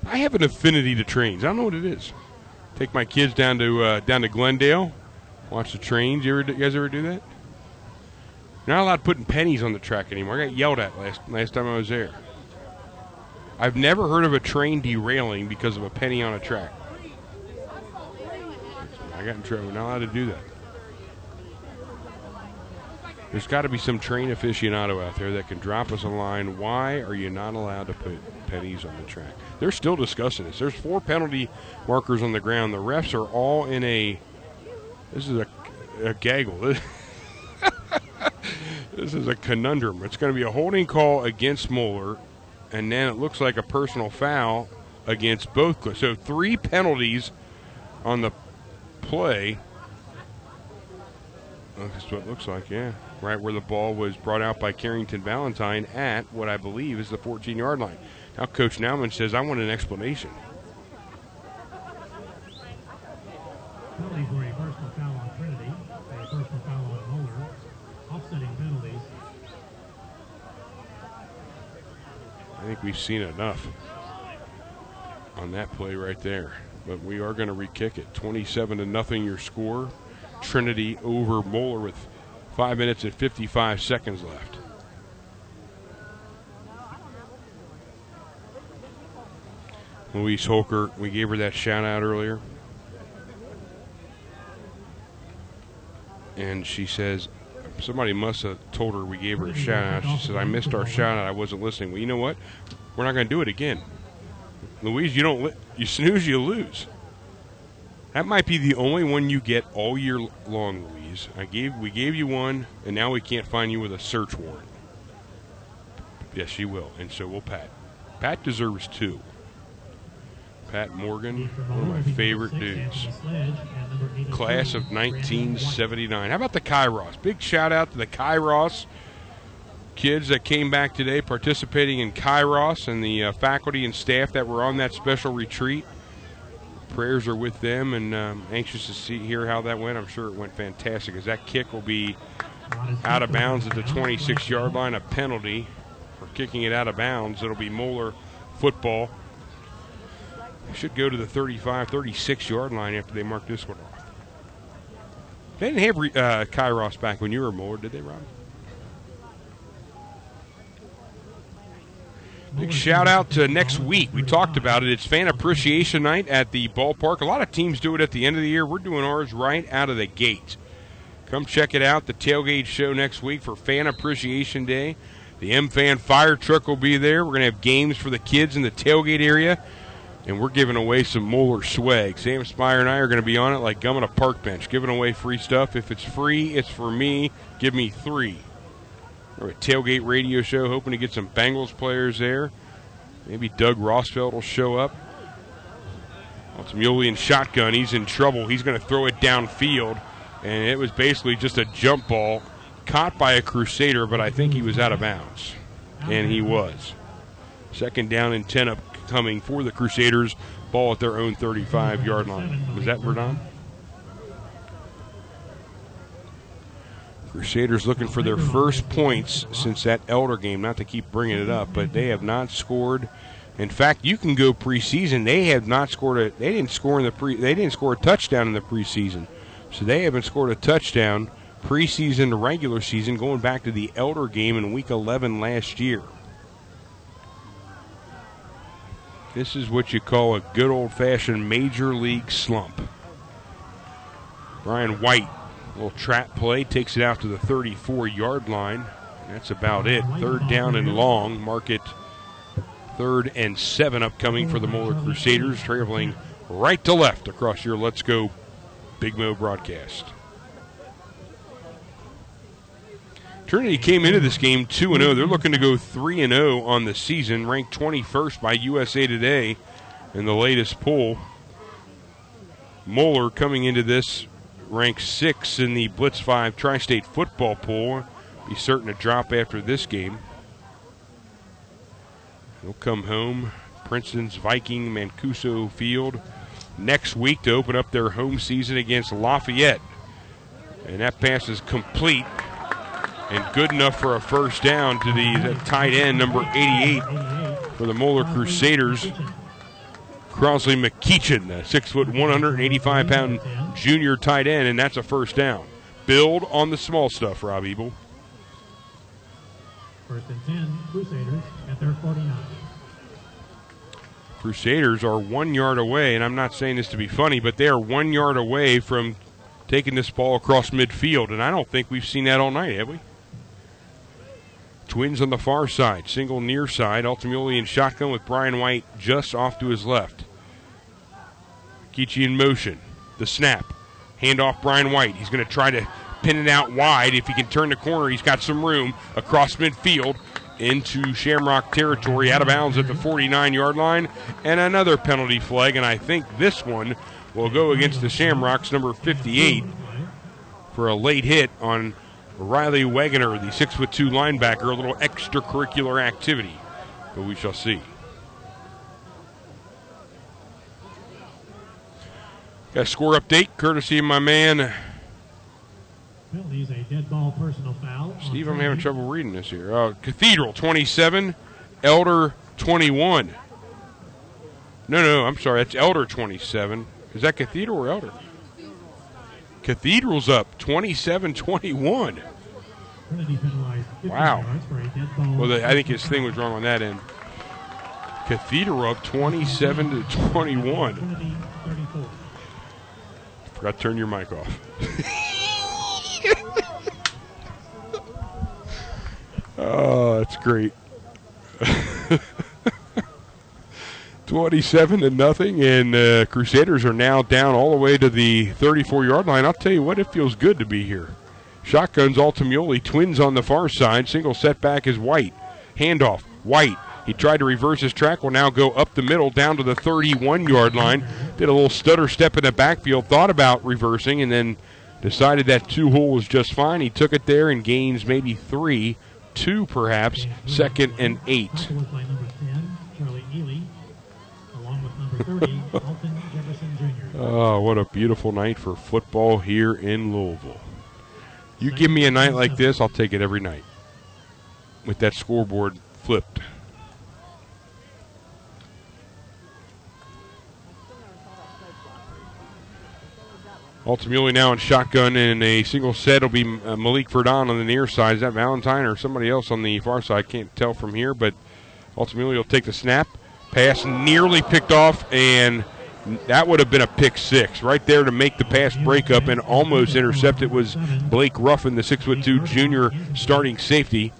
I have an affinity to trains. I don't know what it is. Take my kids down to uh, down to Glendale, watch the trains. You, ever, you guys ever do that? You're not allowed putting pennies on the track anymore. I got yelled at last last time I was there. I've never heard of a train derailing because of a penny on a track. I got in trouble. Not allowed to do that. There's got to be some train aficionado out there that can drop us a line. Why are you not allowed to put pennies on the track? They're still discussing this. There's four penalty markers on the ground. The refs are all in a. This is a, a gaggle. this is a conundrum. It's going to be a holding call against Moeller, and then it looks like a personal foul against both. So three penalties on the play. That's what it looks like, yeah. Right where the ball was brought out by Carrington Valentine at what I believe is the 14 yard line. Now, Coach Nauman says, I want an explanation. Penalty for a personal foul on Trinity, a personal foul on Moeller, offsetting penalties. I think we've seen enough on that play right there. But we are going to re-kick it. 27 to nothing your score. Trinity over Moeller with 5 minutes and 55 seconds left. Louise Holker, we gave her that shout out earlier. And she says, somebody must have told her we gave her a shout out. She says, I missed our shout out. I wasn't listening. Well, you know what? We're not going to do it again. Louise, you don't li- you snooze, you lose. That might be the only one you get all year long, Louise. I gave we gave you one, and now we can't find you with a search warrant. Yes, she will, and so will Pat. Pat deserves two. Pat Morgan, one of my favorite dudes. Class of 1979. How about the Kairos? Big shout out to the Kairos kids that came back today participating in Kairos and the uh, faculty and staff that were on that special retreat. Prayers are with them and um, anxious to see hear how that went. I'm sure it went fantastic as that kick will be out of bounds at the 26 yard line, a penalty for kicking it out of bounds. It'll be Moeller football. Should go to the 35, 36 yard line after they mark this one off. They didn't have uh, Kairos back when you were Moeller, did they, Rob? Big shout out to next week. We talked about it. It's Fan Appreciation Night at the ballpark. A lot of teams do it at the end of the year. We're doing ours right out of the gate. Come check it out. The tailgate show next week for Fan Appreciation Day. The M Fan fire truck will be there. We're going to have games for the kids in the tailgate area. And we're giving away some Moeller swag. Sam Spire and I are going to be on it like gum on a park bench, giving away free stuff. If it's free, it's for me. Give me three. We're a tailgate radio show, hoping to get some Bengals players there. Maybe Doug Rosfeld will show up. Multimulian shotgun. He's in trouble. He's going to throw it downfield. And it was basically just a jump ball caught by a Crusader, but I think he was out of bounds. And he was. Second down and 10 upcoming for the Crusaders. Ball at their own 35 yard line. Was that Verdon? Crusaders looking for their first points since that Elder game. Not to keep bringing it up, but they have not scored. In fact, you can go preseason. They have not scored a. They didn't score in the pre. They didn't score a touchdown in the preseason, so they haven't scored a touchdown preseason to regular season, going back to the Elder game in Week 11 last year. This is what you call a good old-fashioned major league slump. Brian White Little trap play takes it out to the 34 yard line. That's about it. Third down and long. Mark it third and seven upcoming for the Moeller Crusaders, traveling right to left across your Let's Go Big Mo broadcast. Trinity came into this game 2 0. They're looking to go 3 0 on the season, ranked 21st by USA Today in the latest poll. Moeller coming into this ranked sixth in the Blitz 5 Tri State football poll. Be certain to drop after this game. They'll come home. Princeton's Viking Mancuso Field next week to open up their home season against Lafayette. And that pass is complete and good enough for a first down to the, the tight end, number 88 for the Moeller Crusaders. Crosley McKeechin, a six foot, 185 pound junior tight end, and that's a first down. Build on the small stuff, Rob Ebel. First and 10, Crusaders at their 49. Crusaders are one yard away, and I'm not saying this to be funny, but they are one yard away from taking this ball across midfield, and I don't think we've seen that all night, have we? Twins on the far side, single near side, ultimately in shotgun with Brian White just off to his left. Kichi in motion. The snap. Hand off Brian White. He's going to try to pin it out wide. If he can turn the corner, he's got some room across midfield into Shamrock territory, out of bounds at the 49 yard line, and another penalty flag. And I think this one will go against the Shamrocks, number 58, for a late hit on Riley Wagoner, the six foot two linebacker. A little extracurricular activity, but we shall see. Got a score update courtesy of my man Penalties, a dead ball personal foul. Steve. I'm having trouble reading this here. Uh, Cathedral 27, Elder 21. No, no, I'm sorry. That's Elder 27. Is that Cathedral or Elder? Cathedral's up 27 21. Trinity penalized 50 Wow. Well, I think his thing was wrong on that end. Cathedral up 27 to 21. Trinity 34. Forgot to turn your mic off. oh, that's great. 27 to nothing, and uh, Crusaders are now down all the way to the 34 yard line. I'll tell you what, it feels good to be here. Shotguns, Altamioli, twins on the far side. Single setback is White. Handoff, White. He tried to reverse his track, will now go up the middle down to the 31 yard line. Did a little stutter step in the backfield, thought about reversing, and then decided that two hole was just fine. He took it there and gains maybe three, two perhaps, second and eight. Oh, what a beautiful night for football here in Louisville. You give me a night like this, I'll take it every night. With that scoreboard flipped. Ultimately now in shotgun in a single set will be uh, Malik Verdon on the near side. Is that Valentine or somebody else on the far side? Can't tell from here, but Ultimately, he'll take the snap. Pass nearly picked off, and that would have been a pick six right there to make the pass breakup and almost intercept. It was Blake Ruffin, the six foot two junior starting safety.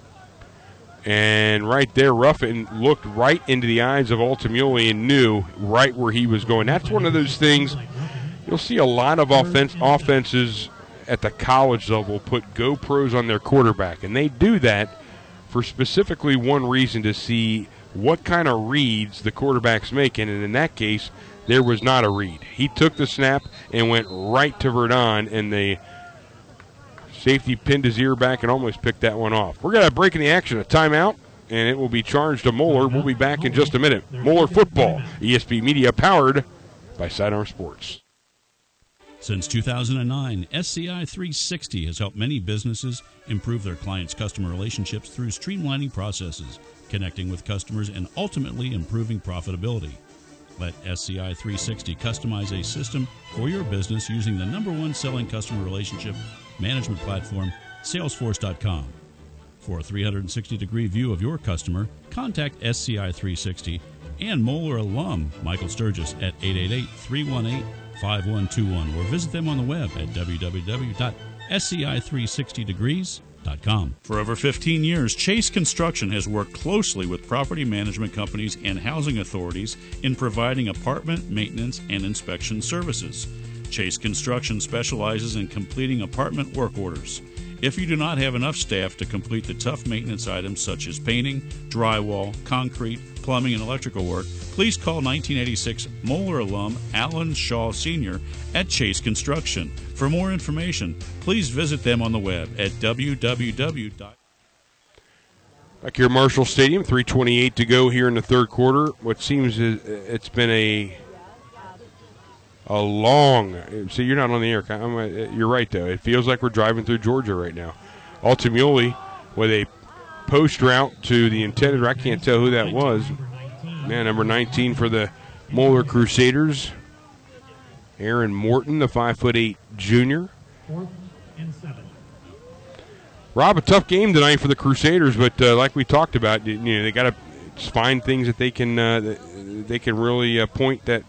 And right there, Ruffin looked right into the eyes of Altamuli and knew right where he was going. That's one of those things you'll see a lot of offense offenses at the college level put GoPros on their quarterback, and they do that for specifically one reason to see what kind of reads the quarterback's making. And in that case, there was not a read. He took the snap and went right to Verdon, and the safety pinned his ear back and almost picked that one off. We're going to break in the action, a timeout, and it will be charged to Moeller. We'll be back in just a minute. Moeller football, ESP Media, powered by Sidearm Sports. Since 2009, SCI 360 has helped many businesses improve their clients' customer relationships through streamlining processes, connecting with customers, and ultimately improving profitability. Let SCI 360 customize a system for your business using the number one selling customer relationship management platform, Salesforce.com. For a 360 degree view of your customer, contact SCI 360 and Moeller alum Michael Sturgis at 888 318 5121 or visit them on the web at www.sci360degrees.com. For over 15 years, Chase Construction has worked closely with property management companies and housing authorities in providing apartment maintenance and inspection services. Chase Construction specializes in completing apartment work orders. If you do not have enough staff to complete the tough maintenance items such as painting, drywall, concrete, plumbing, and electrical work, please call 1986 Moeller alum Alan Shaw Sr. at Chase Construction. For more information, please visit them on the web at www. Back here Marshall Stadium, 328 to go here in the third quarter. What seems it's been a a long. See, you're not on the air. Uh, you're right though. It feels like we're driving through Georgia right now. Altamuli with a post route to the intended. I can't tell who that was. Man, number 19 for the Moeller Crusaders. Aaron Morton, the five foot eight junior. Rob, a tough game tonight for the Crusaders, but uh, like we talked about, you know they got to find things that they can uh, they can really uh, point that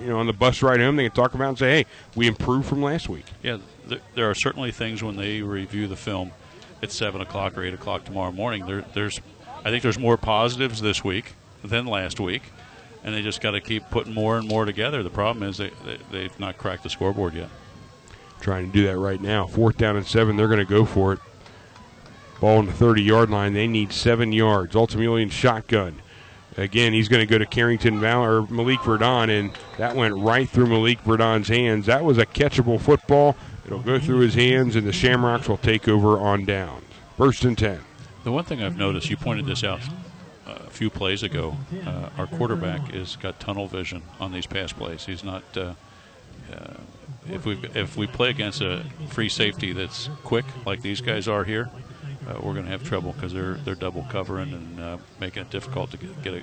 you know on the bus ride home. They can talk about and say, "Hey, we improved from last week." Yeah, th- there are certainly things when they review the film at seven o'clock or eight o'clock tomorrow morning. There, there's, I think there's more positives this week than last week, and they just got to keep putting more and more together. The problem is they, they they've not cracked the scoreboard yet. Trying to do that right now. Fourth down and seven. They're going to go for it. Ball on the 30 yard line. They need seven yards. Ultimately in shotgun. Again, he's going to go to Carrington Val or Malik Verdon, and that went right through Malik Verdon's hands. That was a catchable football. It'll go through his hands, and the Shamrocks will take over on downs. First and 10. The one thing I've noticed, you pointed this out uh, a few plays ago, uh, our quarterback has got tunnel vision on these pass plays. He's not. Uh, uh, if we if we play against a free safety that's quick like these guys are here, uh, we're going to have trouble because they're they're double covering and uh, making it difficult to get, get a,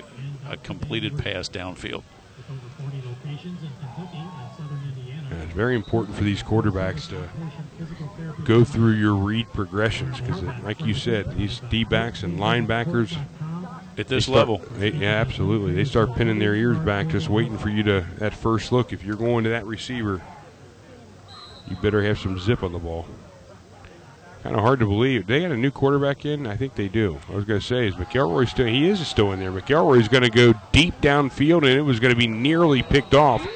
a completed pass downfield. Very important for these quarterbacks to go through your read progressions because, uh, like you said, these D backs and linebackers. At this start- level, they, yeah, absolutely. They start pinning their ears back, just waiting for you to that first look. If you're going to that receiver, you better have some zip on the ball. Kind of hard to believe. They got a new quarterback in. I think they do. I was going to say is McElroy still? He is still in there. McElroy's going to go deep downfield, and it was going to be nearly picked off.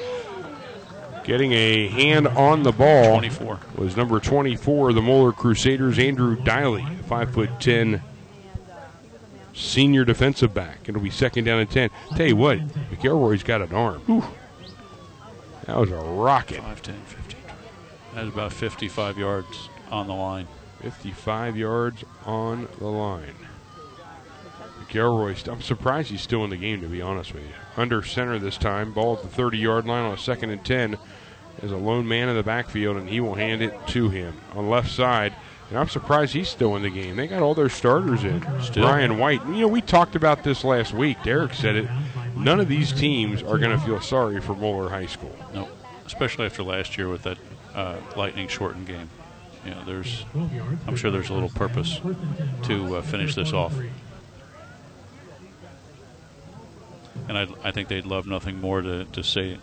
Getting a hand on the ball 24. was number 24, the Moeller Crusaders, Andrew Diley, five foot ten senior defensive back. It'll be second down and ten. Tell you what, McElroy's got an arm. That was a rocket. 5, 10, 15. That's about 55 yards on the line. 55 yards on the line. McElroy, I'm surprised he's still in the game, to be honest with you. Under center this time, ball at the 30 yard line on a second and 10. There's a lone man in the backfield, and he will hand it to him on left side. And I'm surprised he's still in the game. They got all their starters in. Still. Brian White. You know, we talked about this last week. Derek said it. None of these teams are going to feel sorry for Moeller High School. No, especially after last year with that uh, lightning shortened game. You know, there's I'm sure there's a little purpose First and 10. to uh, finish this off. and I, I think they'd love nothing more to, to say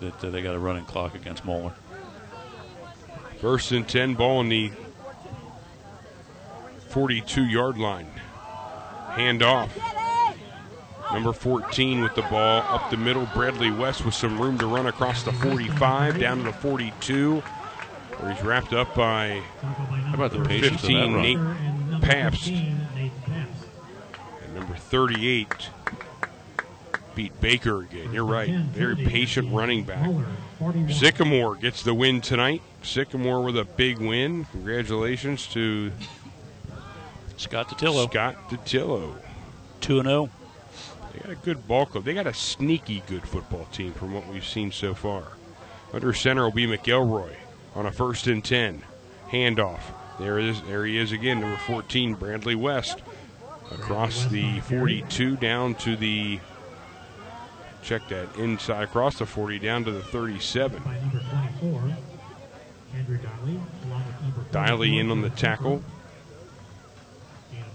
that uh, they got a running clock against Moeller. First and 10 ball in the 42 yard line. Hand off. Number 14 with the ball up the middle. Bradley West with some room to run across the 45 down to the 42, where he's wrapped up by How about the patience of that 15? Nate number Pabst. 15, Nate Pabst. And number 38 beat Baker again. You're right. Very patient running back. Sycamore gets the win tonight. Sycamore with a big win. Congratulations to Scott Detillo, Scott DeTillo. 2 0. They got a good ball club. They got a sneaky good football team from what we've seen so far. Under center will be McElroy on a first and ten. Handoff. There is there he is again, number 14, Bradley West. Across the 42 down to the check that inside across the 40 down to the 37. By number 24, Andrew Diley, along with number Diley in on the tackle.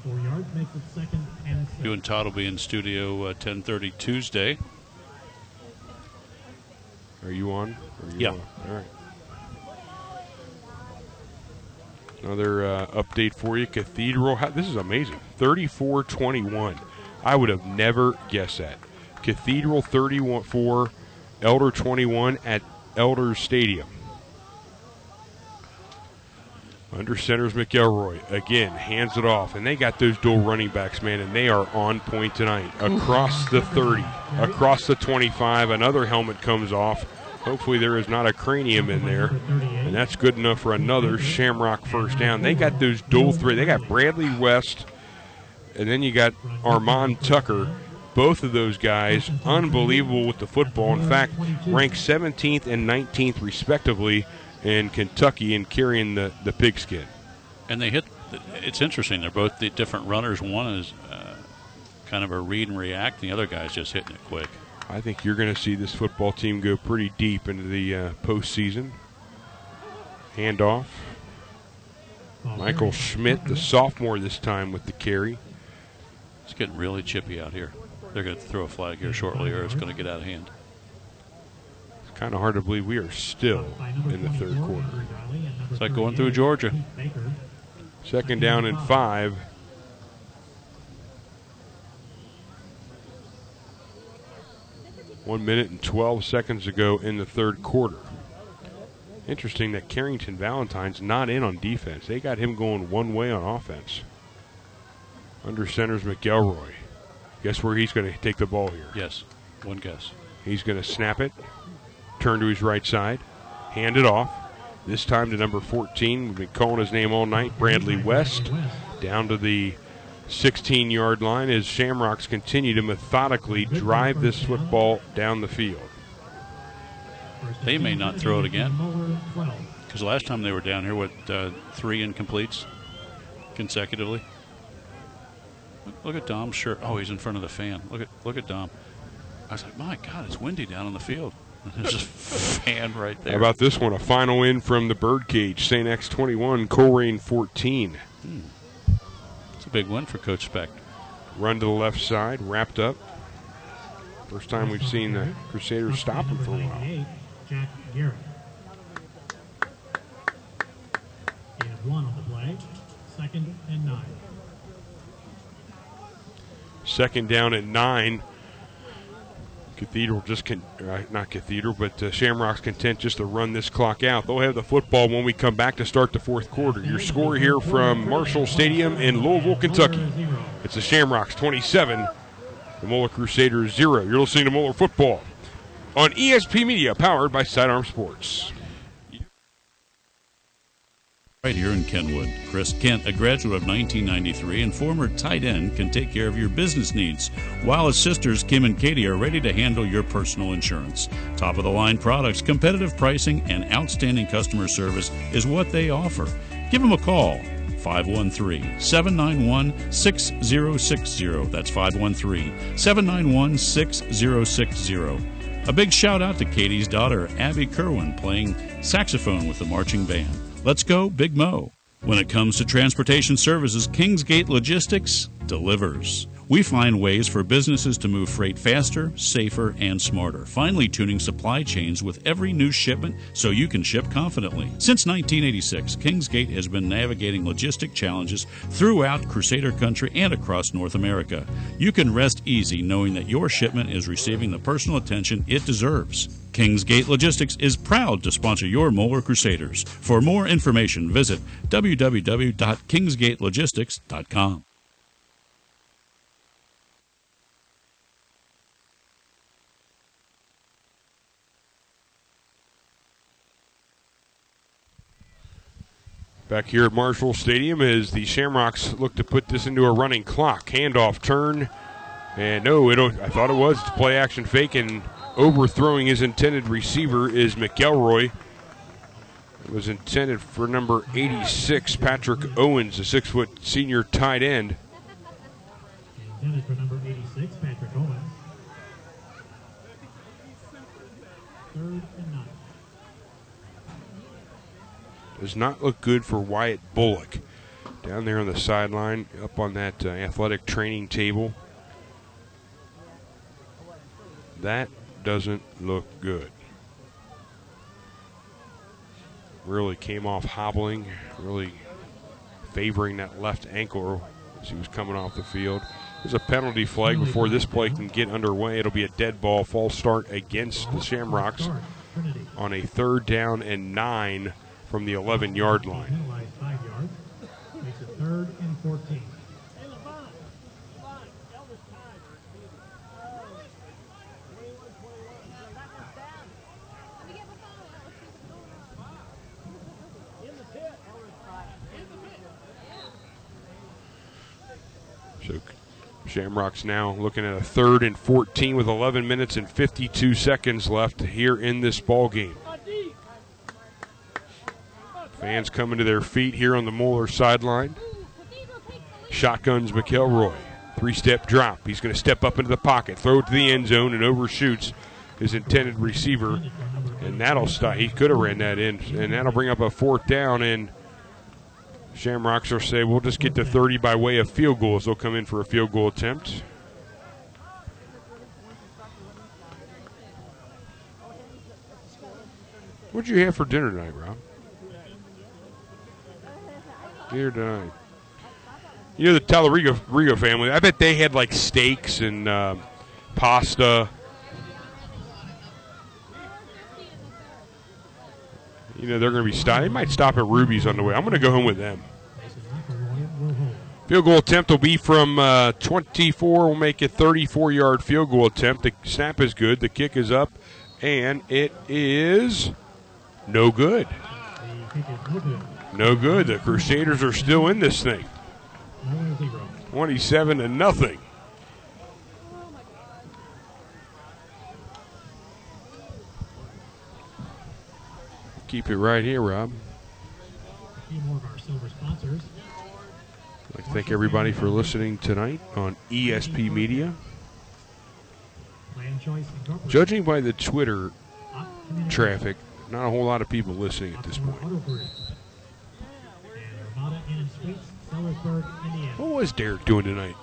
Four yards makes it second and six. You and Todd will be in studio uh, 10:30 Tuesday. Are you on? Are you Yeah. on? All right. Another uh, update for you. Cathedral. This is amazing. 34 21. I would have never guessed that. Cathedral 34, Elder 21 at Elder Stadium. Under centers McElroy again hands it off, and they got those dual running backs, man, and they are on point tonight. Across the 30, across the 25, another helmet comes off. Hopefully there is not a cranium in there, and that's good enough for another Shamrock first down. They got those dual three. They got Bradley West, and then you got Armand Tucker. Both of those guys, unbelievable with the football. In fact, ranked 17th and 19th respectively in Kentucky in carrying the, the pigskin. And they hit. It's interesting. They're both the different runners. One is uh, kind of a read and react, and the other guy's just hitting it quick. I think you're going to see this football team go pretty deep into the uh, postseason. Handoff. Michael Schmidt, the sophomore this time with the carry. It's getting really chippy out here. They're going to throw a flag here shortly, or it's going to get out of hand. It's kind of hard to believe we are still in the third quarter. It's like going through Georgia. Second down and five. One minute and 12 seconds ago in the third quarter. Interesting that Carrington Valentine's not in on defense. They got him going one way on offense. Under centers McElroy. Guess where he's going to take the ball here? Yes, one guess. He's going to snap it, turn to his right side, hand it off. This time to number 14. We've been calling his name all night, Bradley West. Down to the 16 yard line as Shamrocks continue to methodically drive this football down the field. They may not throw it again. Moeller, 12. Because last time they were down here, what, uh, three incompletes consecutively? Look, look at Dom's shirt. Oh, he's in front of the fan. Look at look at Dom. I was like, my God, it's windy down on the field. There's a fan right there. How about this one? A final win from the Birdcage. St. X 21, Colerain 14. Hmm. it's a big win for Coach Specht. Run to the left side, wrapped up. First time we've seen the Crusaders stop him for a while. 98, Jack Garrett. Gain of one on the play. Second and nine. Second down at nine. Cathedral just can uh, not Cathedral, but uh, Shamrock's content just to run this clock out. They'll have the football when we come back to start the fourth quarter. Your score here from Marshall Stadium in Louisville, Kentucky. It's the Shamrocks 27, the Moeller Crusaders 0. You're listening to Moeller Football on ESP Media, powered by Sidearm Sports. Right here in Kenwood, Chris Kent, a graduate of 1993 and former tight end, can take care of your business needs, while his sisters Kim and Katie are ready to handle your personal insurance. Top of the line products, competitive pricing, and outstanding customer service is what they offer. Give them a call. 513 791 6060. That's 513 791 6060. A big shout out to Katie's daughter, Abby Kerwin, playing saxophone with the marching band. Let's go, Big Mo. When it comes to transportation services, Kingsgate Logistics delivers. We find ways for businesses to move freight faster, safer, and smarter, finely tuning supply chains with every new shipment so you can ship confidently. Since 1986, Kingsgate has been navigating logistic challenges throughout Crusader country and across North America. You can rest easy knowing that your shipment is receiving the personal attention it deserves. Kingsgate Logistics is proud to sponsor your Moeller Crusaders. For more information, visit www.kingsgatelogistics.com. Back here at Marshall Stadium as the Shamrocks look to put this into a running clock. Handoff turn. And no, it, I thought it was. Play action fake and overthrowing his intended receiver is McElroy. It was intended for number 86, Patrick Owens, a six foot senior tight end. Intended for number 86, Patrick Owens. Third and nine. Does not look good for Wyatt Bullock. Down there on the sideline, up on that uh, athletic training table. That doesn't look good. Really came off hobbling, really favoring that left ankle as he was coming off the field. There's a penalty flag before this play can get underway. It'll be a dead ball false start against the Shamrocks on a third down and nine from the 11 yard line. Penalized five yards. Makes it third and 14. So Shamrocks now looking at a third and 14 with 11 minutes and 52 seconds left here in this ball game. Fans coming to their feet here on the Moeller sideline. Shotguns McElroy. Three step drop. He's going to step up into the pocket, throw it to the end zone, and overshoots his intended receiver. And that'll stop. He could have ran that in, and that'll bring up a fourth down. And Shamrocks will say, we'll just get to 30 by way of field goals. They'll come in for a field goal attempt. What'd you have for dinner tonight, Rob? Dinner tonight. You know the Talarigo Rigo family. I bet they had like steaks and uh, pasta. You know they're going to be stop. They might stop at Ruby's on the way. I'm going to go home with them. Field goal attempt will be from uh, 24. We'll make a 34 yard field goal attempt. The snap is good. The kick is up, and it is no good. No good. The Crusaders are still in this thing. 27 to nothing. Keep it right here, Rob. A few more of our silver sponsors. I'd like to thank everybody for listening tonight on ESP Media. Land Choice Incorporated. Judging by the Twitter traffic, not a whole lot of people listening at this point. Auto Group. And Ramada Inn and Suites, Sellersburg, Indiana. What was Derek doing tonight?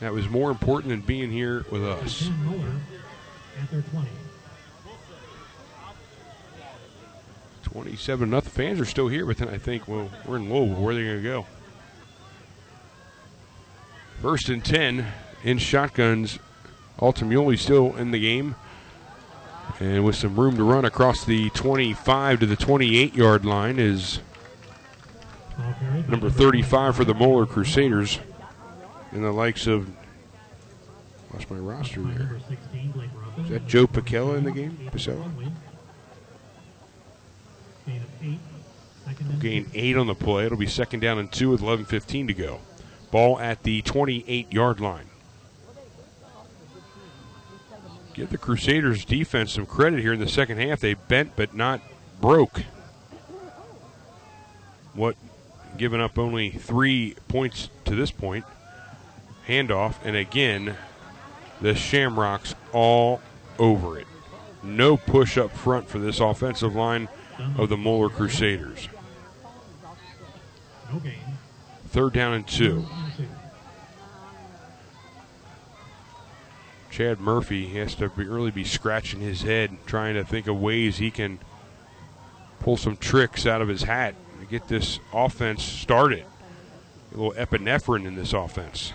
That was more important than being here with us. Ken Moeller at their 20. 27 nothing. Fans are still here, but then I think, well, we're in Louisville. Where are they going to go? First and 10 in shotguns. Altamuli still in the game. And with some room to run across the 25 to the 28 yard line is number 35 for the Moeller Crusaders. And the likes of. Lost my roster there. number 16, Blake Ruffin. Is that Joe Pacella in the game? Pacella? Gain of eight. Gain eight on the play. It'll be second down and two with 11.15 to go. Ball at the 28 yard line. Give the Crusaders defense some credit here in the second half. They bent but not broke. What, giving up only three points to this point. Handoff, and again, the Shamrocks all over it. No push up front for this offensive line of the Moeller Crusaders. Third down and two. Chad Murphy has to really be scratching his head, trying to think of ways he can pull some tricks out of his hat to get this offense started. A little epinephrine in this offense.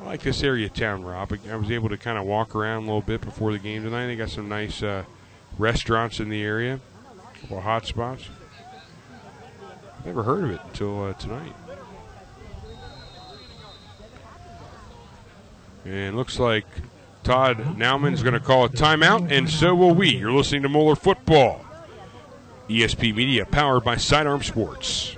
I like this area of town, Rob. I was able to kind of walk around a little bit before the game tonight. They got some nice uh, restaurants in the area, a couple of hot spots. Never heard of it until uh, tonight. And looks like Todd Naumann's going to call a timeout, and so will we. You're listening to Moeller Football. ESP Media, powered by Sidearm Sports.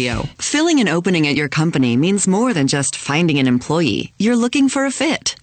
Filling an opening at your company means more than just finding an employee. You're looking for a fit,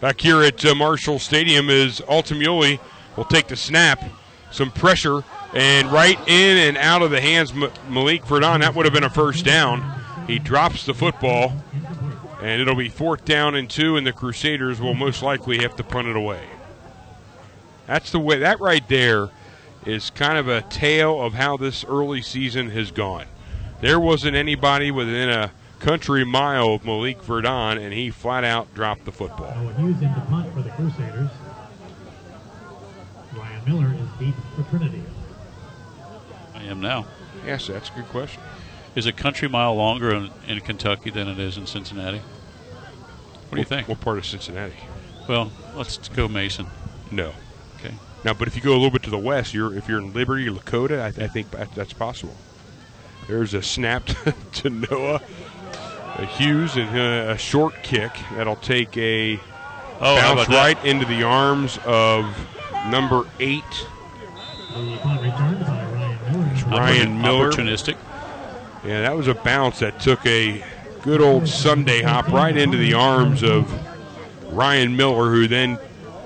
Back here at uh, Marshall Stadium is Altamioli will take the snap, some pressure, and right in and out of the hands M- Malik Verdon. That would have been a first down. He drops the football, and it'll be fourth down and two, and the Crusaders will most likely have to punt it away. That's the way. That right there is kind of a tale of how this early season has gone. There wasn't anybody within a country mile of Malik Verdon, and he flat out dropped the football. Noah Hughes in to punt for the Crusaders. Ryan Miller is deep for Trinity. I am now. Yes, that's a good question. Is a country mile longer in, in Kentucky than it is in Cincinnati? What do you think? What part of Cincinnati? Well, let's go Mason. No. Okay. Now, but if you go a little bit to the west, you're if you're in Liberty or Lakota, I, I think that's possible. There's a snap to, to Noah Hughes and uh, a short kick that'll take a Oh, bounce that? right into the arms of number eight, The punt returned by Ryan Miller. Ryan Miller. Opportunistic. Yeah, that was a bounce that took a good old Sunday hop right into the arms of Ryan Miller, who then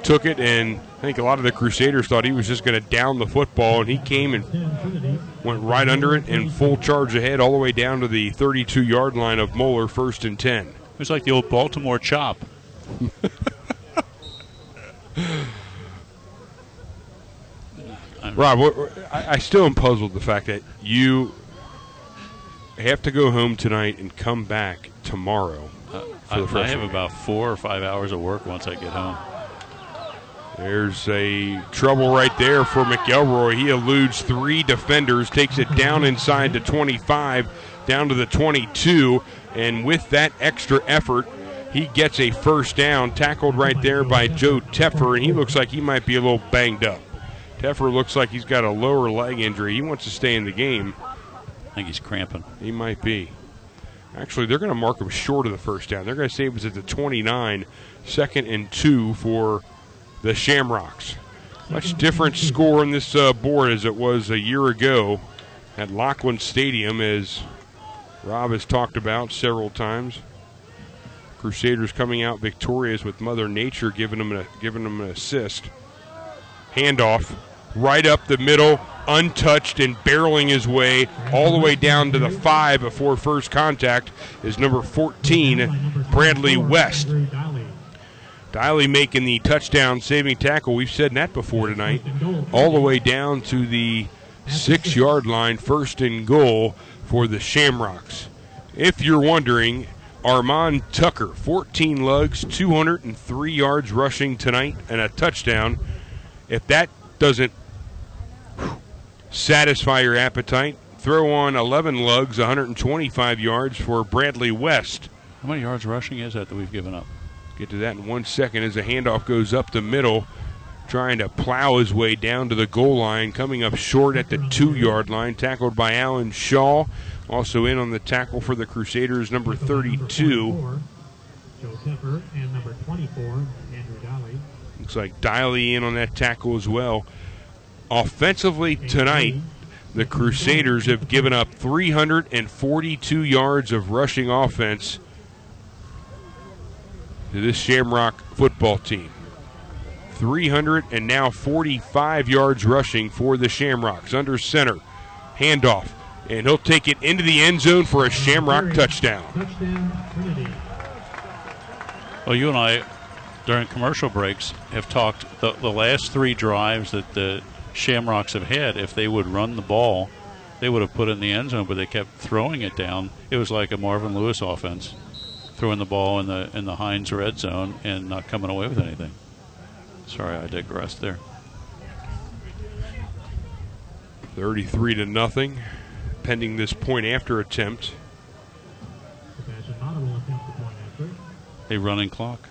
took it and I think a lot of the Crusaders thought he was just going to down the football, and he came and went right under it and full charge ahead all the way down to the 32 yard line of Moeller, first and 10. It was like the old Baltimore chop. Rob, I, I still am puzzled the fact that you have to go home tonight and come back tomorrow. I, For the I freshman have about four or five hours of work once I get home. There's a trouble right there for McElroy. He eludes three defenders, takes it down inside to 25, down to the 22, and with that extra effort, he gets a first down, tackled right oh there by Joe Teffer, and he looks like he might be a little banged up. Teffer looks like he's got a lower leg injury. He wants to stay in the game. I think he's cramping. He might be. Actually, they're going to mark him short of the first down. They're going to say it was at the 29, second and two for the Shamrocks. Much different score on this uh, board as it was a year ago at Lockland Stadium, as Rob has talked about several times. Crusaders coming out victorious with Mother Nature giving them a, giving them an assist. Handoff right up the middle, untouched and barreling his way all the way down to the five before first contact is number 14, Bradley West. Diley making the touchdown saving tackle. We've said that before tonight. All the way down to the six yard line, first and goal for the Shamrocks. If you're wondering, Armand Tucker, 14 lugs, 203 yards rushing tonight, and a touchdown. If that doesn't satisfy your appetite. Throw on 11 lugs, 125 yards for Bradley West. How many yards rushing is that that we've given up? Get to that in one second as the handoff goes up the middle, trying to plow his way down to the goal line, coming up short at the two yard line, tackled by Alan Shaw. Also in on the tackle for the Crusaders, number 32. Joe Kemper and number 24, Andrew. Looks like Diley in on that tackle as well. Offensively tonight, the Crusaders have given up 342 yards of rushing offense to this Shamrock football team. 300 and now 45 yards rushing for the Shamrocks. Under center, handoff, and he'll take it into the end zone for a Shamrock touchdown. Touchdown, Well, you and I, during commercial breaks, have talked the, the last three drives that the Shamrocks have had. If they would run the ball, they would have put it in the end zone, but they kept throwing it down. It was like a Marvin Lewis offense, throwing the ball in the in the Heinz red zone and not coming away with anything. Sorry, I digressed there. 33 to nothing, pending this point after attempt. Sebastian Mata will attempt the point after. A running clock.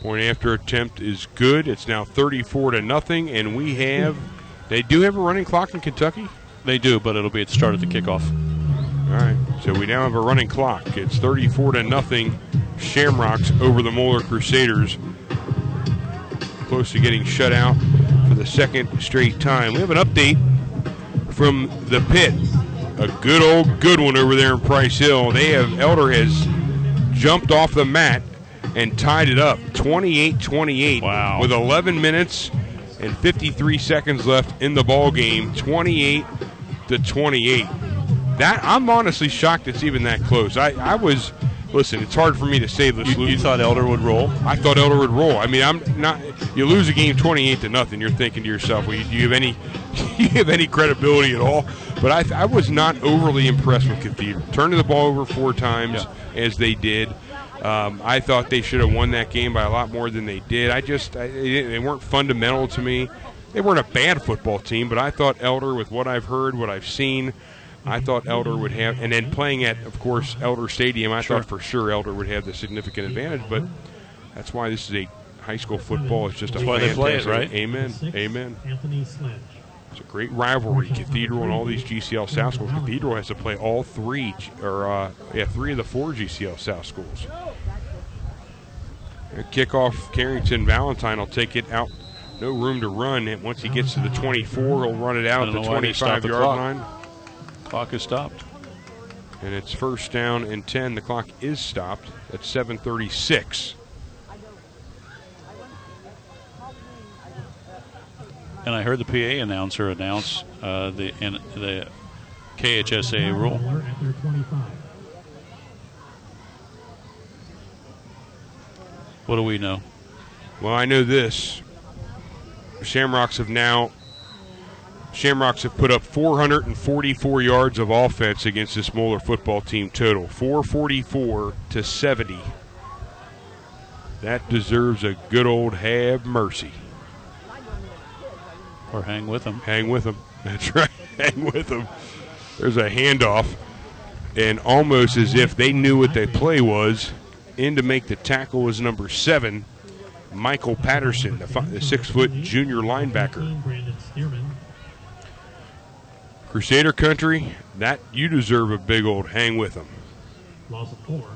Point after attempt is good. It's now 34 to nothing, and we have. They do have a running clock in Kentucky. They do, but it'll be at the start of the kickoff. All right, so we now have a running clock. It's 34 to nothing. Shamrocks over the Moeller Crusaders. Close to getting shut out for the second straight time. We have an update from the pit. A good old good one over there in Price Hill. They have Elder has jumped off the mat and tied it up 28-28 Wow. with 11 minutes and 53 seconds left in the ball game 28 to 28 that i'm honestly shocked it's even that close i, I was listen it's hard for me to say this You, you thought Elder would roll? I thought Elder would roll. I mean, I'm not. You lose a game twenty-eight to nothing. You're thinking to yourself, well, do you have any, do you have any credibility at all? But I, I was not overly impressed with Cathedral. Turning the ball over four times as they did. Um, I thought they should have won that game by a lot more than they did. I just I, they weren't fundamental to me. They weren't a bad football team, but I thought Elder, with what I've heard, what I've seen, I thought Elder would have, and then playing at, of course, Elder Stadium, I thought for sure Elder would have the significant advantage. But that's why this is a high school football. It's just a That's why they play it, right? Amen. Six, Amen. Anthony Sledge. It's a great rivalry. Cathedral and all these GCL South schools. Cathedral has to play all three, or uh, yeah, three of the four GCL South schools. Kickoff, Carrington Valentine will take it out. No room to run. And once he gets to the 24, he'll run it out at the know why 25 the yard clock. line. Clock is stopped. And it's first down and 10. The clock is stopped at 736. And I heard the PA announcer announce uh, the in, the KHSAA rule. Moeller at their 25. What do we know? Well, I know this. Shamrocks have now Shamrocks have put up 444 yards of offense against this Moeller football team total. 444 to 70. That deserves a good old have mercy. Or hang with them. Hang with them. That's right. Hang with them. There's a handoff, and almost as if they knew what the play was, in to make the tackle was number seven, Michael Patterson, the, fi- the six foot junior linebacker. Crusader country, that you deserve a big old hang with them. Loss of four.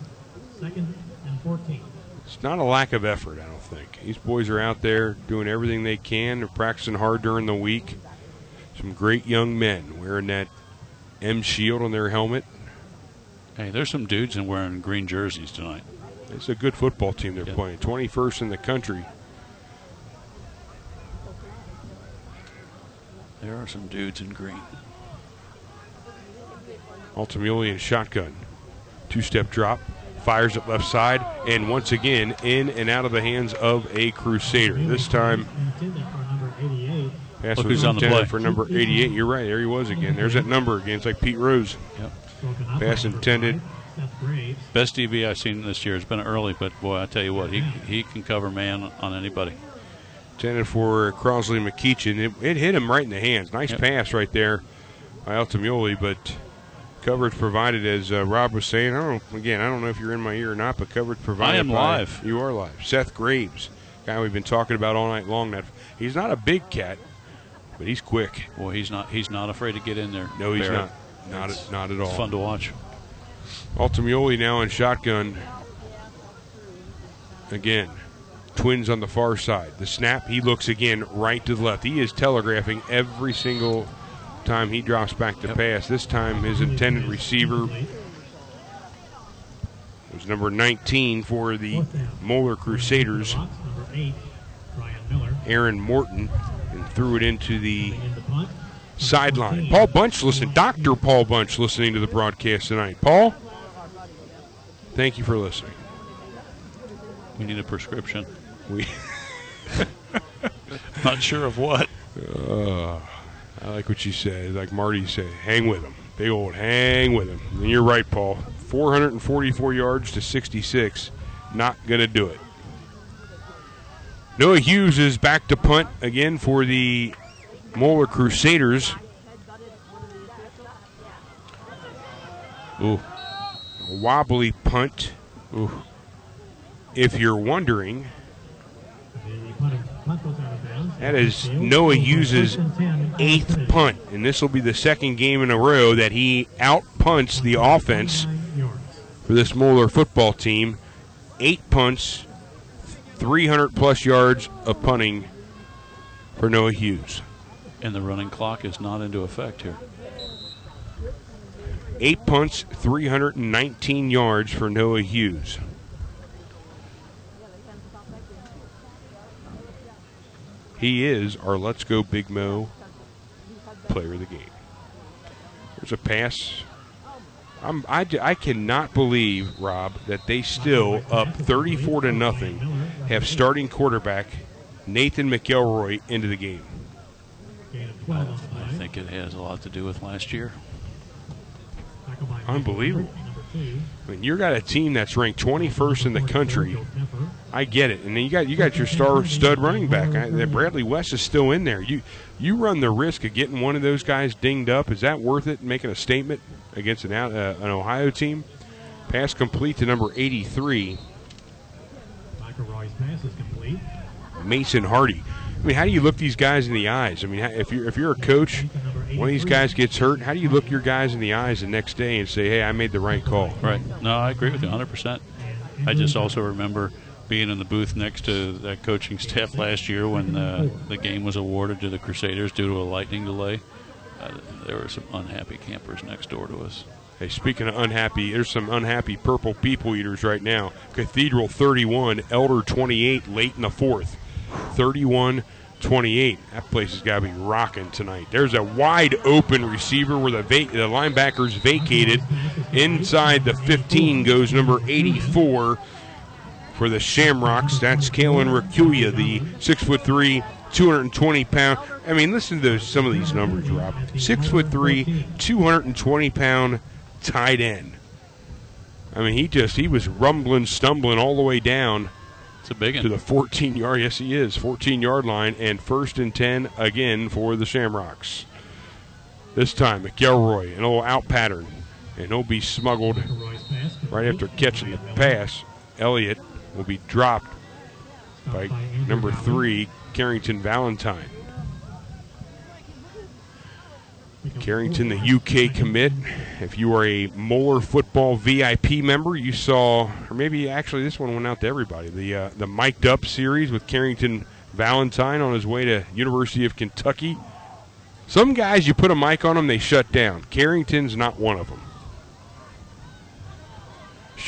Second and 14. It's not a lack of effort, I don't think. These boys are out there doing everything they can. They're practicing hard during the week. Some great young men wearing that M shield on their helmet. Hey, there's some dudes in wearing green jerseys tonight. It's a good football team they're Yeah. playing. 21st in the country. There are some dudes in green. Altamilian shotgun. Two step drop. Fires it left side. And once again, in and out of the hands of a Crusader. This time, Intended for number 88. pass Look was who's on the intended play. for number 88. You're right. There he was again. There's that number again. It's like Pete Rose. Yep. Pass by number intended. Five, Seth Best DB I've seen this year. It's been early, but boy, I tell you what, he he can cover man on anybody. Intended for Crosley McKeechin. It, it hit him right in the hands. Nice Yep. pass right there by Altamioli, but coverage provided, as uh, Rob was saying. I don't. Again, I don't know if you're in my ear or not, but coverage provided. I am by- live. You are live. Seth Graves, guy we've been talking about all night long. That he's not a big cat, but he's quick. Well, he's not. He's not afraid to get in there. No, he's Barrett. not. Not It's- not at all. It's fun to watch. Altamioli now in shotgun. Again, twins on the far side. The snap, he looks again right to the left. He is telegraphing every single time he drops back to pass. This time, his intended receiver was number 19 for the Moeller Crusaders, Number eight, Brian Miller. Aaron Morton, and threw it into the In the punt. sideline. Paul Bunch listening. Dr. Paul Bunch listening to the broadcast tonight. Paul, thank you for listening. We need a prescription. We. Not sure of what. Uh, I like what you said. Like Marty said, hang with him. Big old hang with him. And you're right, Paul. 444 yards to 66. Not going to do it. Noah Hughes is back to punt again for the Moeller Crusaders. Ooh. Wobbly punt. Ooh. If you're wondering. That is Noah Hughes' eighth punt, and this will be the second game in a row that he out punts the offense for this Moeller football team. Eight punts, 300 plus yards of punting for Noah Hughes. And the running clock is not into effect here. Eight punts, 319 yards for Noah Hughes. He is our Let's Go Big Mo player of the game. There's a pass. I'm, I, I cannot believe, Rob, that they still, up 34 to nothing, have starting quarterback Nathan McElroy into the game. Gain of 12 on the I think it has a lot to do with last year. Unbelievable. I mean, you got a team that's ranked 21st in the country. I get it, and then you got you got your star stud running back. I, that Bradley West is still in there. You you run the risk of getting one of those guys dinged up. Is that worth it? Making a statement against an uh, an Ohio team. Pass complete to number 83, McElroy's pass is complete. Mason Hardy. I mean, how do you look these guys in the eyes? I mean, if you're if you're a coach, one of these guys gets hurt. How do you look your guys in the eyes the next day and say, "Hey, I made the right call"? Right. No, I agree with you 100%. I just also remember being in the booth next to that coaching staff last year when uh, the game was awarded to the Crusaders due to a lightning delay. Uh, there were some unhappy campers next door to us. Hey, speaking of unhappy, there's some unhappy purple people eaters right now. Cathedral 31, Elder 28, late in the fourth. 31 28. That place has got to be rocking tonight. There's a wide open receiver where the, the linebackers vacated. Inside the 15 goes number 84 for the Shamrocks. That's Kalen Rakuya, the six foot three, 220 pound. I mean, listen to some of these numbers, Rob. Six foot three, 220 pound tight end. I mean, he just he was rumbling, stumbling all the way down It's a big to the 14 yard. Yes, he is 14 yard line, and first and 10 again for the Shamrocks. This time, McElroy, an little out pattern, and he'll be smuggled right after catching the pass. Elliott will be dropped by number three, Carrington Valentine. Carrington, the UK commit. If you are a Moeller football VIP member, you saw, or maybe actually this one went out to everybody. The uh, the mic'd up series with Carrington Valentine on his way to University of Kentucky. Some guys, you put a mic on them, they shut down. Carrington's not one of them.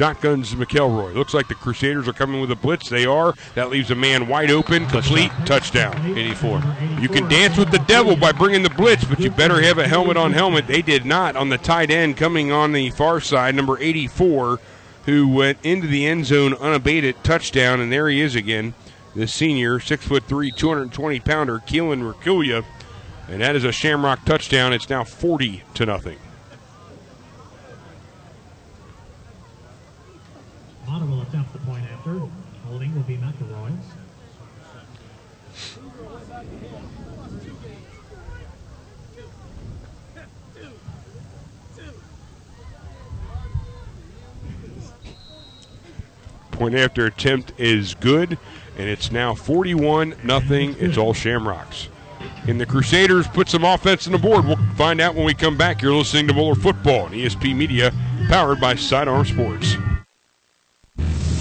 Shotguns McElroy. Looks like the Crusaders are coming with a blitz. They are. That leaves a man wide open. Complete touchdown. 84. You can dance with the devil by bringing the blitz, but you better have a helmet on helmet. They did not on the tight end coming on the far side, number 84, who went into the end zone unabated touchdown, and there he is again. The senior, six foot three, 220 pounder, Keelan Rakulia, and that is a Shamrock touchdown. It's now 40 to nothing. Ottawa will attempt the point after. Holding will be McElroy's. Point after attempt is good, and it's now 41 nothing. It's all Shamrocks. And the Crusaders put some offense on the board. We'll find out when we come back. You're listening to Moeller Football on ESP Media, powered by Sidearm Sports.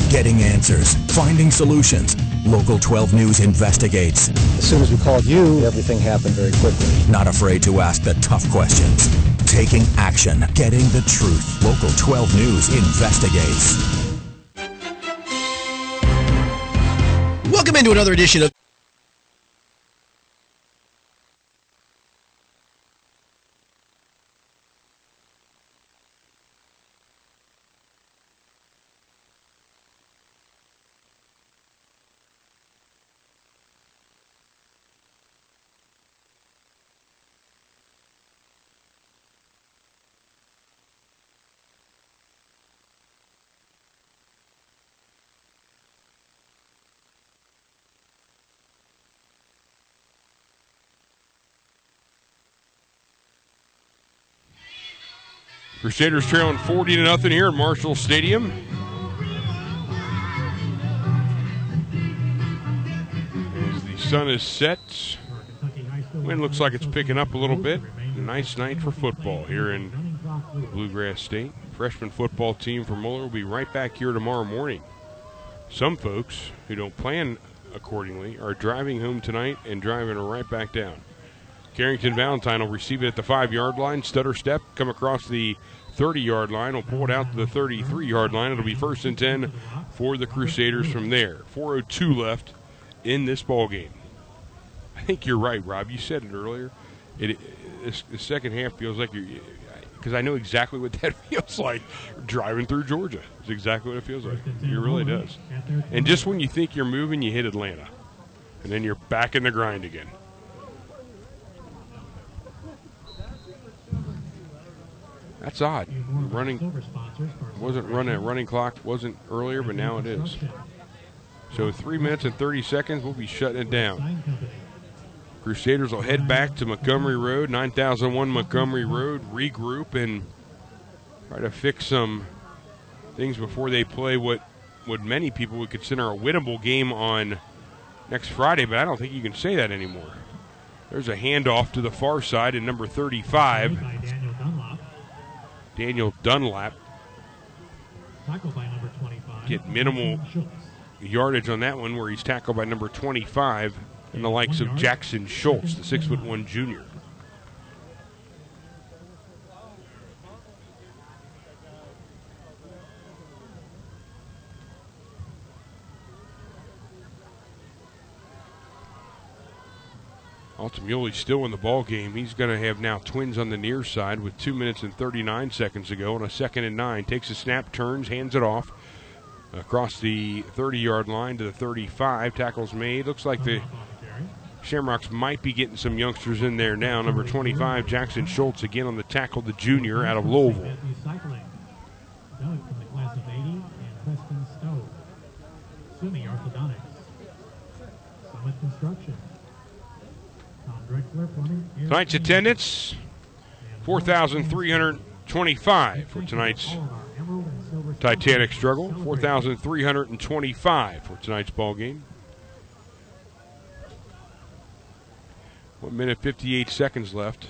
Getting answers, finding solutions. Local 12 News investigates. As soon as we called you, everything happened very quickly. Not afraid to ask the tough questions. Taking action, getting the truth. Local 12 News investigates. Welcome into another edition of Crusaders trailing 40 to nothing here at Marshall Stadium. As the sun is set, wind looks like it's picking up a little bit. A nice night for football here in Bluegrass State. Freshman football team from Moeller will be right back here tomorrow morning. Some folks who don't plan accordingly are driving home tonight and driving right back down. Carrington Valentine will receive it at the five yard line. Stutter step, come across the 30 yard line. Will pull it out to the 33 yard line. It'll be first and 10 for the Crusaders from there. 4.02 left in this ball game. I think you're right, Rob. You said it earlier. It, it the second half feels like you're because I know exactly what that feels like driving through Georgia. It's exactly what it feels like. It really does. And just when you think you're moving, you hit Atlanta, and then you're back in the grind again. That's odd. Running wasn't running. Running clock wasn't earlier, but now it is. So three minutes and 30 seconds, we'll be shutting it down. Crusaders will head back to Montgomery Road, 9001 Montgomery Road, regroup and try to fix some things before they play what what many people would consider a winnable game on next Friday, but I don't think you can say that anymore. There's a handoff to the far side in number 35. Daniel Dunlap. Get minimal yardage on that one where he's tackled by number 25 and the likes of Jackson Schultz, the six foot one junior. Altamuli still in the ball game. He's going to have now twins on the near side with two minutes and 39 seconds to go on a second and nine. Takes a snap, turns, hands it off across the 30 yard line to the 35. Tackles made. Looks like the Shamrocks might be getting some youngsters in there now. Number 25, Jackson Schultz, again on the tackle, the junior out of Louisville. Doug Tonight's attendance 4,325 for tonight's Titanic struggle. 4,325 for tonight's ball game. One minute, 58 seconds left.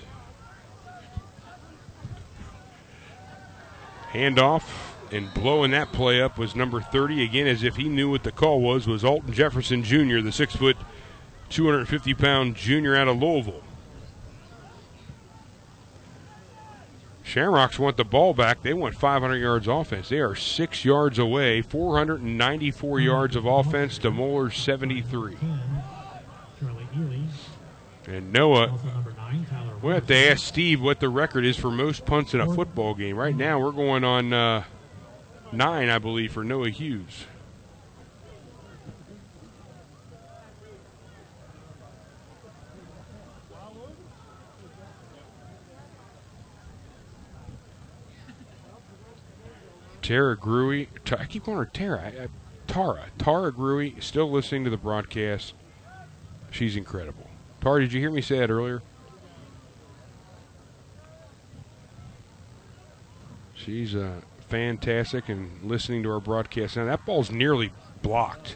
Handoff and blowing that play up was number 30 again, as if he knew what the call was. Was Alton Jefferson Jr., the six foot, 250 pound junior out of Louisville. Shamrocks want the ball back. They want 500 yards offense. They are six yards away, 494 yards of offense to Moeller's 73. And Noah, we have to ask Steve what the record is for most punts in a football game. Right now, we're going on uh, nine, I believe, for Noah Hughes. Tara Gruey, I keep calling her Tara. I, I, Tara, Tara Gruey, still listening to the broadcast. She's incredible. Tara, did you hear me say that earlier? She's uh, fantastic and listening to our broadcast. Now, that ball's nearly blocked.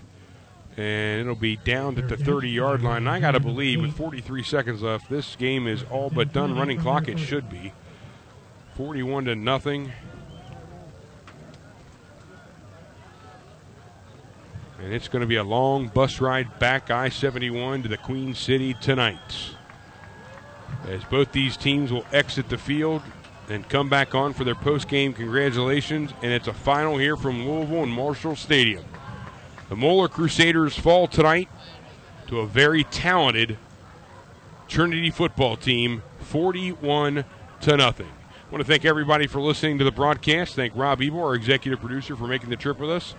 And it'll be down at the 30 yard line. And I got to believe, with 43 seconds left, this game is all but done. Running clock, it should be. 41 to nothing. And it's going to be a long bus ride back I 71 to the Queen City tonight. As both these teams will exit the field and come back on for their post game congratulations. And it's a final here from Louisville and Marshall Stadium. The Moeller Crusaders fall tonight to a very talented Trinity football team, 41 to nothing. I want to thank everybody for listening to the broadcast. Thank Rob Ebor, our executive producer, for making the trip with us.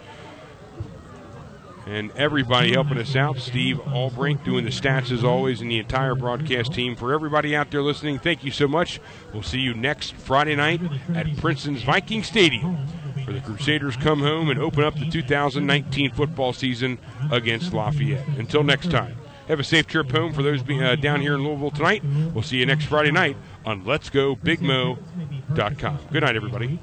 And everybody helping us out. Steve Albrink doing the stats as always, and the entire broadcast team. For everybody out there listening, thank you so much. We'll see you next Friday night at Princeton's Viking Stadium where the Crusaders come home and open up the 2019 football season against Lafayette. Until next time, have a safe trip home for those be, uh, down here in Louisville tonight. We'll see you next Friday night on Let's Go Big Mo.com. Good night, everybody.